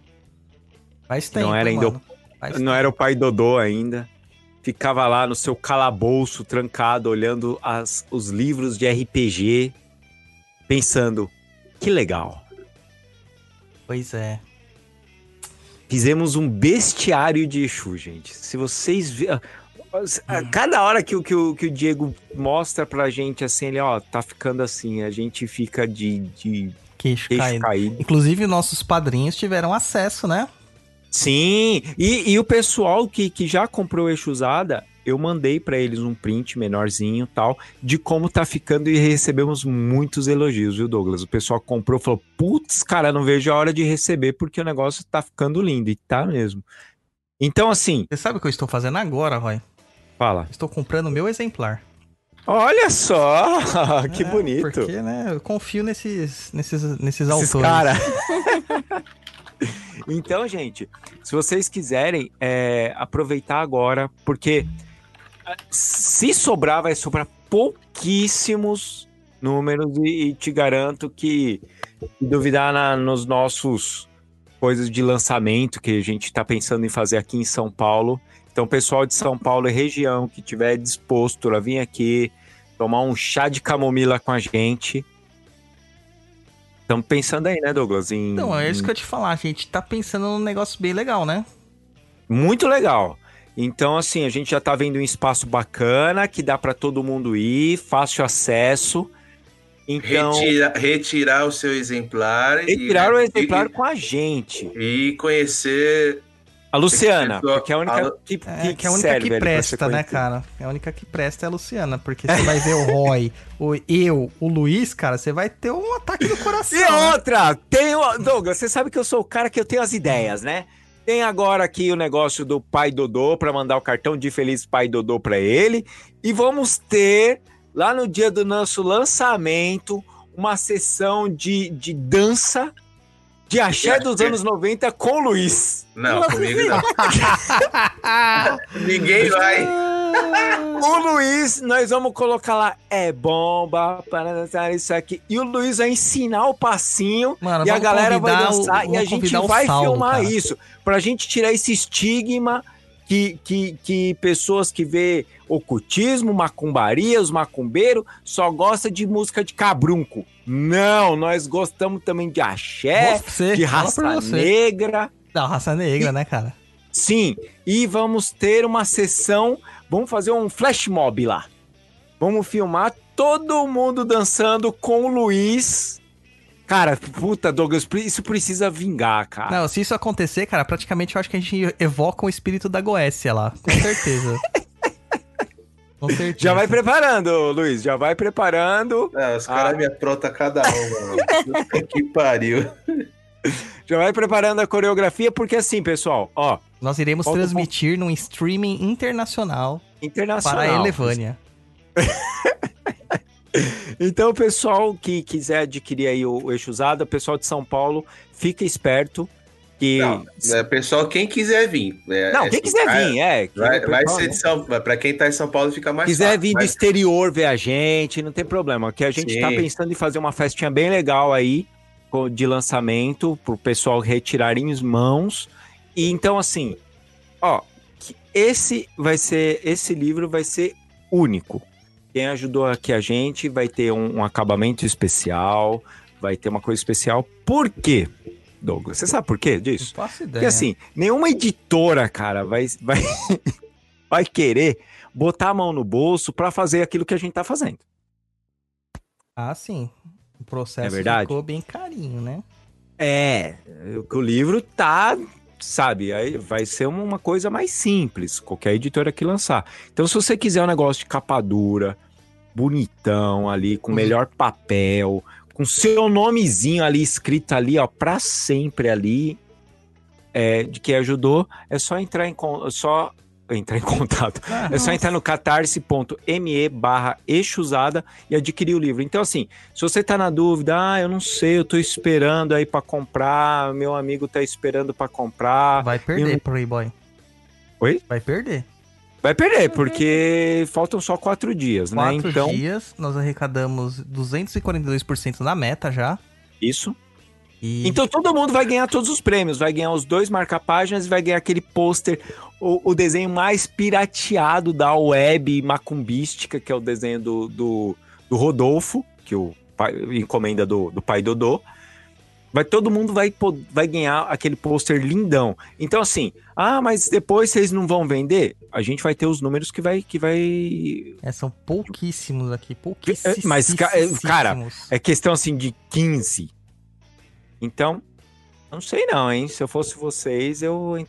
Faz tempo, Não era ainda o-. Faz Não era o pai Dodô ainda. Ficava lá no seu calabouço, trancado, olhando as, os livros de RPG, pensando: que legal. Pois é. Fizemos um bestiário de Exu, gente. Se vocês ver. Cada hora que, o- que, o, que o Diego mostra pra gente assim, ele, ó, tá ficando assim, a gente fica de, de Queixo, queixo caído. caído. Inclusive, nossos padrinhos tiveram acesso, né? Sim, e, e o pessoal que, que já comprou Exu usada, eu mandei pra eles um print menorzinho tal, de como tá ficando e recebemos muitos elogios, viu, Douglas? O pessoal comprou e falou: putz, cara, não vejo a hora de receber porque o negócio tá ficando lindo, e tá mesmo. Então, assim, Você sabe o que eu estou fazendo agora, Roy? fala. Estou comprando o meu exemplar. Olha só, que É, bonito. Porque, né, eu confio nesses, nesses, nesses Esses autores. cara. então, gente, se vocês quiserem é, aproveitar agora, porque ah, se sobrar, vai sobrar pouquíssimos números e, e te garanto que se duvidar na- nos nossos coisas de lançamento que a gente está pensando em fazer aqui em São Paulo. Então, pessoal de São Paulo e região que tiver disposto a vir aqui tomar um chá de camomila com a gente. Estamos pensando aí, né, Douglas? Em, Então, é isso que eu ia te falar. A gente tá pensando num negócio bem legal, né? Muito legal. Então, assim, a gente já tá vendo um espaço bacana que dá para todo mundo ir, fácil acesso. Então, Retira- retirar o seu exemplar e- retirar o e- exemplar com a gente. e, conhecer. A Luciana, porque é a única a Lu- que, É, que, é a única que presta, né, cara? É a única que presta é a Luciana. Porque você vai ver o Roy, o eu, o Luiz, cara, você vai ter um ataque do coração. E né? outra, tem o... Douglas, você sabe que eu sou o cara que eu tenho as ideias, né? Tem agora aqui o negócio do pai Dodô para mandar o cartão de feliz pai Dodô para ele e vamos ter lá no dia do nosso lançamento uma sessão de, de dança de axé dos anos 90 com o Luiz. Não, comigo não. Ninguém vai. O Luiz, nós vamos colocar lá, é bomba para dançar isso aqui. E o Luiz vai ensinar o passinho Mano, e a galera vai convidar o- dançar e a gente vai Saulo, filmar cara. isso pra gente tirar esse estigma que, que, que pessoas que vê ocultismo, macumbaria, os macumbeiros só gosta de música de cabrunco. Não, nós gostamos também de axé, Você, de raça negra. Não, raça negra, né, cara? Sim, e vamos ter uma sessão, vamos fazer um flash mob lá. Vamos filmar todo mundo dançando com o Luiz. Cara, puta, Douglas, isso precisa vingar, cara. Não, se isso acontecer, cara, praticamente eu acho que a gente evoca o espírito da Goécia lá. Com certeza. com certeza. Já vai preparando, Luiz, já vai preparando. Não, os caras Ah. me aprontam cada um, mano. Que pariu. Já vai preparando a coreografia, porque assim, pessoal, ó, Nós iremos transmitir num streaming internacional internacional. para a Elevânia. Então, pessoal que quiser adquirir aí o, o eixo usado, pessoal de São Paulo, fica esperto que... Não, é, pessoal, quem quiser vir. É, Não, é, quem quiser vai- vir, é. Vai, vai ser né? de São Pra quem tá em São Paulo fica mais quiser fácil. vir do mas- exterior ver a gente, não tem problema. Que a gente Sim. tá pensando em fazer uma festinha bem legal aí de lançamento pro pessoal retirar em mãos. E então assim, ó, esse vai ser esse livro vai ser único. Quem ajudou aqui a gente vai ter um, um acabamento especial, vai ter uma coisa especial. Por quê? Douglas, você sabe por quê disso? Não faço ideia. Porque assim, nenhuma editora, cara, vai, vai, vai querer botar a mão no bolso pra fazer aquilo que a gente tá fazendo. Ah, sim. O processo É verdade? ficou bem carinho, né? É, o o livro tá, sabe, aí vai ser uma coisa mais simples, qualquer editora que lançar. Então, se você quiser um negócio de capa dura, bonitão ali, com Uhum. melhor papel, com seu nomezinho ali escrito ali, ó, pra sempre ali, é, de quem ajudou, é só entrar em só entrar em contato. Ah, É só entrar no catarse.me barra exusada e adquirir o livro. Então, assim, se você tá na dúvida, ah, eu não sei, eu tô esperando aí pra comprar, meu amigo tá esperando pra comprar. Vai perder, eu- Playboy. Oi? Vai perder. Vai perder, porque faltam só quatro dias, né? Quatro Então, dias, nós arrecadamos 242% da meta já. isso. E Então todo mundo vai ganhar todos os prêmios. Vai ganhar os dois marca-páginas e vai ganhar aquele pôster, o, o desenho mais pirateado da web macumbística, que é o desenho do, do, do Rodolfo, que o pai, encomenda do, do pai Dodô. Vai, todo mundo vai, vai ganhar aquele pôster lindão. Então, assim, ah, mas depois vocês não vão vender? A gente vai ter os números que vai. Que vai... é, são pouquíssimos aqui, pouquíssimos. Mas, ca- cara, É questão assim de 15. Então, não sei não, hein? Se eu fosse vocês, eu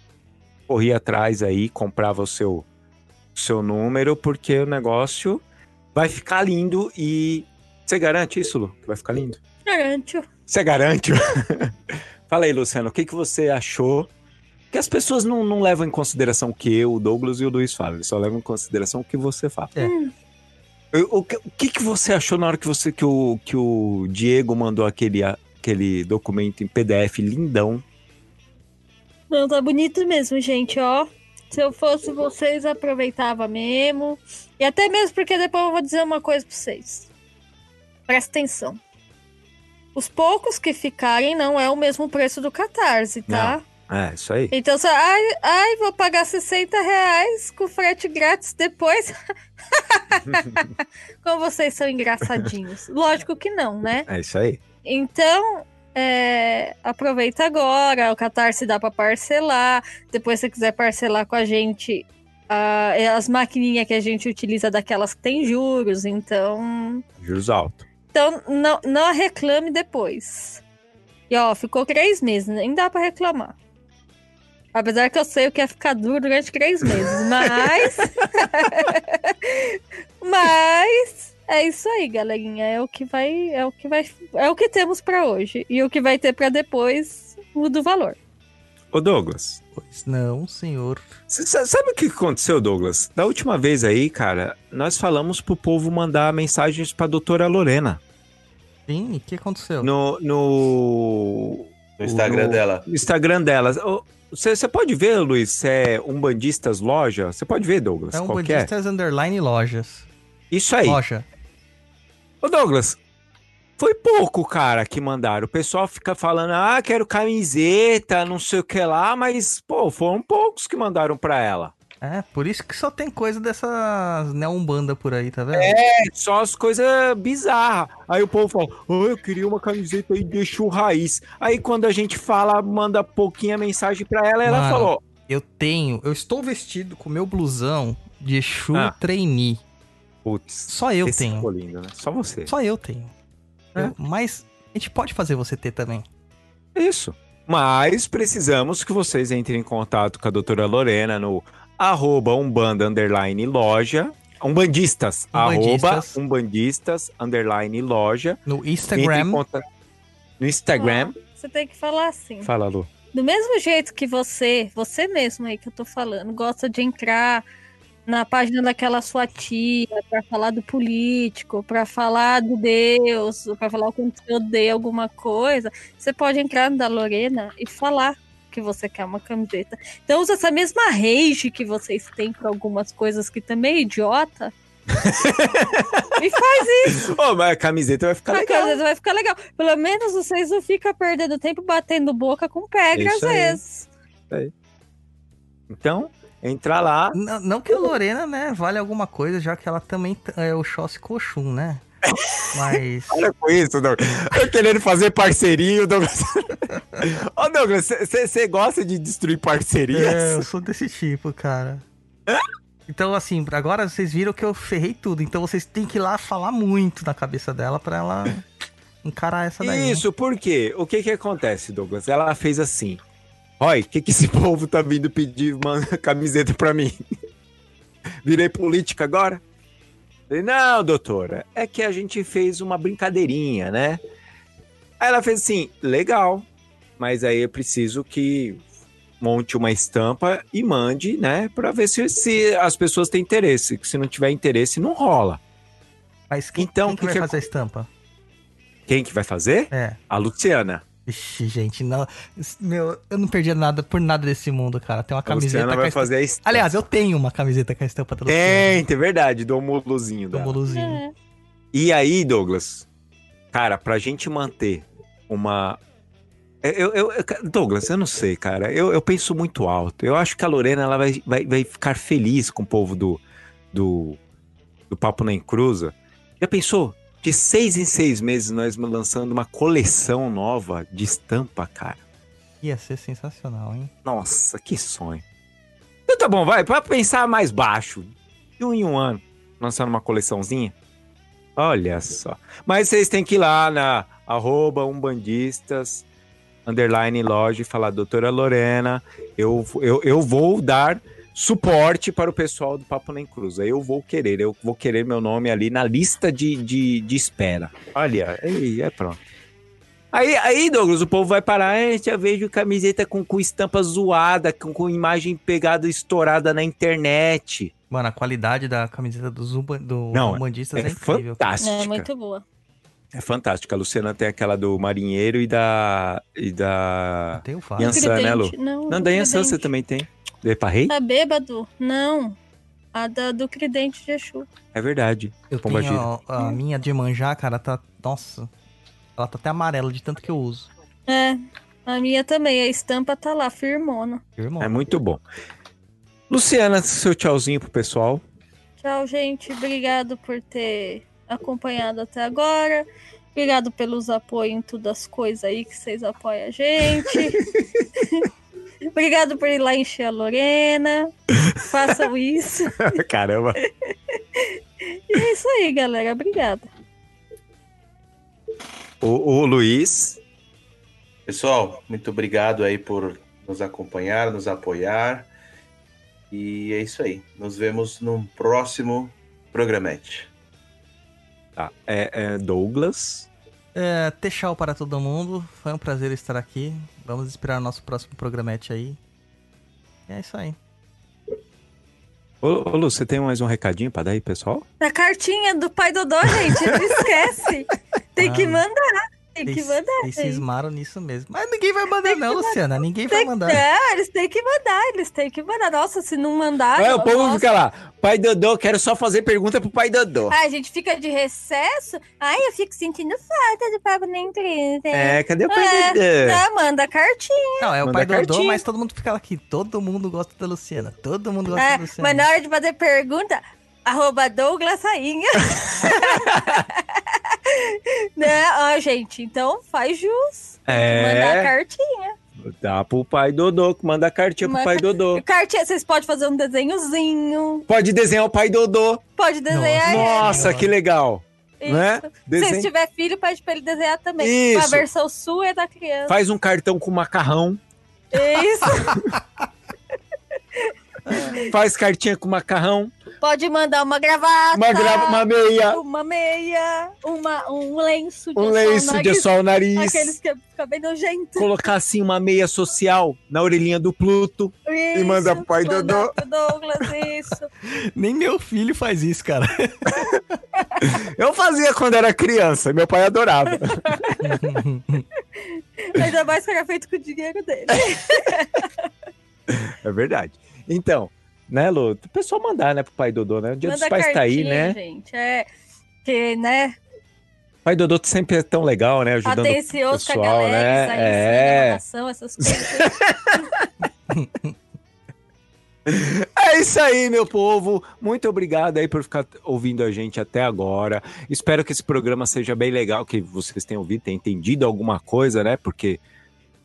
corria atrás aí, comprava o seu, o seu número, porque o negócio vai ficar lindo e. Você garante isso, Lu? Que vai ficar lindo? Garante. Você garante? Fala aí, Luciano, o que, que você achou? Que as pessoas não, não levam em consideração o que eu, o Douglas e o Luiz falam, eles só levam em consideração o que você fala. É. O, o que, o que que você achou na hora que você que o, que o Diego mandou aquele, aquele documento em PDF lindão? Não, tá bonito mesmo, gente, ó. Se eu fosse vocês, aproveitava mesmo. E até mesmo porque depois eu vou dizer uma coisa pra vocês. Presta atenção. Os poucos que ficarem não é o mesmo preço do Catarse, tá? É, isso aí. Então, só, ai, ai, vou pagar 60 reais com frete grátis depois. Como vocês são engraçadinhos. Lógico que não, né? É isso aí. Então, é, aproveita agora. O Catarse dá pra parcelar. Depois, se você quiser parcelar com a gente, é as maquininhas que a gente utiliza daquelas que tem juros. Então, Juros altos. Então não, não reclame depois. E ó, ficou três meses, nem dá pra reclamar. Apesar que eu sei o que é ficar duro durante três meses, mas. mas é isso aí, galerinha. É o que vai, é o que vai, é o que temos pra hoje e o que vai ter pra depois muda o valor. Ô, Douglas, Pois não, senhor. sabe o que aconteceu, Douglas? Da última vez aí, cara, nós falamos pro povo mandar mensagens pra doutora Lorena. Sim, e o que aconteceu? No, no, No Instagram no dela. Instagram delas. Ô, Você pode ver, Luiz, se é um bandistas loja? Você pode ver, Douglas? É um qual que é? Bandistas Underline Lojas. Isso aí. Loja. Ô, Douglas, foi pouco, cara, que mandaram. O pessoal fica falando, ah, quero camiseta, não sei o que lá, mas, pô, foram poucos que mandaram pra ela. É, por isso que só tem coisa dessas neombanda por aí, tá vendo? É, só as coisas bizarras. Aí o povo fala, oh, eu queria uma camiseta aí, deixa o raiz. Aí quando a gente fala, manda pouquinha mensagem pra ela, ela Mano. falou, Eu tenho, eu estou vestido com meu blusão de Exu Ah. trainee. putz, Só eu tenho. lindo, né? Só você. Só eu tenho. É. Mas a gente pode fazer você ter também. Isso. Mas precisamos que vocês entrem em contato com a doutora Lorena no arroba umbanda underline loja. Umbandistas. Umbandistas. Arroba umbandistas underline loja. No Instagram. conta- No Instagram. Você tem que falar assim. Fala, Lu. Do mesmo jeito que você, você mesmo aí que eu tô falando, gosta de entrar na página daquela sua tia pra falar do político, pra falar do Deus, pra falar o quanto você odeia alguma coisa, você pode entrar no da Lorena e falar que você quer uma camiseta. Então usa essa mesma rage que vocês têm pra algumas coisas que também é idiota. e faz isso. Ô, mas a camiseta vai ficar A legal. camiseta vai ficar legal. Pelo menos vocês não ficam perdendo tempo batendo boca com pedra às Isso aí. vezes. Então, entra lá. Não, não que a Lorena, né, vale alguma coisa, já que ela também é o Xossi Coxum, né? Mas. Para com isso, Douglas. Eu querendo fazer parceria, Douglas. Ô, Douglas, você gosta de destruir parcerias? É, eu sou desse tipo, cara. Então, assim, agora vocês viram que eu ferrei tudo. Então vocês têm que ir lá falar muito na cabeça dela pra ela encarar essa daí. Isso, por quê? O que que acontece, Douglas? Ela fez assim. Olha, o que que esse povo tá vindo pedir uma camiseta pra mim? Virei política agora? Falei, não, doutora, é que a gente fez uma brincadeirinha, né? Aí ela fez assim, legal, mas aí eu preciso que monte uma estampa e mande, né? Pra ver se, se as pessoas têm interesse. Se não tiver interesse, não rola. Mas quem, Então, quem que vai que- fazer a estampa? Quem que vai fazer? É. A Luciana. Ixi, gente, não. Meu, eu não perdi nada por nada desse mundo, cara. Tem uma camiseta a vai fazer a estampa. Aliás, eu tenho uma camiseta com a estampa da Tem, tem verdade, do muluzinho do dela. Moluzinho. É. E aí, Douglas, cara, pra gente manter uma. Eu, eu, eu- Douglas, eu não sei, cara. Eu, eu penso muito alto. Eu acho que a Lorena ela vai, vai, vai ficar feliz com o povo do, do, do Papo na Encruza. Já pensou? De seis em seis meses nós lançando uma coleção nova de estampa, cara. Ia ser sensacional, hein? Nossa, que sonho. Então tá bom, vai, pra pensar mais baixo. De um em um ano, lançando uma coleçãozinha. Olha só. Mas vocês têm que ir lá na arroba umbandistas, underline loja e falar, doutora Lorena, eu, eu, eu vou dar suporte para o pessoal do Papo Nem Cruza. Eu vou querer, eu vou querer meu nome ali na lista de, de, de espera. Olha, aí, é pronto. Aí, aí, Douglas, o povo vai parar. "É, já vejo camiseta com, com estampa zoada, com, com imagem pegada estourada na internet. Mano, a qualidade da camiseta do Zumba, do Não, É, é, incrível. fantástica. É muito boa. É fantástica. A Luciana tem aquela do marinheiro e da. E da. Tem o fato. Yansan, né, Lu? Não, Não, da Yansan você também tem. Do Eparrei? Tá bêbado? Não. A da, do Tridente de Exu. É verdade. Eu Pomba tenho gira. a, a minha de manjar, cara, tá. Nossa. Ela tá até amarela de tanto que eu uso. É. A minha também. A estampa tá lá, firmona. Irmão. É muito bom. Luciana, seu tchauzinho pro pessoal. Tchau, gente. Obrigado por ter acompanhado até agora. Obrigado pelos apoios em todas as coisas aí que vocês apoiam a gente. Obrigado por ir lá encher a Lorena. Façam isso. Caramba. E é isso aí, galera. Obrigada. O, o Luiz. Pessoal, muito obrigado aí por nos acompanhar, nos apoiar. E é isso aí. Nos vemos num próximo programete. Tá. É, é Douglas. É, tchau para todo mundo. Foi um prazer estar aqui. Vamos esperar o nosso próximo programete aí. E é isso aí. Ô, ô, Lu, você tem mais um recadinho pra dar aí, pessoal? A cartinha do pai Dodô, gente. Não esquece. Tem que Ah. mandar. Tem que Eles, mandar. eles cismaram nisso mesmo. Mas ninguém vai mandar, não, Luciana. Ninguém vai mandar. Não, eles têm que mandar, eles têm que mandar. Nossa, se não mandar. É, o povo nossa. fica lá. Pai Dodô, quero só fazer pergunta pro pai Dodô. Ai, a gente fica de recesso. Ai, eu fico sentindo falta do na empresa. É, cadê o pai É, Dodô? Não, manda cartinha. Não, é o Manda pai do Dodô, cartinha. mas todo mundo fica aqui. Todo mundo gosta da Luciana. Todo mundo gosta É, da Luciana. mas na hora de fazer pergunta, arroba Douglas Rainha. né? Ó, gente, então faz jus. Mandar É, cartinha. dá pro pai Dodô, que manda cartinha pro Manda- pai Dodô. Cartinha, vocês podem fazer um desenhozinho. Pode desenhar o pai Dodô. Pode desenhar ele. Nossa, que legal. Isso. Né? Se tiver filho, pede pra ele desenhar também. Isso. A versão sua é da criança. Faz um cartão com macarrão. Isso. Faz cartinha com macarrão. Pode mandar uma gravata. Uma, grava, uma meia. Uma meia. Uma, um lenço de Um sol lenço nariz, de sol o nariz. Aqueles que ficam bem nojentos. Colocar assim uma meia social na orelhinha do Pluto. Isso, manda pro pai manda Dodô. Douglas, isso. Nem meu filho faz isso, cara. Eu fazia quando era criança. Meu pai adorava. Ainda mais que era feito com o dinheiro dele. É verdade. Então, né, Lu? O pessoal mandar, né, pro pai Dodô, né? O dia dos pais tá aí, né? gente. É, que, né, Pai Dodô sempre é tão legal, né? Ajudando atencioso com a pessoal, galera, né? É. inovação, essas coisas. É isso aí, meu povo. Muito obrigado aí por ficar ouvindo a gente até agora. Espero que esse programa seja bem legal, que vocês tenham ouvido, tenham entendido alguma coisa, né? Porque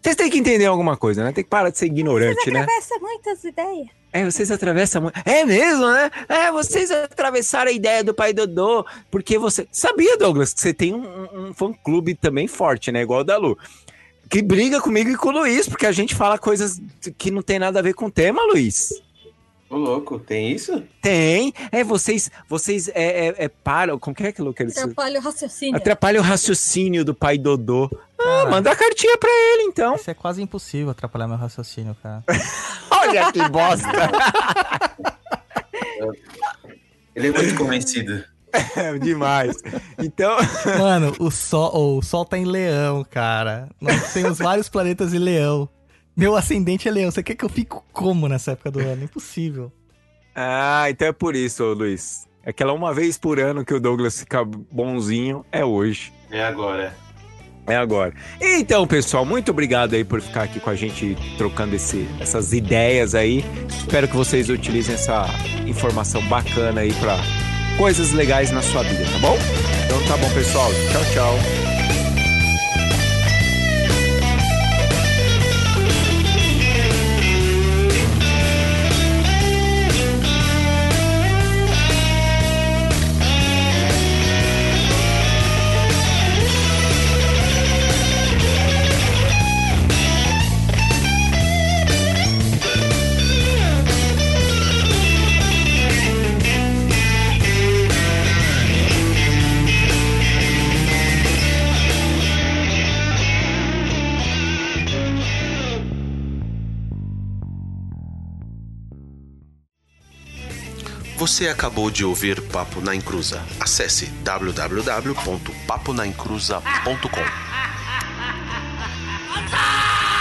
vocês têm que entender alguma coisa, né? Tem que parar de ser ignorante, né? Atravessa muitas ideias. É, vocês atravessam muito. É mesmo, né? É, vocês atravessaram a ideia do pai Dodô, porque você. Sabia, Douglas, que você tem um, um fã-clube também forte, né? Igual o da Lu. Que briga comigo e com o Luiz, porque a gente fala coisas que não tem nada a ver com o tema, Luiz. Ô, louco, tem isso? Tem. É, vocês, vocês é, é, é param. Como que é aquilo que eles. Atrapalha o raciocínio. Atrapalha o raciocínio do pai Dodô. Ah, Cara, manda a cartinha pra ele, então. Isso é quase impossível atrapalhar meu raciocínio, cara. Olha que bosta. Ele é muito convencido. É demais. Então, Mano, o sol, o sol tá em leão, cara. Nós temos vários planetas em leão. Meu ascendente é leão. Você quer que eu fique como nessa época do ano? Impossível. ah, então é por isso, Luiz. Aquela uma vez por ano que o Douglas fica bonzinho é hoje. É agora. É agora. Então, pessoal, muito obrigado aí por ficar aqui com a gente trocando esse, essas ideias aí. Espero que vocês utilizem essa informação bacana aí pra coisas legais na sua vida, tá bom? Então tá bom, pessoal. Tchau, tchau. Você acabou de ouvir Papo na Encruza. Acesse www.paponaencruza.com.